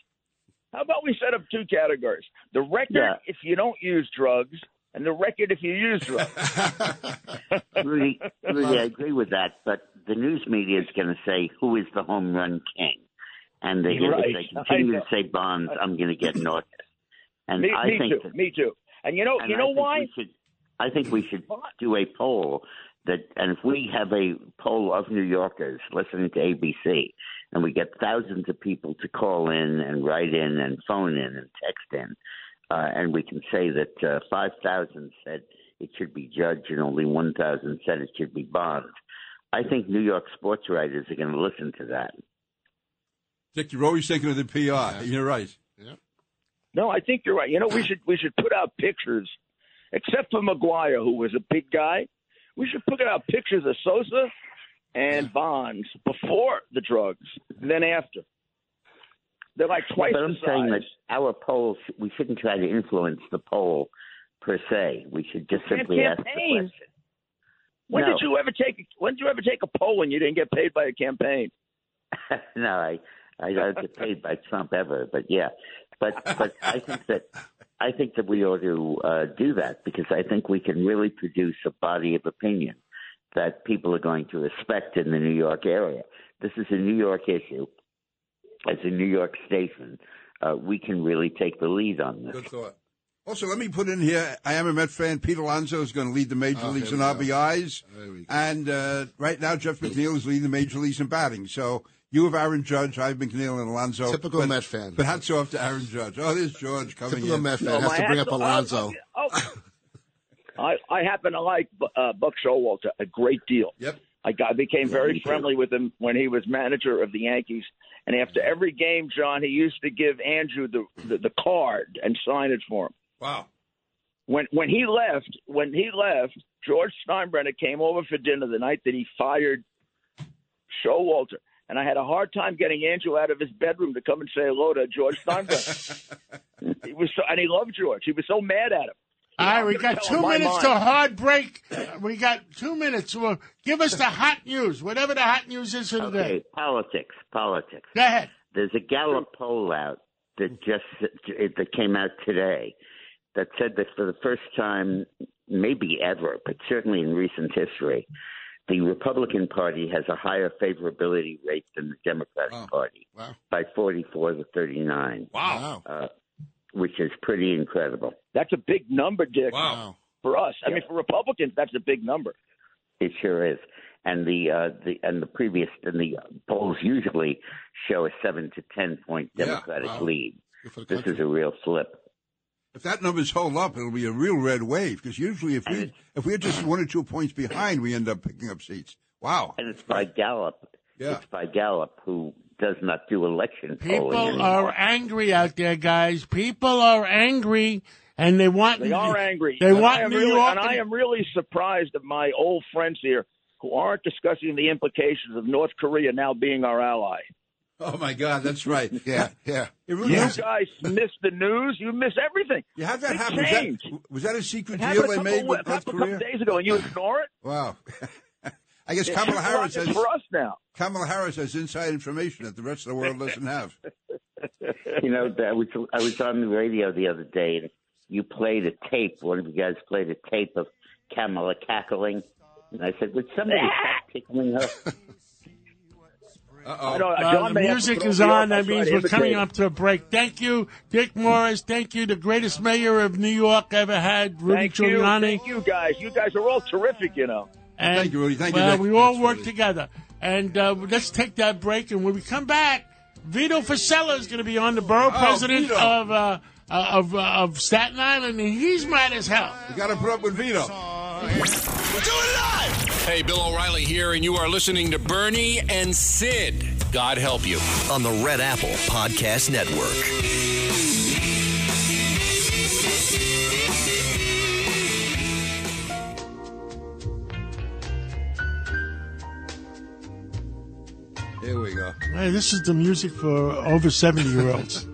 How about we set up two categories? The record Yeah. if you don't use drugs, and the record if you use drugs. Rudy, Rudy, I agree with that, but the news media is going to say who is the home run king, and they, Right. if they continue to say Bonds, I'm going to get nauseous. And me, I me think too. that, me too. And you know, and you know think why? Should, I think we should do a poll that, and if we have a poll of New Yorkers listening to ABC, and we get thousands of people to call in and write in and phone in and text in, uh, and we can say that uh, 5,000 said it should be Judge and only 1,000 said it should be Bond. I think New York sports writers are going to listen to that. Dick, you're always thinking of the PR. You're right. Yeah. No, I think you're right. You know, we should we should put out pictures, except for McGwire, who was a big guy. We should put out pictures of Sosa and Bonds before the drugs, and then after. They're like twice but I'm saying that our polls, we shouldn't try to influence the poll per se. We should just simply ask the question. When No. did you ever take when did you ever take a poll when you didn't get paid by a campaign? no, I I don't get paid by Trump ever, but yeah, but but I think that I think that we ought to uh, do that because I think we can really produce a body of opinion that people are going to respect in the New York area. This is a New York issue. As a New York station, uh, we can really take the lead on this. Good thought. Also, let me put in here, I am a Met fan. Pete Alonso is going to lead the major Oh, leagues in. RBIs. There we go. And uh, right now, Jeff McNeil is leading the major leagues in batting. So you have Aaron Judge, I have McNeil and Alonso. Typical but, Met fan. But hats off to Aaron Judge. Oh, there's George coming Typical in. Met fan No, has to bring up Alonso. Oh, oh, I I happen to like uh, Buck Showalter a great deal. Yep. I got I became very me too. friendly with him when he was manager of the Yankees. And after every game, John, he used to give Andrew the the, the card and sign it for him. Wow. When when he left, when he left, George Steinbrenner came over for dinner the night that he fired Showalter. And I had a hard time getting Andrew out of his bedroom to come and say hello to George Steinbrenner. he was so, and he loved George. He was so mad at him. All right, we got two minutes to mind. a hard break. We got two minutes. Well, give us the hot news, whatever the hot news is for today. Politics, politics. Go ahead. There's a Gallup poll out that just that came out today that said that for the first time, maybe ever, but certainly in recent history, the Republican Party has a higher favorability rate than the Democratic Party Wow. by 44 to 39. Wow. Uh, which is pretty incredible. That's a big number, Dick. Wow. For us, I mean, for Republicans, that's a big number. It sure is. And the uh, the and the previous and the polls usually show a seven to ten point Yeah, Democratic wow. lead. Good for the This country. is a real flip. If that numbers hold up, it'll be a real red wave. Because usually, if we if we're just one or two points behind, we end up picking up seats. Wow. And it's by Gallup. Yeah. It's by Gallup, who does not do election People polling anymore. are angry out there, guys. People are angry, and they want. They are angry. They and want I am New really, York. and I am really surprised at my old friends here who aren't discussing the implications of North Korea now being our ally. Oh my God, that's right. Yeah, yeah. Really You is. guys miss the news. You miss everything. You have that Big happen. Was that, was that a secret It deal happened a they made with a North couple, Korea? days ago, and you ignore it. Wow. I guess Kamala Harris has for us now. Kamala Harris has inside information that the rest of the world doesn't have. you know, I was I was on the radio the other day, and you played a tape. One of you guys played a tape of Kamala cackling, and I said, "Would somebody stop tickling her?" I don't- Uh, the may have to music is on. That means we're coming up to a break. Thank you, Dick Morris. Thank you, the greatest mayor of New York ever had, Rudy Thank you, Giuliani. thank you guys. You guys are all terrific. You know. And, Thank you, Rudy. Thank you, well, we all work together. And uh, let's take that break. And when we come back, Vito Fossella is going to be on the borough Oh, president Vito. of uh, uh, of uh, of Staten Island, and he's mad as hell. You got to put up with Vito. We're doing live! Hey, Bill O'Reilly here, and you are listening to Bernie and Sid. God help you. On the Red Apple Podcast Network. Here we go. Hey, this is the music for over seventy year olds.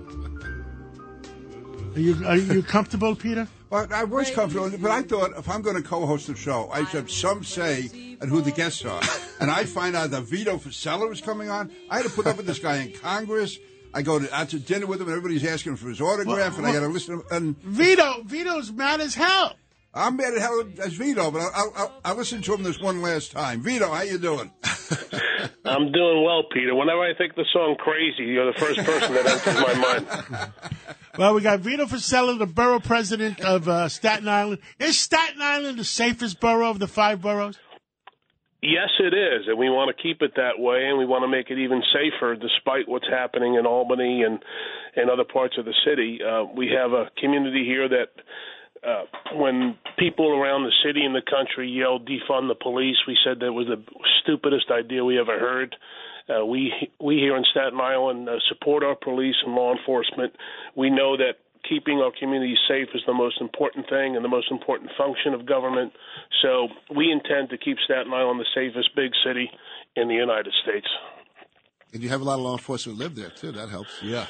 Are you are you comfortable, Peter? Well, I was comfortable, but I thought if I'm going to co-host the show, I should have some say at who the guests are. And I find out that Vito Fossella was coming on. I had to put up with this guy in Congress. I go to, out to dinner with him, and everybody's asking for his autograph, and I got to listen to him. And Vito, Vito's mad as hell. I'm mad at hell as Vito, but I'll, I'll, I'll listen to him this one last time. Vito, how you doing? I'm doing well, Peter. Whenever I think the song "Crazy," you're the first person that enters my mind. Well, we got Vito Fossella, the borough president of uh, Staten Island. Is Staten Island the safest borough of the five boroughs? Yes, it is, and we want to keep it that way, and we want to make it even safer, despite what's happening in Albany and and other parts of the city. Uh, we have a community here that. Uh, when people around the city and the country yelled defund the police, we said that was the stupidest idea we ever heard. Uh, we we here in Staten Island uh, support our police and law enforcement. We know that keeping our communities safe is the most important thing and the most important function of government. So we intend to keep Staten Island the safest big city in the United States. And you have a lot of law enforcement live there too. That helps. Yeah.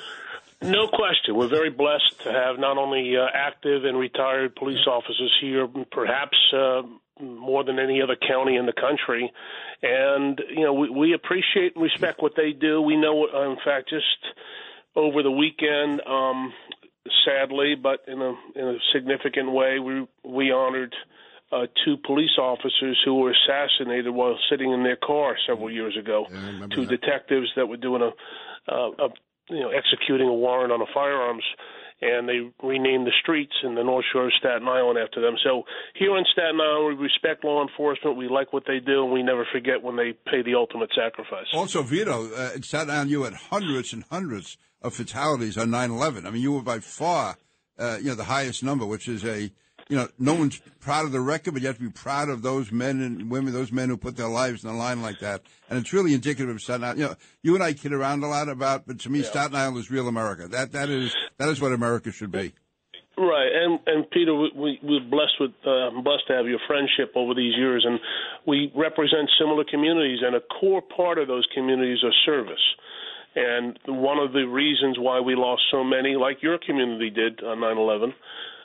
No question. We're very blessed to have not only uh, active and retired police officers here, perhaps uh, more than any other county in the country. And, you know, we, we appreciate and respect what they do. We know, in fact, just over the weekend, um, sadly, but in a, in a significant way, we, we honored uh, two police officers who were assassinated while sitting in their car several years ago. two detectives that were doing a, uh, a you know executing a warrant on a firearms, and they renamed the streets in the North Shore of Staten Island after them. So here in Staten Island, we respect law enforcement. We like what they do, and we never forget when they pay the ultimate sacrifice. Also, Vito, uh, in Staten Island, you had hundreds and hundreds of fatalities on 9/11. I mean, you were by far, uh, you know, the highest number, which is a, you know, no one's proud of the record, but you have to be proud of those men and women, those men who put their lives on the line like that. And it's really indicative of Staten Island. You know, you and I kid around a lot about, but to me, Staten Island is real America. That that is that is what America should be. Right, and and Peter, we, we we're blessed with uh, blessed to have your friendship over these years, and we represent similar communities, and a core part of those communities are service. And one of the reasons why we lost so many, like your community did on 9/11,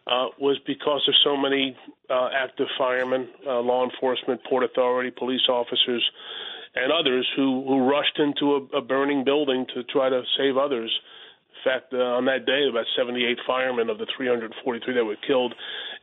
uh, was because of so many uh, active firemen, uh, law enforcement, port authority, police officers, and others who who rushed into a, a burning building to try to save others. In fact, uh, on that day, about 78 firemen of the 343 that were killed.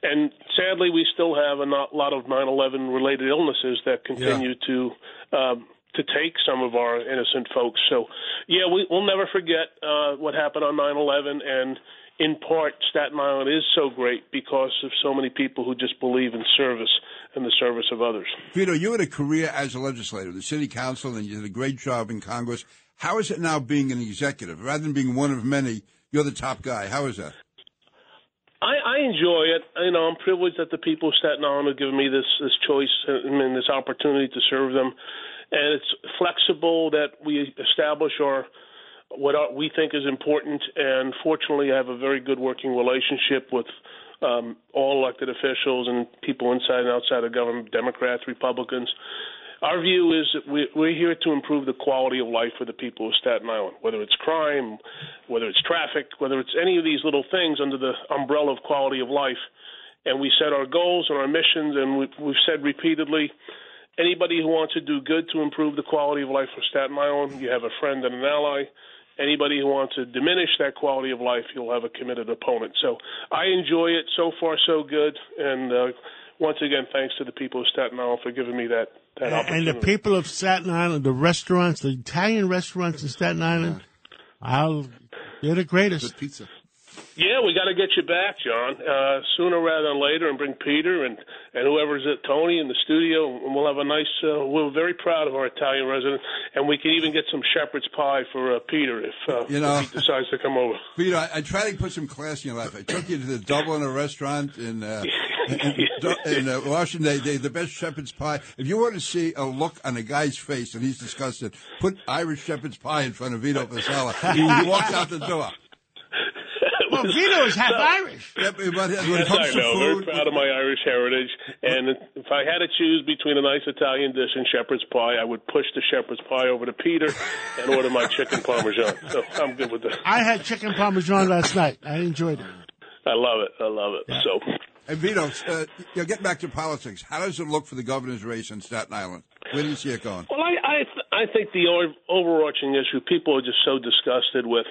And sadly, we still have a not, lot of 9/11 related illnesses that continue to um, to take some of our innocent folks. So, yeah, we, we'll never forget uh, what happened on 9/11, and in part, Staten Island is so great because of so many people who just believe in service and the service of others. Vito, you had a career as a legislator, the city council, and you did a great job in Congress. How is it now being an executive? Rather than being one of many, you're the top guy. How is that? I, I enjoy it. You know, I'm privileged that the people of Staten Island have given me this this choice and this opportunity to serve them, and it's flexible that we establish our what we think is important. And fortunately, I have a very good working relationship with um, all elected officials and people inside and outside of government, Democrats, Republicans. Our view is that we, we're here to improve the quality of life for the people of Staten Island, whether it's crime, whether it's traffic, whether it's any of these little things under the umbrella of quality of life. And we set our goals and our missions, and we, we've said repeatedly Anybody who wants to do good to improve the quality of life for Staten Island, you have a friend and an ally. Anybody who wants to diminish that quality of life, you'll have a committed opponent. So I enjoy it. So far, so good. And uh, once again, thanks to the people of Staten Island for giving me that, that And opportunity. the people of Staten Island, the restaurants, the Italian restaurants in Staten Island, I'll, they're the greatest. pizza. Yeah, we got to get you back, John, uh, sooner rather than later, and bring Peter and and whoever's at Tony in the studio, and we'll have a nice. Uh, we're very proud of our Italian resident, and we can even get some shepherd's pie for uh, Peter if, uh, You know- if he decides to come over. Peter, I, I try to put some class in your life. I took you to the Dublin restaurant in uh, in, in uh, Washington. They, they the best shepherd's pie. If you want to see a look on a guy's face and he's disgusted, put Irish shepherd's pie in front of Vito Fossella. He, he walks out the door. Well, Vito is half Irish. Yeah, but when it Yes, comes I to know. food, Very proud of my Irish heritage. And if I had to choose between a nice Italian dish and shepherd's pie, I would push the shepherd's pie over to Peter and order my chicken parmesan. So I'm good with that. I had chicken parmesan last night. I enjoyed it. I love it. I love it. So And Vito, uh, you know, get back to politics. How does it look for the governor's race in Staten Island? Where do you see it going? Well, I I, th- I think the overarching issue people are just so disgusted with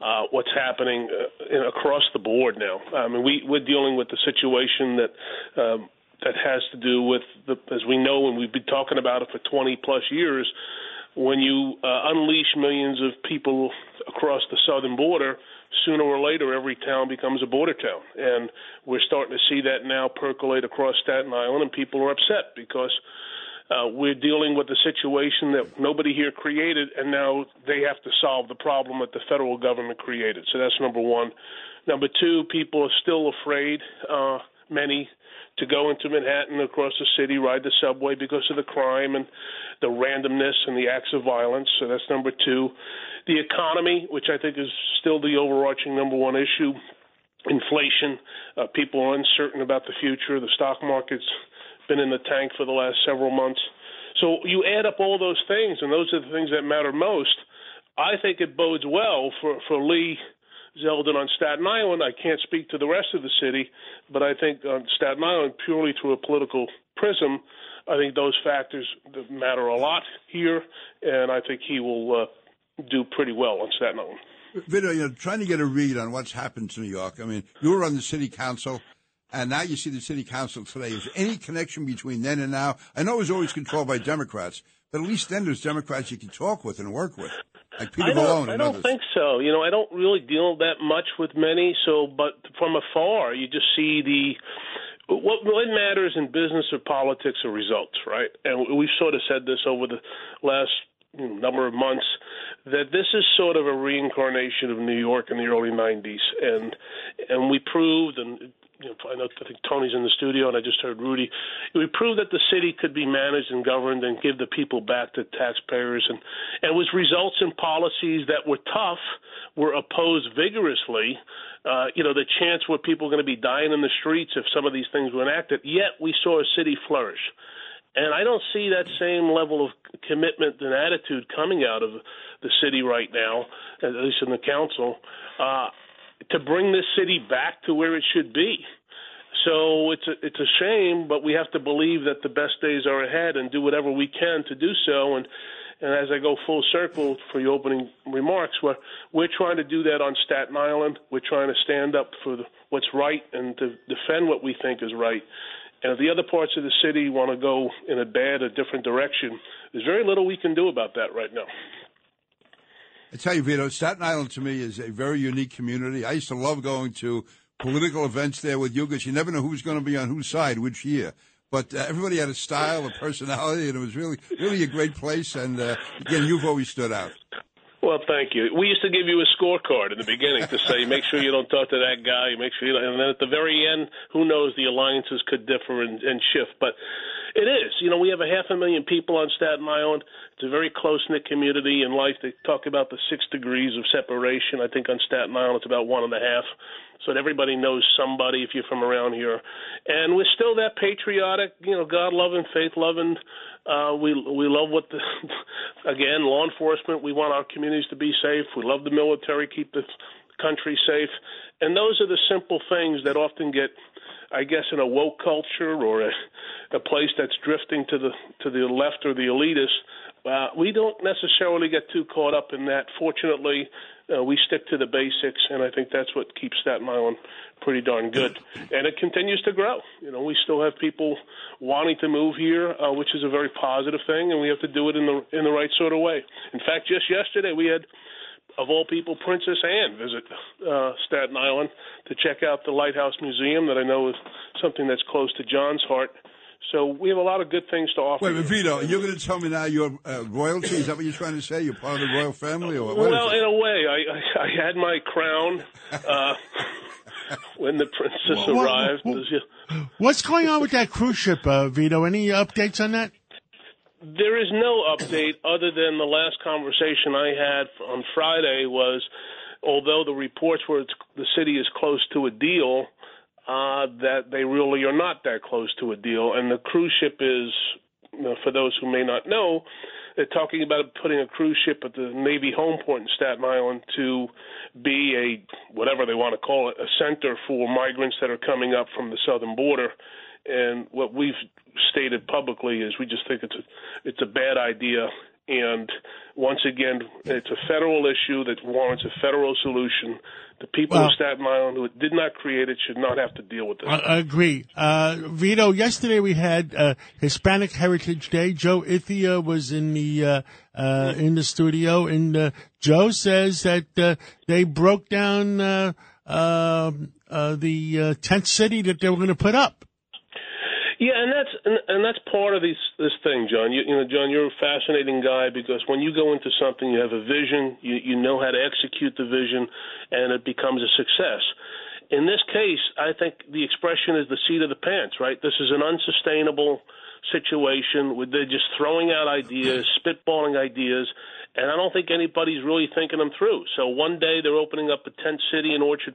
uh, what's happening uh, in, across the board now. I mean, we we're dealing with the situation that. Um, that has to do with the, as we know, and we've been talking about it for 20 plus years. When you uh, unleash millions of people across the southern border, sooner or later, every town becomes a border town, and we're starting to see that now percolate across Staten Island, and people are upset because uh, we're dealing with a situation that nobody here created, and now they have to solve the problem that the federal government created. So that's number one. Number two, people are still afraid, uh, many, to go into Manhattan across the city, ride the subway because of the crime and the randomness and the acts of violence. So that's number two. The economy, which I think is still the overarching number one issue, inflation. Uh, people are uncertain about the future. The stock market's been in the tank for the last several months. So you add up all those things, and those are the things that matter most. I think it bodes well for for Lee Zeldin on Staten Island. I can't speak to the rest of the city, but I think on Staten Island, purely through a political prism, I think those factors matter a lot here, and I think he will uh, do pretty well on Staten Island. Vito, you know, trying to get a read on what's happened to New York. I mean, you were on the city council, and now you see the city council today. Is there any connection between then and now? I know it was always controlled by Democrats, but at least then there's Democrats you can talk with and work with, like Peter I don't, Vallone I don't others. think so. You know, I don't really deal that much with many. So, but from afar, you just see the what what matters in business or politics are results, right? And we've sort of said this over the last number of months that this is sort of a reincarnation of New York in the early '90s, and and we proved and. You know, I, know, I think Tony's in the studio, and I just heard Rudy. We proved that the city could be managed and governed and give the people back to taxpayers, and, and was results in policies that were tough, were opposed vigorously. Uh, you know, the chance where people going to be dying in the streets if some of these things were enacted. Yet we saw a city flourish. And I don't see that same level of commitment and attitude coming out of the city right now, at least in the council, uh, to bring this city back to where it should be. So it's a, it's a shame, but we have to believe that the best days are ahead and do whatever we can to do so. And and as I go full circle for your opening remarks, we're we're trying to do that on Staten Island. We're trying to stand up for the, what's right and to defend what we think is right. And if the other parts of the city want to go in a bad or different direction, there's very little we can do about that right now. I tell you, Vito, Staten Island to me is a very unique community. I used to love going to political events there with you because you never know who's going to be on whose side which year. But uh, everybody had a style, a personality, and it was really, really a great place. And uh, again, you've always stood out. Well, thank you. We used to give you a scorecard in the beginning to say, make sure you don't talk to that guy, make sure you and then at the very end, who knows, the alliances could differ and, and shift. But it is. You know, we have a half a million people on Staten Island. It's a very close knit community in life. They talk about the six degrees of separation. I think on Staten Island it's about one and a half. So that everybody knows somebody if you're from around here. And we're still that patriotic, you know, God loving, faith loving. Uh, we we love what the again law enforcement. We want our communities to be safe. We love the military, keep the country safe, and those are the simple things that often get I guess, in a woke culture or a, a place that's drifting to the to the left or the elitist. Uh, we don't necessarily get too caught up in that. Fortunately, uh, we stick to the basics, and I think that's what keeps Staten Island pretty darn good. And it continues to grow. You know, we still have people wanting to move here, uh, which is a very positive thing, and we have to do it in the in the right sort of way. In fact, just yesterday we had of all people, Princess Anne visit uh, Staten Island to check out the Lighthouse Museum that I know is something that's close to John's heart. So we have a lot of good things to offer. Wait, but Vito, you're going to tell me now you're uh, royalty? Is that what you're trying to say? You're part of the royal family, or what? what well, in a way, I, I, I had my crown uh, when the princess Well, well, arrived. well, What's going on with that cruise ship, uh, Vito? Any updates on that? There is no update other than the last conversation I had on Friday was, although the reports were the city is close to a deal, uh, that they really are not that close to a deal, and the cruise ship is, you know, for those who may not know, they're talking about putting a cruise ship at the Navy home port in Staten Island to be a whatever they want to call it, a center for migrants that are coming up from the southern border. And what we've stated publicly is we just think it's a it's a bad idea. And once again, it's a federal issue that warrants a federal solution. The people Well- of Staten Island who did not create it should not have to deal with this. I, I agree. Uh, Vito, yesterday we had uh, Hispanic Heritage Day. Joe Ithia was in the uh, uh, in the studio, and uh, Joe says that uh, they broke down uh, uh, uh, the uh, tent city that they were going to put up. Yeah, and that's and, and that's part of this this thing, John. You, you know, John, you're a fascinating guy because when you go into something, you have a vision, you you know how to execute the vision, and it becomes a success. In this case, I think the expression is the seat of the pants, right? This is an unsustainable situation where they're just throwing out ideas, spitballing ideas, and I don't think anybody's really thinking them through. So one day they're opening up a tent city in Orchard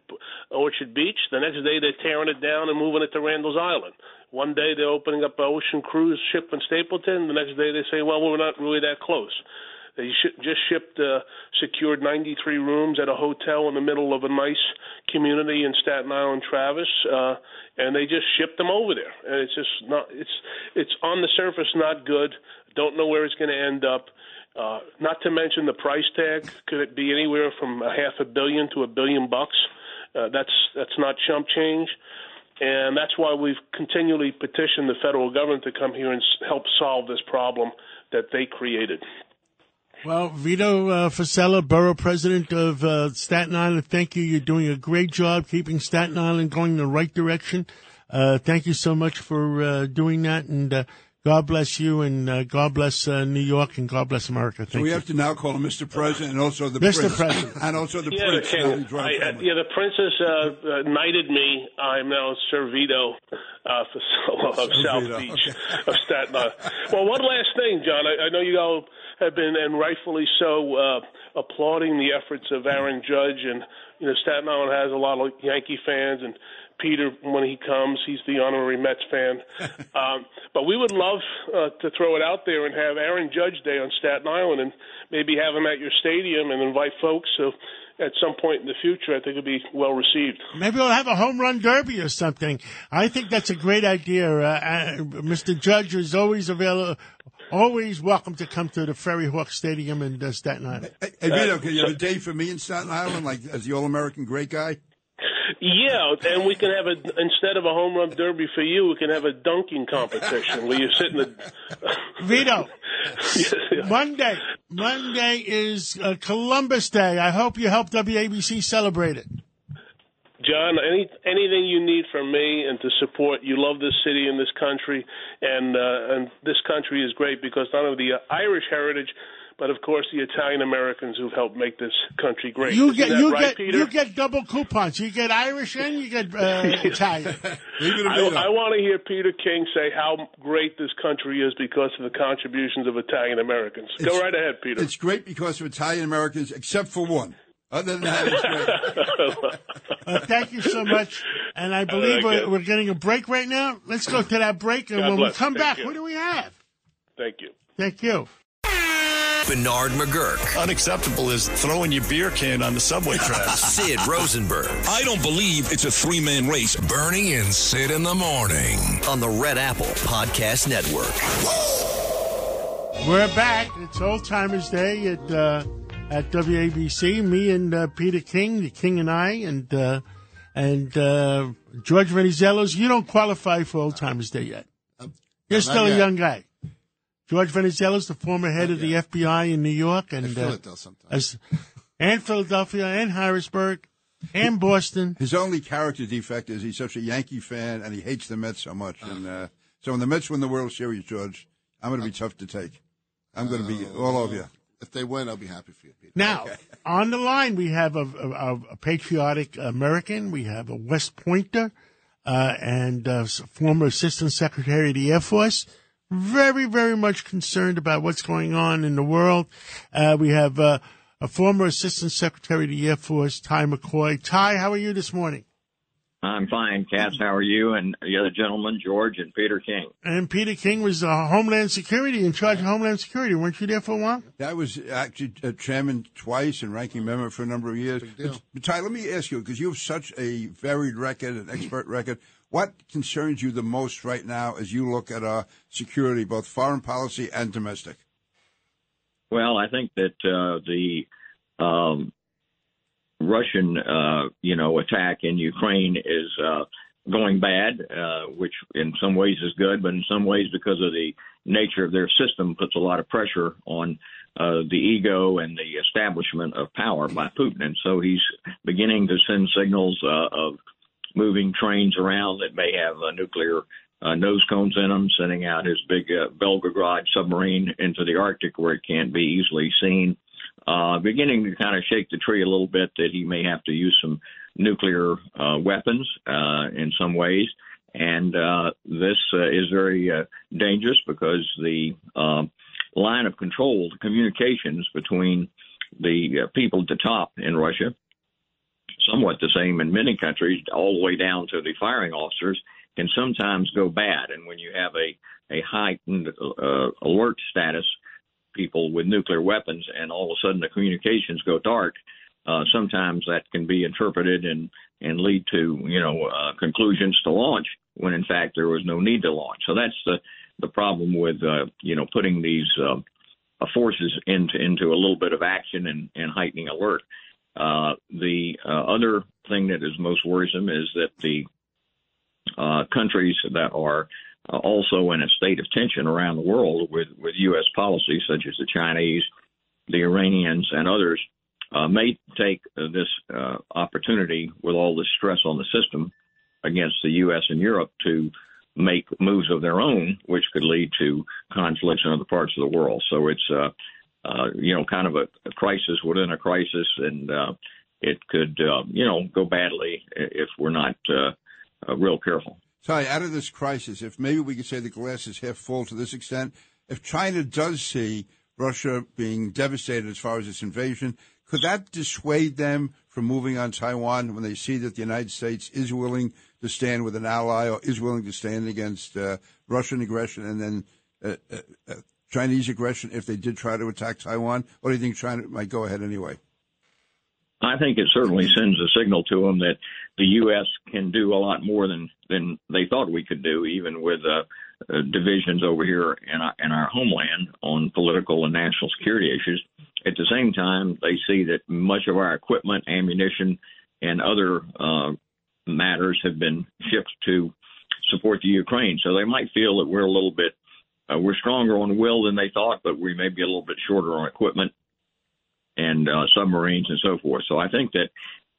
Orchard Beach. The next day they're tearing it down and moving it to Randall's Island. One day they're opening up an ocean cruise ship in Stapleton. The next day they say, well, we're not really that close. They sh- just shipped, uh, secured 93 rooms at a hotel in the middle of a nice community in Staten Island, Travis, uh, and they just shipped them over there. And it's just not, it's, it's on the surface not good. Don't know where it's going to end up. Uh, not to mention the price tag. Could it be anywhere from a half a billion to a billion bucks? Uh, that's that's not chump change, and that's why we've continually petitioned the federal government to come here and help solve this problem that they created. Well, Vito uh, Fossella, borough president of uh, Staten Island, thank you. You're doing a great job keeping Staten Island going in the right direction. Uh, thank you so much for uh, doing that, and uh, God bless you, and uh, God bless uh, New York, and God bless America. So Thank we you. have to now call him Mr. President and also the Mr. Prince. President. And also the yeah, Prince. the king. he's I, uh, yeah, the princess uh, uh, knighted me. I'm now Sir Vito uh, of Sir South Vito, Beach of Staten Island. Well, one last thing, John. I, I know you all have been, and rightfully so, uh, applauding the efforts of Aaron Judge. And, you know, Staten Island has a lot of Yankee fans, and Peter, when he comes, he's the honorary Mets fan. um, but we would love uh, to throw it out there and have Aaron Judge Day on Staten Island and maybe have him at your stadium and invite folks. So at some point in the future, I think it'd be well received. Maybe we'll have a home run derby or something. I think that's a great idea. Uh, uh, Mr. Judge is always available, always welcome to come to the Ferry Hawk Stadium in uh, Staten Island. Hey, Vito, can you have a day for me in Staten Island, like as the All-American great guy? Yeah, and we can have a instead of a home run derby for you, we can have a dunking competition where you sit in the. Vito, Monday, Monday is uh, Columbus Day. I hope you help WABC celebrate it. John, any anything you need from me and to support, you love this city and this country, and uh, and this country is great because not only the uh, Irish heritage, but of course the Italian Americans who've helped make this country great. You Isn't get that you right, get Peter? you get double coupons. You get Irish and you get uh, Italian. I, I want to hear Peter King say how great this country is because of the contributions of Italian Americans. Go right ahead, Peter. It's great because of Italian Americans, except for one. Other than that, it's great. Uh, thank you so much. And I believe Okay. we're, we're getting a break right now. Let's go to that break, and God when we come Thank back, you. what do we have? Thank you. Thank you. Bernard McGuirk. Unacceptable is throwing your beer can on the subway tracks. Sid Rosenberg. I don't believe it's a three man race. Bernie and Sid in the morning. On the Red Apple Podcast Network. We're back. It's Old Timers Day at uh, at WABC. Me and uh, Peter King, the King and I, and uh, and uh, George Venizelos. You don't qualify for Old Timers Day yet. You're still a young guy. George Venizelos, the former head of the FBI in New York, and feel uh, sometimes. and Philadelphia, and Harrisburg, and Boston. His only character defect is he's such a Yankee fan and he hates the Mets so much. And uh, so when the Mets win the World Series, George, I'm going to be tough to take. I'm going to be all over you. If they win, I'll be happy for you, Peter. Now, on the line, we have a, a, a patriotic American. We have a West Pointer uh, and uh, former Assistant Secretary of the Air Force. Very, very much concerned about what's going on in the world. Uh, we have uh, a former Assistant Secretary of the Air Force, Ty McCoy. Ty, how are you this morning? I'm fine, Cass. How are you? And the other gentleman, George and Peter King. And Peter King was uh, Homeland Security, in charge of Homeland Security. Weren't you there for a while? That was actually uh, chairman twice and ranking member for a number of years. But, but Ty, let me ask you, because you have such a varied record, an expert record. What concerns you the most right now as you look at our security, both foreign policy and domestic? Well, I think that uh, the um, Russian, uh, you know, attack in Ukraine is uh, going bad, uh, which in some ways is good, but in some ways, because of the nature of their system, puts a lot of pressure on uh, the ego and the establishment of power by Putin. And so he's beginning to send signals uh, of moving trains around that may have uh, nuclear uh, nose cones in them, sending out his big uh, Belgorod submarine into the Arctic where it can't be easily seen. Uh, beginning to kind of shake the tree a little bit that he may have to use some nuclear uh, weapons uh, in some ways. And uh, this uh, is very uh, dangerous because the uh, line of control, the communications between the uh, people at the top in Russia, somewhat the same in many countries, all the way down to the firing officers, can sometimes go bad. And when you have a a heightened uh, alert status, people with nuclear weapons, and all of a sudden the communications go dark, uh, sometimes that can be interpreted and and lead to you know uh, conclusions to launch when in fact there was no need to launch. So that's the the problem with uh, you know putting these uh, forces into into a little bit of action and, and heightening alert. Uh, the uh, other thing that is most worrisome is that the uh, countries that are uh, also in a state of tension around the world with, with U.S. policy, such as the Chinese, the Iranians, and others, uh, may take this opportunity with all this stress on the system against the U.S. and Europe to make moves of their own, which could lead to conflicts in other parts of the world. So it's, uh, you know, kind of a, a crisis within a crisis, and uh, it could, uh, you know, go badly if we're not uh, uh, real careful. Ty, out of this crisis, if maybe we could say the glass is half full to this extent, if China does see Russia being devastated as far as its invasion, could that dissuade them from moving on Taiwan when they see that the United States is willing to stand with an ally or is willing to stand against uh, Russian aggression and then uh, uh, uh, Chinese aggression if they did try to attack Taiwan? Or do you think China might go ahead anyway? I think it certainly sends a signal to them that the U.S. can do a lot more than than they thought we could do, even with uh, uh, divisions over here in our, in our homeland on political and national security issues. At the same time, they see that much of our equipment, ammunition, and other uh, matters have been shipped to support the Ukraine. So they might feel that we're a little bit uh, we're stronger on will than they thought, but we may be a little bit shorter on equipment and uh, submarines and so forth. So I think that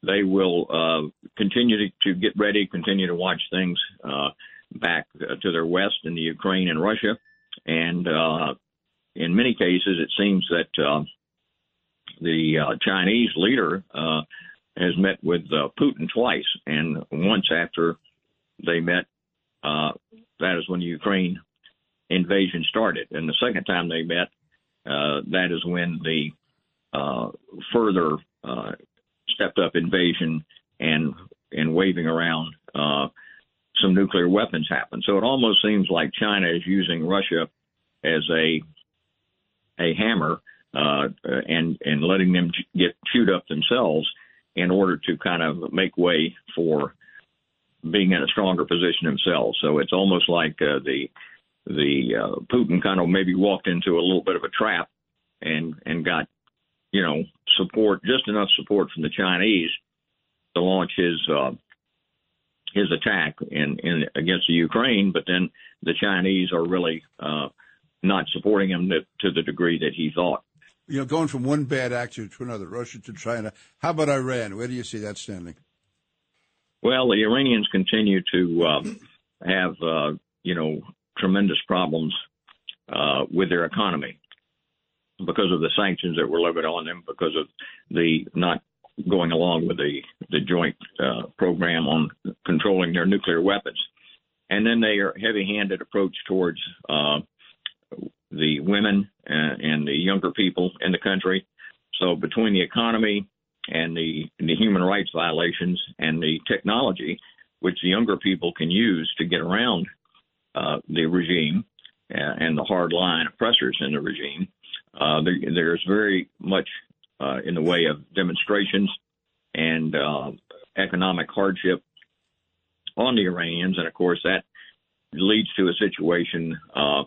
they will uh, continue to, to get ready, continue to watch things uh, back uh, to their west in the Ukraine and Russia, and uh, in many cases, it seems that uh, the uh, Chinese leader uh, has met with uh, Putin twice, and once after they met, uh, that is when Ukraine invasion started, and the second time they met, uh, that is when the uh, further uh, stepped up invasion and and waving around uh, some nuclear weapons happened. So it almost seems like China is using Russia as a a hammer uh, and and letting them get chewed up themselves in order to kind of make way for being in a stronger position themselves. So it's almost like uh, the the uh, Putin kind of maybe walked into a little bit of a trap and and got you know support just enough support from the Chinese to launch his uh, his attack in, in against the Ukraine, but then the Chinese are really uh, not supporting him to, to the degree that he thought. You know, going from one bad actor to another, Russia to China. How about Iran? Where do you see that standing? Well, the Iranians continue to uh, have, uh, you know, tremendous problems uh, with their economy because of the sanctions that were levied on them, because of the not going along with the the joint uh, program on controlling their nuclear weapons, and then their heavy-handed approach towards uh, the women and, and the younger people in the country. So between the economy and the the human rights violations and the technology, which the younger people can use to get around uh, the regime uh, and the hard line oppressors in the regime, uh, there, there's very much uh, in the way of demonstrations and uh, economic hardship on the Iranians, and of course that leads to a situation uh,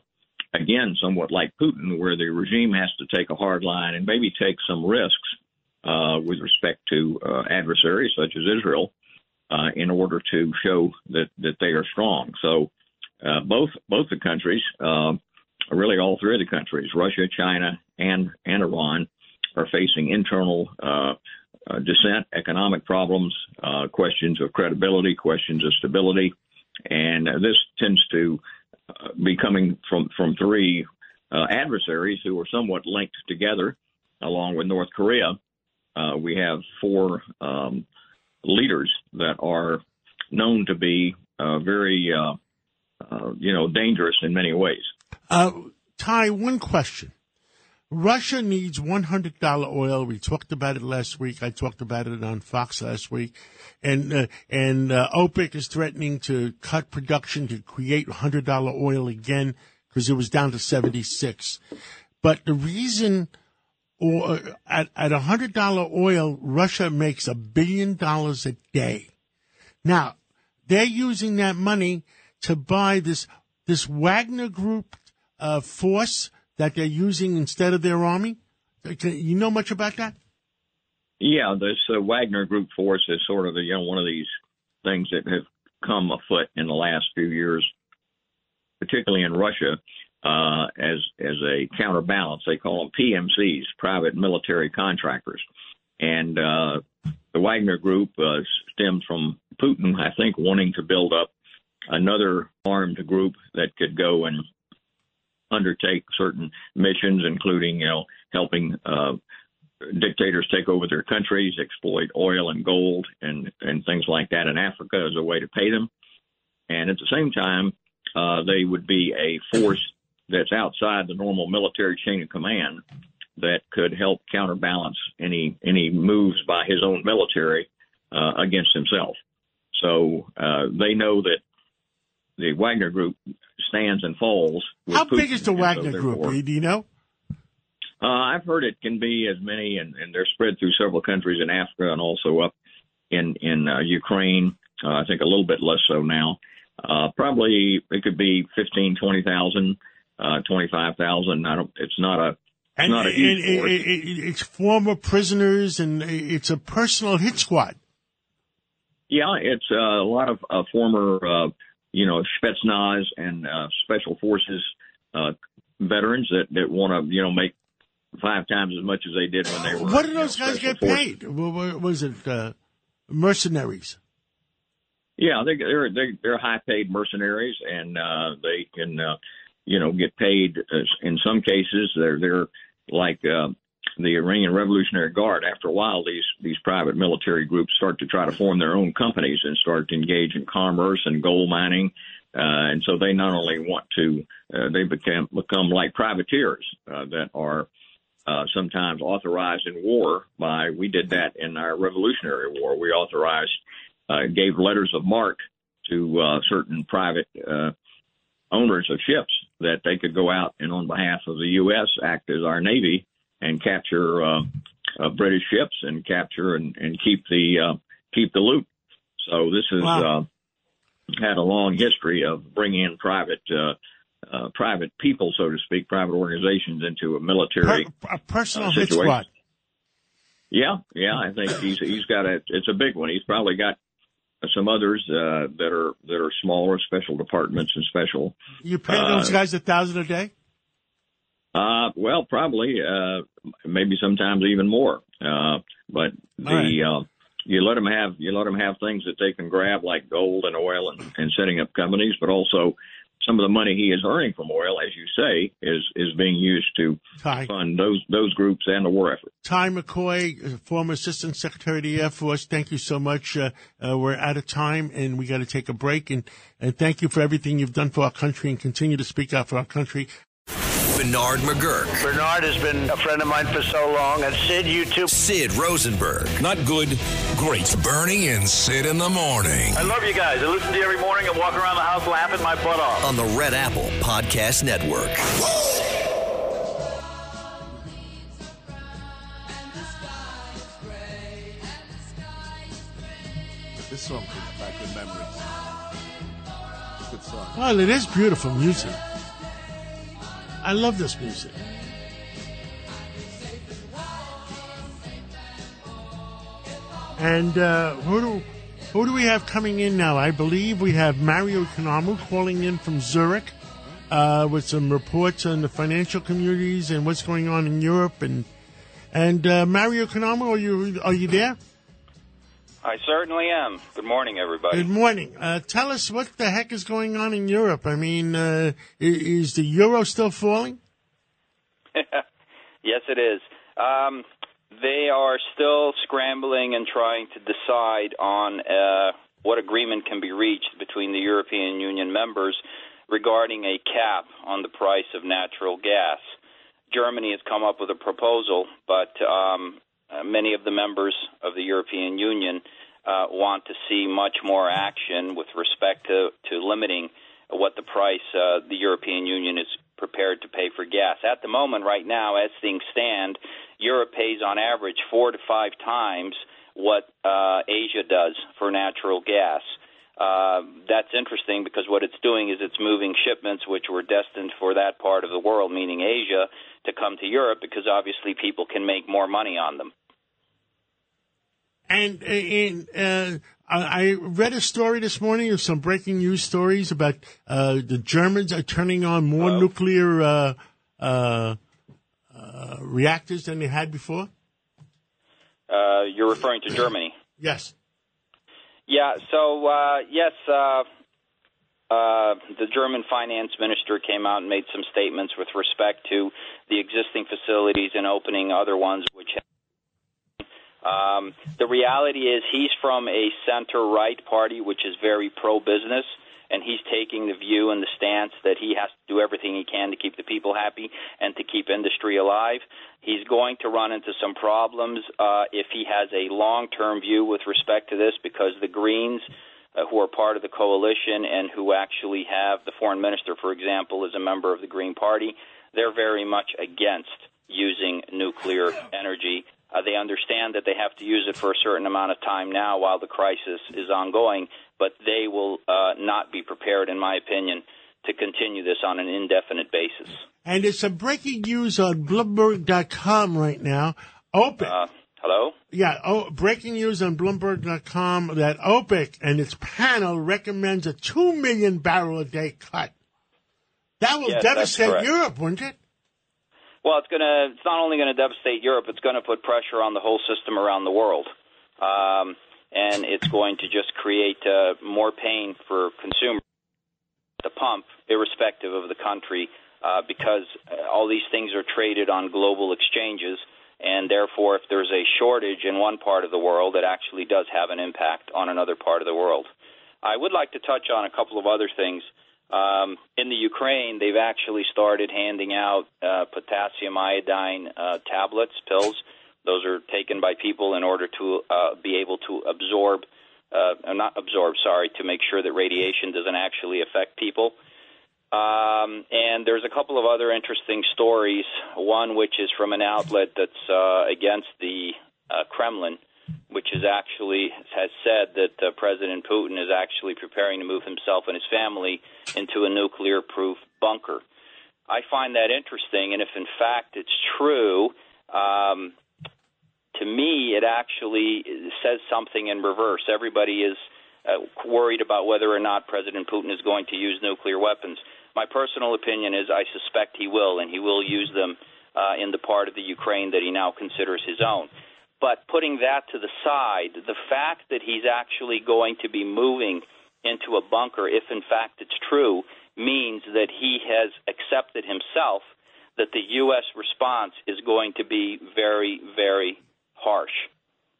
again, somewhat like Putin, where the regime has to take a hard line and maybe take some risks uh, with respect to adversaries such as Israel in order to show that, that they are strong. So uh, both both the countries, uh, really all three of the countries, Russia, China, and and Iran, are facing internal uh, dissent, economic problems, questions of credibility, questions of stability, and this tends to be coming from from three uh, adversaries who are somewhat linked together, along with North Korea. Uh, we have four um, leaders that are known to be uh, very, uh, uh, you know, dangerous in many ways. Uh, Ty, one question. Russia needs $100 oil. We talked about it last week. I talked about it on Fox last week. And, uh, and, uh, OPEC is threatening to cut production to create $100 oil again because it was down to 76. But the reason, or at, at $100 oil, Russia makes a billion dollars a day. Now, they're using that money to buy this, this Wagner group, uh, force that they're using instead of their army? You know much about that? Yeah, this uh, Wagner Group force is sort of a, you know one of these things that have come afoot in the last few years, particularly in Russia, uh, as as a counterbalance. They call them PMCs, private military contractors, and uh, the Wagner Group uh, stemmed from Putin, I think, wanting to build up another armed group that could go and undertake certain missions, including you know helping uh, dictators take over their countries, exploit oil and gold and and things like that in Africa as a way to pay them, and at the same time uh, they would be a force that's outside the normal military chain of command that could help counterbalance any any moves by his own military uh, against himself. So uh, they know that the Wagner Group stands and falls. How Putin. big is the Wagner so Group? Do you know? Uh, I've heard it can be as many, and, and they're spread through several countries in Africa and also up in in uh, Ukraine. Uh, I think a little bit less so now. Uh, probably it could be fifteen, twenty thousand, uh, twenty-five thousand. I don't. It's not a. It's and not a huge force. it, it, it's former prisoners, and it's a personal hit squad. Yeah, it's uh, a lot of uh, former uh, you know, Spetsnaz and uh, special forces uh, veterans that, that want to, you know, make five times as much as they did when they were. What do those know, guys get forces. paid? What was it uh, mercenaries? Yeah, they, they're they, they're high paid mercenaries, and uh, they can, uh, you know, get paid. uh, In some cases, they're they're like uh, the Iranian Revolutionary Guard. After a while, these these private military groups start to try to form their own companies and start to engage in commerce and gold mining. Uh, and so they not only want to, uh, they become become like privateers uh, that are uh, sometimes authorized in war by. We did that in our Revolutionary War. We authorized, uh, gave letters of marque to uh, certain private uh, owners of ships that they could go out and on behalf of the U.S. act as our navy and capture uh, uh, British ships and capture and, and keep the uh, keep the loot. So this has Wow. uh, had a long history of bringing in private uh, uh, private people, so to speak, private organizations into a military A personal hit situation. squad. Yeah, yeah, I think he's he's got a it's a big one. He's probably got some others uh, that are that are smaller, special departments and special. You pay those guys a thousand a day? Uh, well, probably, uh, maybe sometimes even more. Uh, but the, uh, you let them have, you let them have things that they can grab like gold and oil and, and setting up companies, but also some of the money he is earning from oil, as you say, is, is being used to fund those, those groups and the war effort. Ty McCoy, uh, former Assistant Secretary of the Air Force, thank you so much. Uh, uh, we're out of time and we got to take a break. And, and thank you for everything you've done for our country and continue to speak out for our country. Bernard McGuirk. Bernard has been a friend of mine for so long. And Sid, you too. Sid Rosenberg. Not good, great. Bernie and Sid in the morning I love you guys. I listen to you every morning and walk around the house laughing my butt off. on the Red Apple Podcast Network. This song brings back good memories. Good song. Well, it is beautiful music. I love this music. And uh, who do who do we have coming in now? I believe we have Mario Economou calling in from Zurich uh, with some reports on the financial communities and what's going on in Europe. And and uh, Mario Economou, are you are you there? I certainly am. Good morning, everybody. Good morning. Uh, tell us what the heck is going on in Europe. I mean, uh, is the euro still falling? yes, it is. Um, they are still scrambling and trying to decide on uh, what agreement can be reached between the European Union members regarding a cap on the price of natural gas. Germany has come up with a proposal, but um, uh, many of the members of the European Union uh, want to see much more action with respect to, to limiting what the price uh, the European Union is prepared to pay for gas. At the moment, right now, as things stand, Europe pays on average four to five times what uh, Asia does for natural gas. Uh, that's interesting because what it's doing is it's moving shipments which were destined for that part of the world, meaning Asia, to come to Europe because obviously people can make more money on them. And, and uh, I read a story this morning of some breaking news stories about uh, the Germans are turning on more nuclear uh, uh, uh, reactors than they had before. Uh, you're referring to Germany. Yes. Yeah. So uh, yes, uh, uh, the German finance minister came out and made some statements with respect to the existing facilities and opening other ones, which. Um, the reality is he's from a center right party, which is very pro business, and he's taking the view and the stance that he has to do everything he can to keep the people happy and to keep industry alive. He's going to run into some problems uh, if he has a long term view with respect to this because the Greens. Uh, who are part of the coalition and who actually have the foreign minister, for example, is a member of the Green Party. They're very much against using nuclear energy. Uh, they understand that they have to use it for a certain amount of time now while the crisis is ongoing, but they will uh, not be prepared, in my opinion, to continue this on an indefinite basis. And there's some breaking news on Bloomberg.com right now. OPEC. Uh, hello? Yeah, oh, breaking news on Bloomberg.com that OPEC and its panel recommends a 2 million barrel a day cut. That will Yes, devastate. Europe, wouldn't it? Well, it's going to. It's not only going to devastate Europe. It's going to put pressure on the whole system around the world, um, and it's going to just create uh, more pain for consumers at the pump, irrespective of the country, uh, because uh, all these things are traded on global exchanges, and therefore, if there's a shortage in one part of the world, it actually does have an impact on another part of the world. I would like to touch on a couple of other things. Um, in the Ukraine, they've actually started handing out uh, potassium iodine uh, tablets, pills. Those are taken by people in order to uh, be able to absorb, uh, not absorb, sorry, to make sure that radiation doesn't actually affect people. Um, and there's a couple of other interesting stories. One, which is from an outlet that's uh, against the uh, Kremlin, which is actually has said that uh, President Putin is actually preparing to move himself and his family into a nuclear-proof bunker. I find that interesting, and if in fact it's true, um, to me it actually says something in reverse. Everybody is uh, worried about whether or not President Putin is going to use nuclear weapons. My personal opinion is I suspect he will, and he will use them uh, in the part of the Ukraine that he now considers his own. But putting that to the side, the fact that he's actually going to be moving into a bunker, if in fact it's true, means that he has accepted himself that the U.S. response is going to be very, very harsh.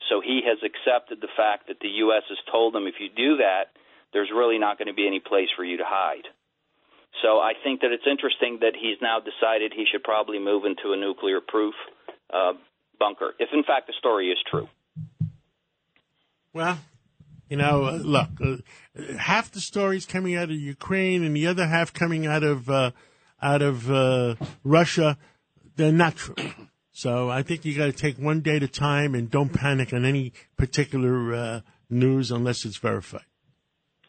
So he has accepted the fact that the U.S. has told him if you do that, there's really not going to be any place for you to hide. So I think that it's interesting that he's now decided he should probably move into a nuclear proof uh, bunker, if in fact the story is true. Well, you know, uh, look, uh, half the stories coming out of Ukraine and the other half coming out of uh, out of uh, Russia, they're not true. So I think you got to take one day at a time and don't panic on any particular uh, news unless it's verified.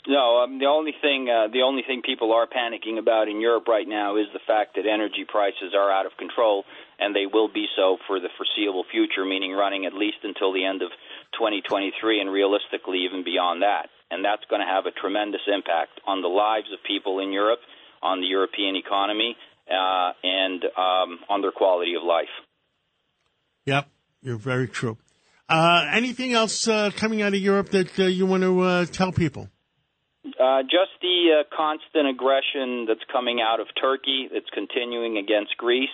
No, um, the only thing uh, the only thing people are panicking about in Europe right now is the fact that energy prices are out of control, and they will be so for the foreseeable future, meaning running at least until the end of 2023, and realistically even beyond that. And that's going to have a tremendous impact on the lives of people in Europe, on the European economy, uh, and um, on their quality of life. Yep, you're very true. Uh, anything else uh, coming out of Europe that uh, you want to uh, tell people? Uh, just the uh, constant aggression that's coming out of Turkey, that's continuing against Greece.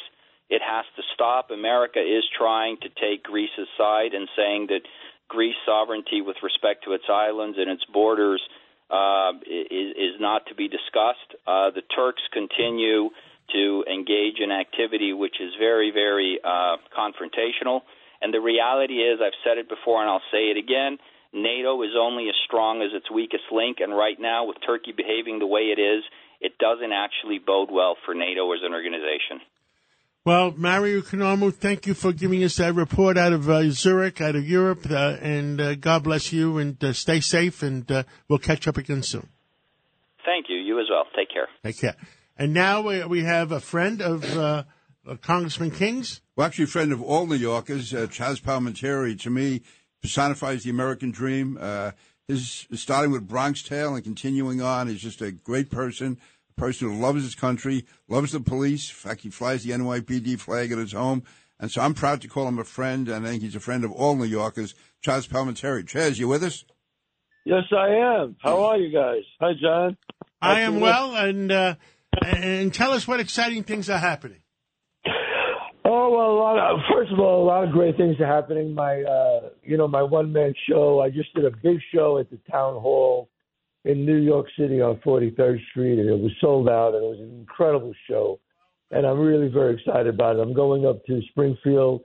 It has to stop. America is trying to take Greece's side and saying that Greece sovereignty with respect to its islands and its borders uh, is, is not to be discussed. Uh, the Turks continue to engage in activity which is very, very uh, confrontational. And the reality is, I've said it before and I'll say it again NATO is only as strong as its weakest link, and right now, with Turkey behaving the way it is, it doesn't actually bode well for NATO as an organization. Well, Mario Economou, thank you for giving us that report out of uh, Zurich, out of Europe, uh, and uh, God bless you, and uh, stay safe, and uh, we'll catch up again soon. Thank you. You as well. Take care. Take care. And now we, we have a friend of uh, Congressman King's. Well, actually, a friend of all New Yorkers, uh, Chazz Palminteri. To me, personifies the American dream. Uh, his starting with Bronx Tale and continuing on. He's just a great person, a person who loves his country, loves the police. In fact, he flies the NYPD flag at his home. And so I'm proud to call him a friend, and I think he's a friend of all New Yorkers. Chazz Palminteri. Chazz, you with us? Yes, I am. How are you guys? Hi, John. I am well, and uh, and tell us what exciting things are happening. Oh well, a lot of, first of all, a lot of great things are happening. My, uh, you know, my one man show. I just did a big show at the town hall in New York City on 43rd Street, and it was sold out, and it was an incredible show. And I'm really very excited about it. I'm going up to Springfield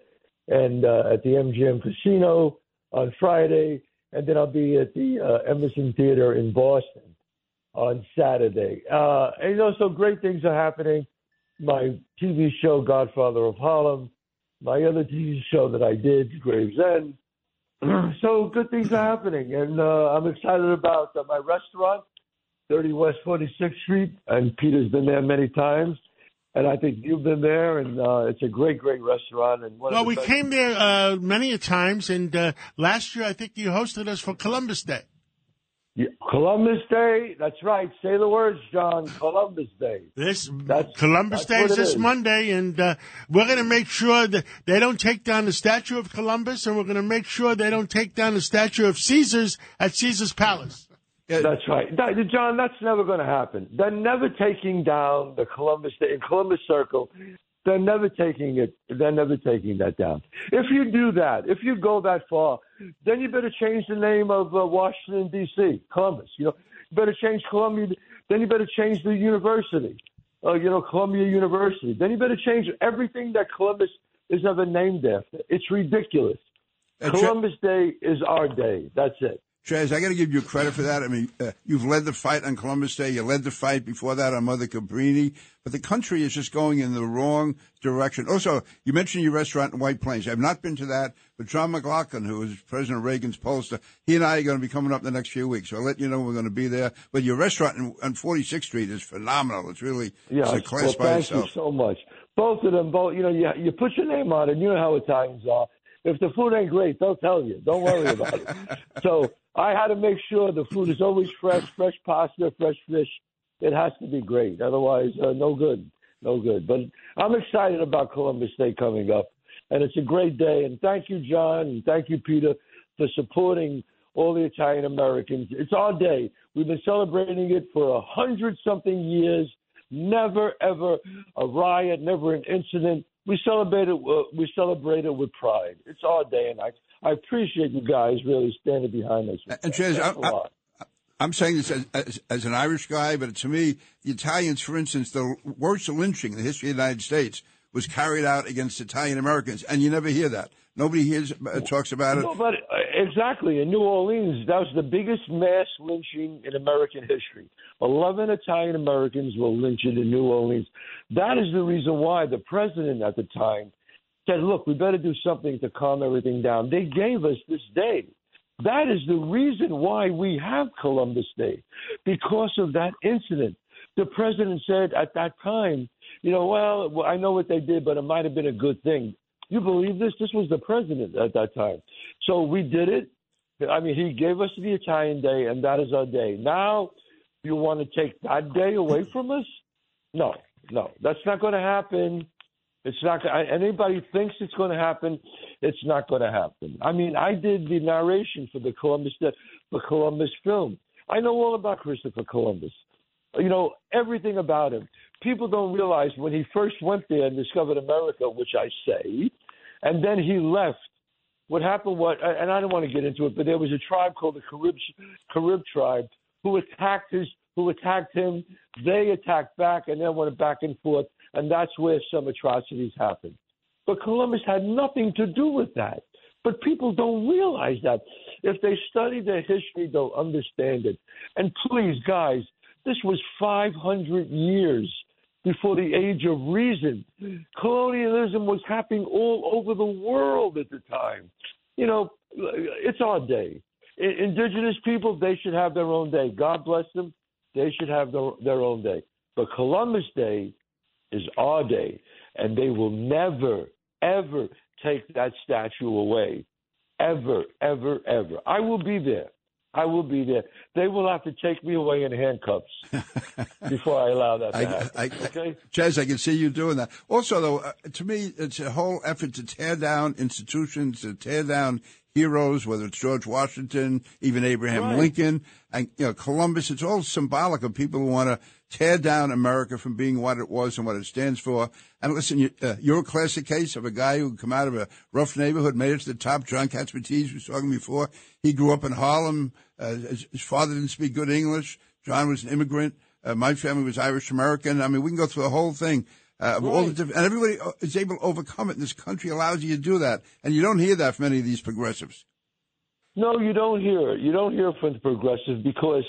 and uh, at the MGM Casino on Friday, and then I'll be at the uh, Emerson Theater in Boston on Saturday. Uh, and you know, so great things are happening my TV show Godfather of Harlem, my other TV show that I did, Gravesend. so good things are happening, and uh, I'm excited about uh, my restaurant, 30 West 46th Street, and Peter's been there many times. And I think you've been there, and uh, it's a great, great restaurant. And well, we best- came there uh, many a times, and uh, last year I think you hosted us for Columbus Day. Columbus Day. That's right. Say the words, John. Columbus Day. This that's, Columbus that's Day is this is. Monday, and uh, we're going to make sure that they don't take down the statue of Columbus, and we're going to make sure they don't take down the statue of Caesar's at Caesar's Palace. That's right, that, John. That's never going to happen. They're never taking down the Columbus Day in Columbus Circle. They're never taking it. They're never taking that down. If you do that, if you go that far, then you better change the name of uh, Washington D.C. Columbus. You know, you better change Columbia. Then you better change the university. Uh, you know, Columbia University. Then you better change everything that Columbus is ever named after. It's ridiculous. Columbus Day is our day. That's it. Chazz, I got to give you credit for that. I mean, uh, you've led the fight on Columbus Day. You led the fight before that on Mother Cabrini. But the country is just going in the wrong direction. Also, you mentioned your restaurant in White Plains. I've not been to that, but John McLaughlin, who is President Reagan's pollster, he and I are going to be coming up in the next few weeks. So I'll let you know we're going to be there. But your restaurant in, on 46th Street is phenomenal. It's really Yeah, it's a class well, by thank itself. you so much. Both of them, both. You know, you you put your name on it. You know how Italians are. If the food ain't great, they'll tell you. Don't worry about it. So I had to make sure the food is always fresh, fresh pasta, fresh fish. It has to be great. Otherwise, uh, no good, no good. But I'm excited about Columbus Day coming up, and it's a great day. And thank you, John, and thank you, Peter, for supporting all the Italian Americans. It's our day. We've been celebrating it for a hundred something years. Never ever a riot, never an incident. We celebrate it. Uh, we celebrate it with pride. It's our day, and I I appreciate you guys really standing behind us. And Chazz, I. I'm saying this as, as, as an Irish guy, but to me, the Italians, for instance, the worst lynching in the history of the United States was carried out against Italian Americans, and you never hear that. Nobody hears uh, talks about it. Uh, exactly in New Orleans, that was the biggest mass lynching in American history. Eleven Italian Americans were lynched in New Orleans. That is the reason why the president at the time said, "Look, we better do something to calm everything down." They gave us this day. That is the reason why we have Columbus Day, because of that incident. The president said at that time, you know, well, well, I know what they did, but it might have been a good thing. You believe this? This was the president at that time. So we did it. I mean, he gave us the Italian Day, and that is our day. Now, you want to take that day away from us? No, no, that's not going to happen. It's not. Anybody thinks it's going to happen? It's not going to happen. I mean, I did the narration for the Columbus the Columbus film. I know all about Christopher Columbus. You know everything about him. People don't realize when he first went there and discovered America, which I say, and then he left. What happened? What? And I don't want to get into it, but there was a tribe called the Carib Carib tribe who attacked his who attacked him. They attacked back, and then went back and forth, and that's where some atrocities happened. But Columbus had nothing to do with that. But people don't realize that. If they study their history, they'll understand it. And please, guys, this was 500 years before the age of reason. Colonialism was happening all over the world at the time. You know, it's our day. Indigenous people, they should have their own day. God bless them. They should have their, their own day. But Columbus Day is our day, and they will never, ever take that statue away. Ever, ever, ever. I will be there. I will be there. They will have to take me away in handcuffs before I allow that to I, happen. I, okay? Chazz, I can see you doing that. Also, though, uh, to me, it's a whole effort to tear down institutions, to tear down heroes, whether it's George Washington, even Abraham Right. Lincoln, and you know Columbus. It's all symbolic of people who want to tear down America from being what it was and what it stands for. And listen, you, uh, you're a classic case of a guy who come out of a rough neighborhood, made it to the top. John Catsimatidis was talking before. He grew up in Harlem. Uh, his, his father didn't speak good English. John was an immigrant. Uh, my family was Irish American. I mean, we can go through the whole thing. Uh, of all the different, and everybody uh, is able to overcome it. And this country allows you to do that, and you don't hear that from any of these progressives. No, you don't hear it. You don't hear it from the progressives because,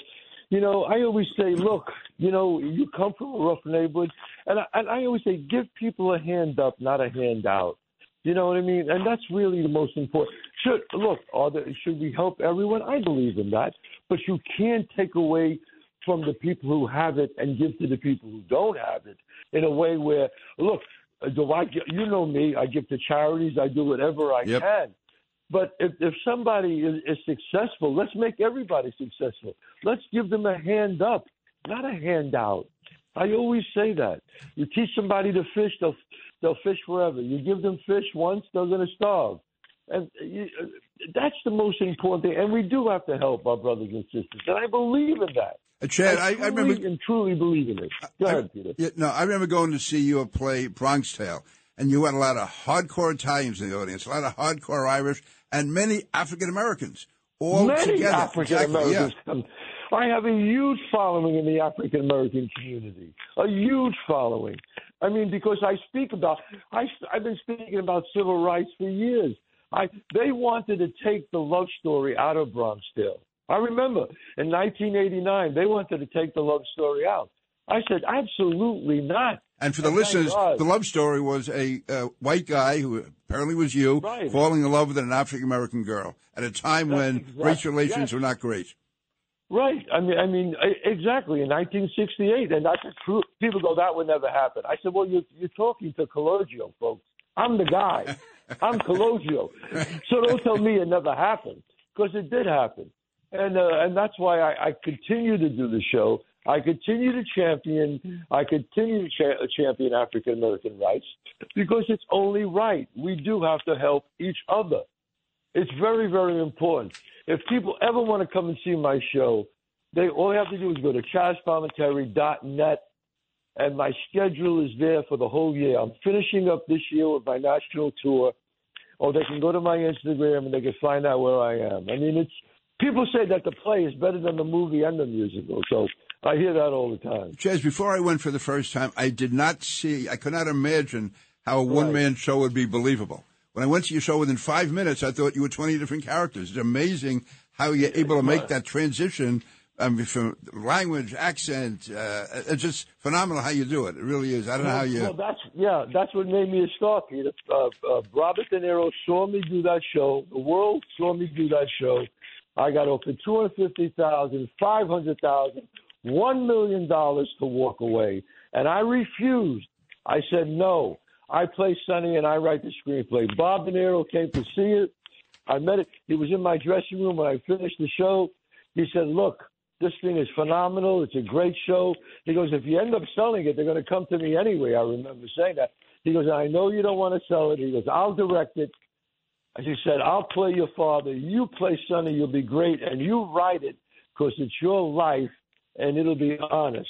you know, I always say, look, you know, you come from a rough neighborhood, and I, and I always say, give people a hand up, not a handout. You know what I mean? And that's really the most important. Should look, are there, should we help everyone? I believe in that, but you can't take away from the people who have it and give to the people who don't have it in a way where, look, do I? You know me. I give to charities. I do whatever I Yep. can. But if, if somebody is, is successful, let's make everybody successful. Let's give them a hand up, not a handout. I always say that. You teach somebody to fish, they'll they'll fish forever. You give them fish once, they're going to starve. And you, that's the most important thing. And we do have to help our brothers and sisters. And I believe in that. Uh, Chad, I, I truly remember and truly believe in it. Go ahead, Peter. Yeah, no, I remember going to see your play Bronx Tale, and you had a lot of hardcore Italians in the audience, a lot of hardcore Irish, and many African Americans all Many together. African Exactly, Americans. I have a huge following in the African American community. A huge following. I mean, because I speak about, I, I've been speaking about civil rights for years. I, they wanted to take the love story out of Bronx Tale. I remember in 1989 they wanted to take the love story out. I said absolutely not. And for the listeners, the love story was a uh, white guy who apparently was you Right. falling in love with an African American girl at a time That's when race relations yes. were not great. Right. I mean, I mean, exactly. In 1968, and that's true. People go, that would never happen. I said, well, you're, you're talking to Calogero, folks. I'm the guy. I'm Calogero. So don't tell me it never happened, because it did happen, and uh, and that's why I, I continue to do the show. I continue to champion. I continue to cha- champion African American rights because it's only right. We do have to help each other. It's very, very important. If people ever want to come and see my show, they all they have to do is go to chazpalminteri.net, and my schedule is there for the whole year. I'm finishing up this year with my national tour, or they can go to my Instagram and they can find out where I am. I mean, it's people say that the play is better than the movie and the musical, so I hear that all the time. Chazz, before I went for the first time, I did not see, I could not imagine how a one right. man show would be believable. When I went to your show within five minutes, I thought you were 20 different characters. It's amazing how you're able to make that transition I mean, from language, accent. Uh, it's just phenomenal how you do it. It really is. I don't know how you. Well, that's, yeah, that's what made me a star, Peter. Uh, uh, Robert De Niro saw me do that show. The world saw me do that show. I got over 250,000, 500,000 one million dollars to walk away, and I refused. I said no. I play Sonny and I write the screenplay. Bob De Niro came to see it. I met it. He was in my dressing room when I finished the show. He said, "Look, this thing is phenomenal. It's a great show." He goes, "If you end up selling it, they're going to come to me anyway." I remember saying that. He goes, "I know you don't want to sell it." He goes, "I'll direct it." As he said, "I'll play your father. You play Sonny. You'll be great, and you write it because it's your life, and it'll be honest."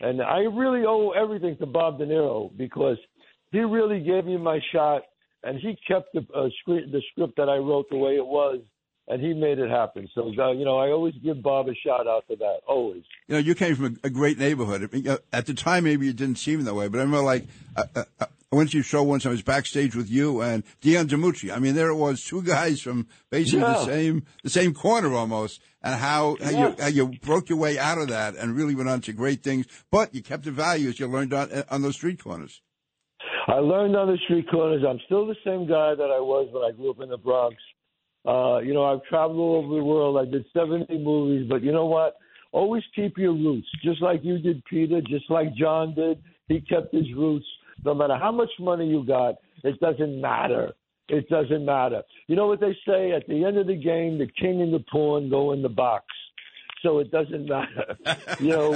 And I really owe everything to Bob De Niro because he really gave me my shot, and he kept the uh, script, the script that I wrote the way it was, and he made it happen. So, uh, you know, I always give Bob a shout out for that. Always. You know, you came from a, a great neighborhood. At the time, maybe it didn't seem that way, but I remember, like, uh, uh, uh, I went to your show once. I was backstage with you and Dion DiMucci. I mean, there it was, two guys from basically the same the same corner almost, and how how, you, how you broke your way out of that and really went on to great things. But you kept the values you learned on on those street corners. I learned on the street corners. I'm still the same guy that I was when I grew up in the Bronx. Uh, you know, I've traveled all over the world. I did 70 movies, but you know what? Always keep your roots, just like you did, Peter, just like John did. He kept his roots. No matter how much money you got, it doesn't matter. It doesn't matter. You know what they say? At the end of the game, the king and the pawn go in the box. So it doesn't matter. you know,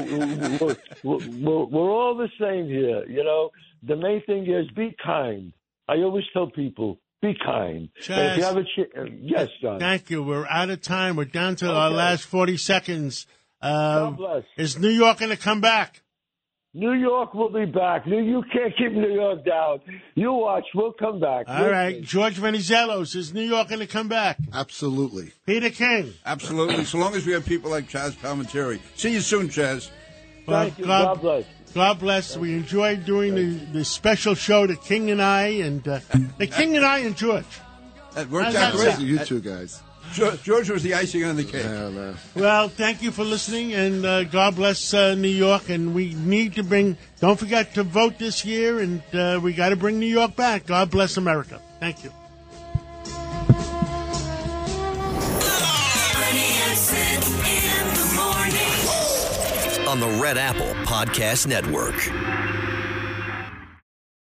we're, we're, we're, all the same here. You know, the main thing is be kind. I always tell people, be kind. And if you Chazz. have a ch- yes, John. Thank you. We're out of time. We're down to our last 40 seconds. Uh, God bless. Is New York going to come back? New York will be back. You can't keep New York down. You watch. We'll come back. All We'll right. George Venizelos, is New York going to come back? Absolutely. Peter King. Absolutely. so long as we have people like Chazz Palminteri. See you soon, Chazz. Well, Thank you. God bless. God bless. We enjoyed doing the, the special show, The King and I, and uh, The King and I and George. That worked How's out great. You two guys. George, George was the icing on the cake. Yeah, man. Well, thank you for listening, and uh, God bless uh, New York. And we need to bring, don't forget to vote this year, and uh, we got to bring New York back. God bless America. Thank you. Bernie and Sid in the morning. On the Red Apple Podcast Network.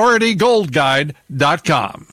PriorityGoldGuide.com.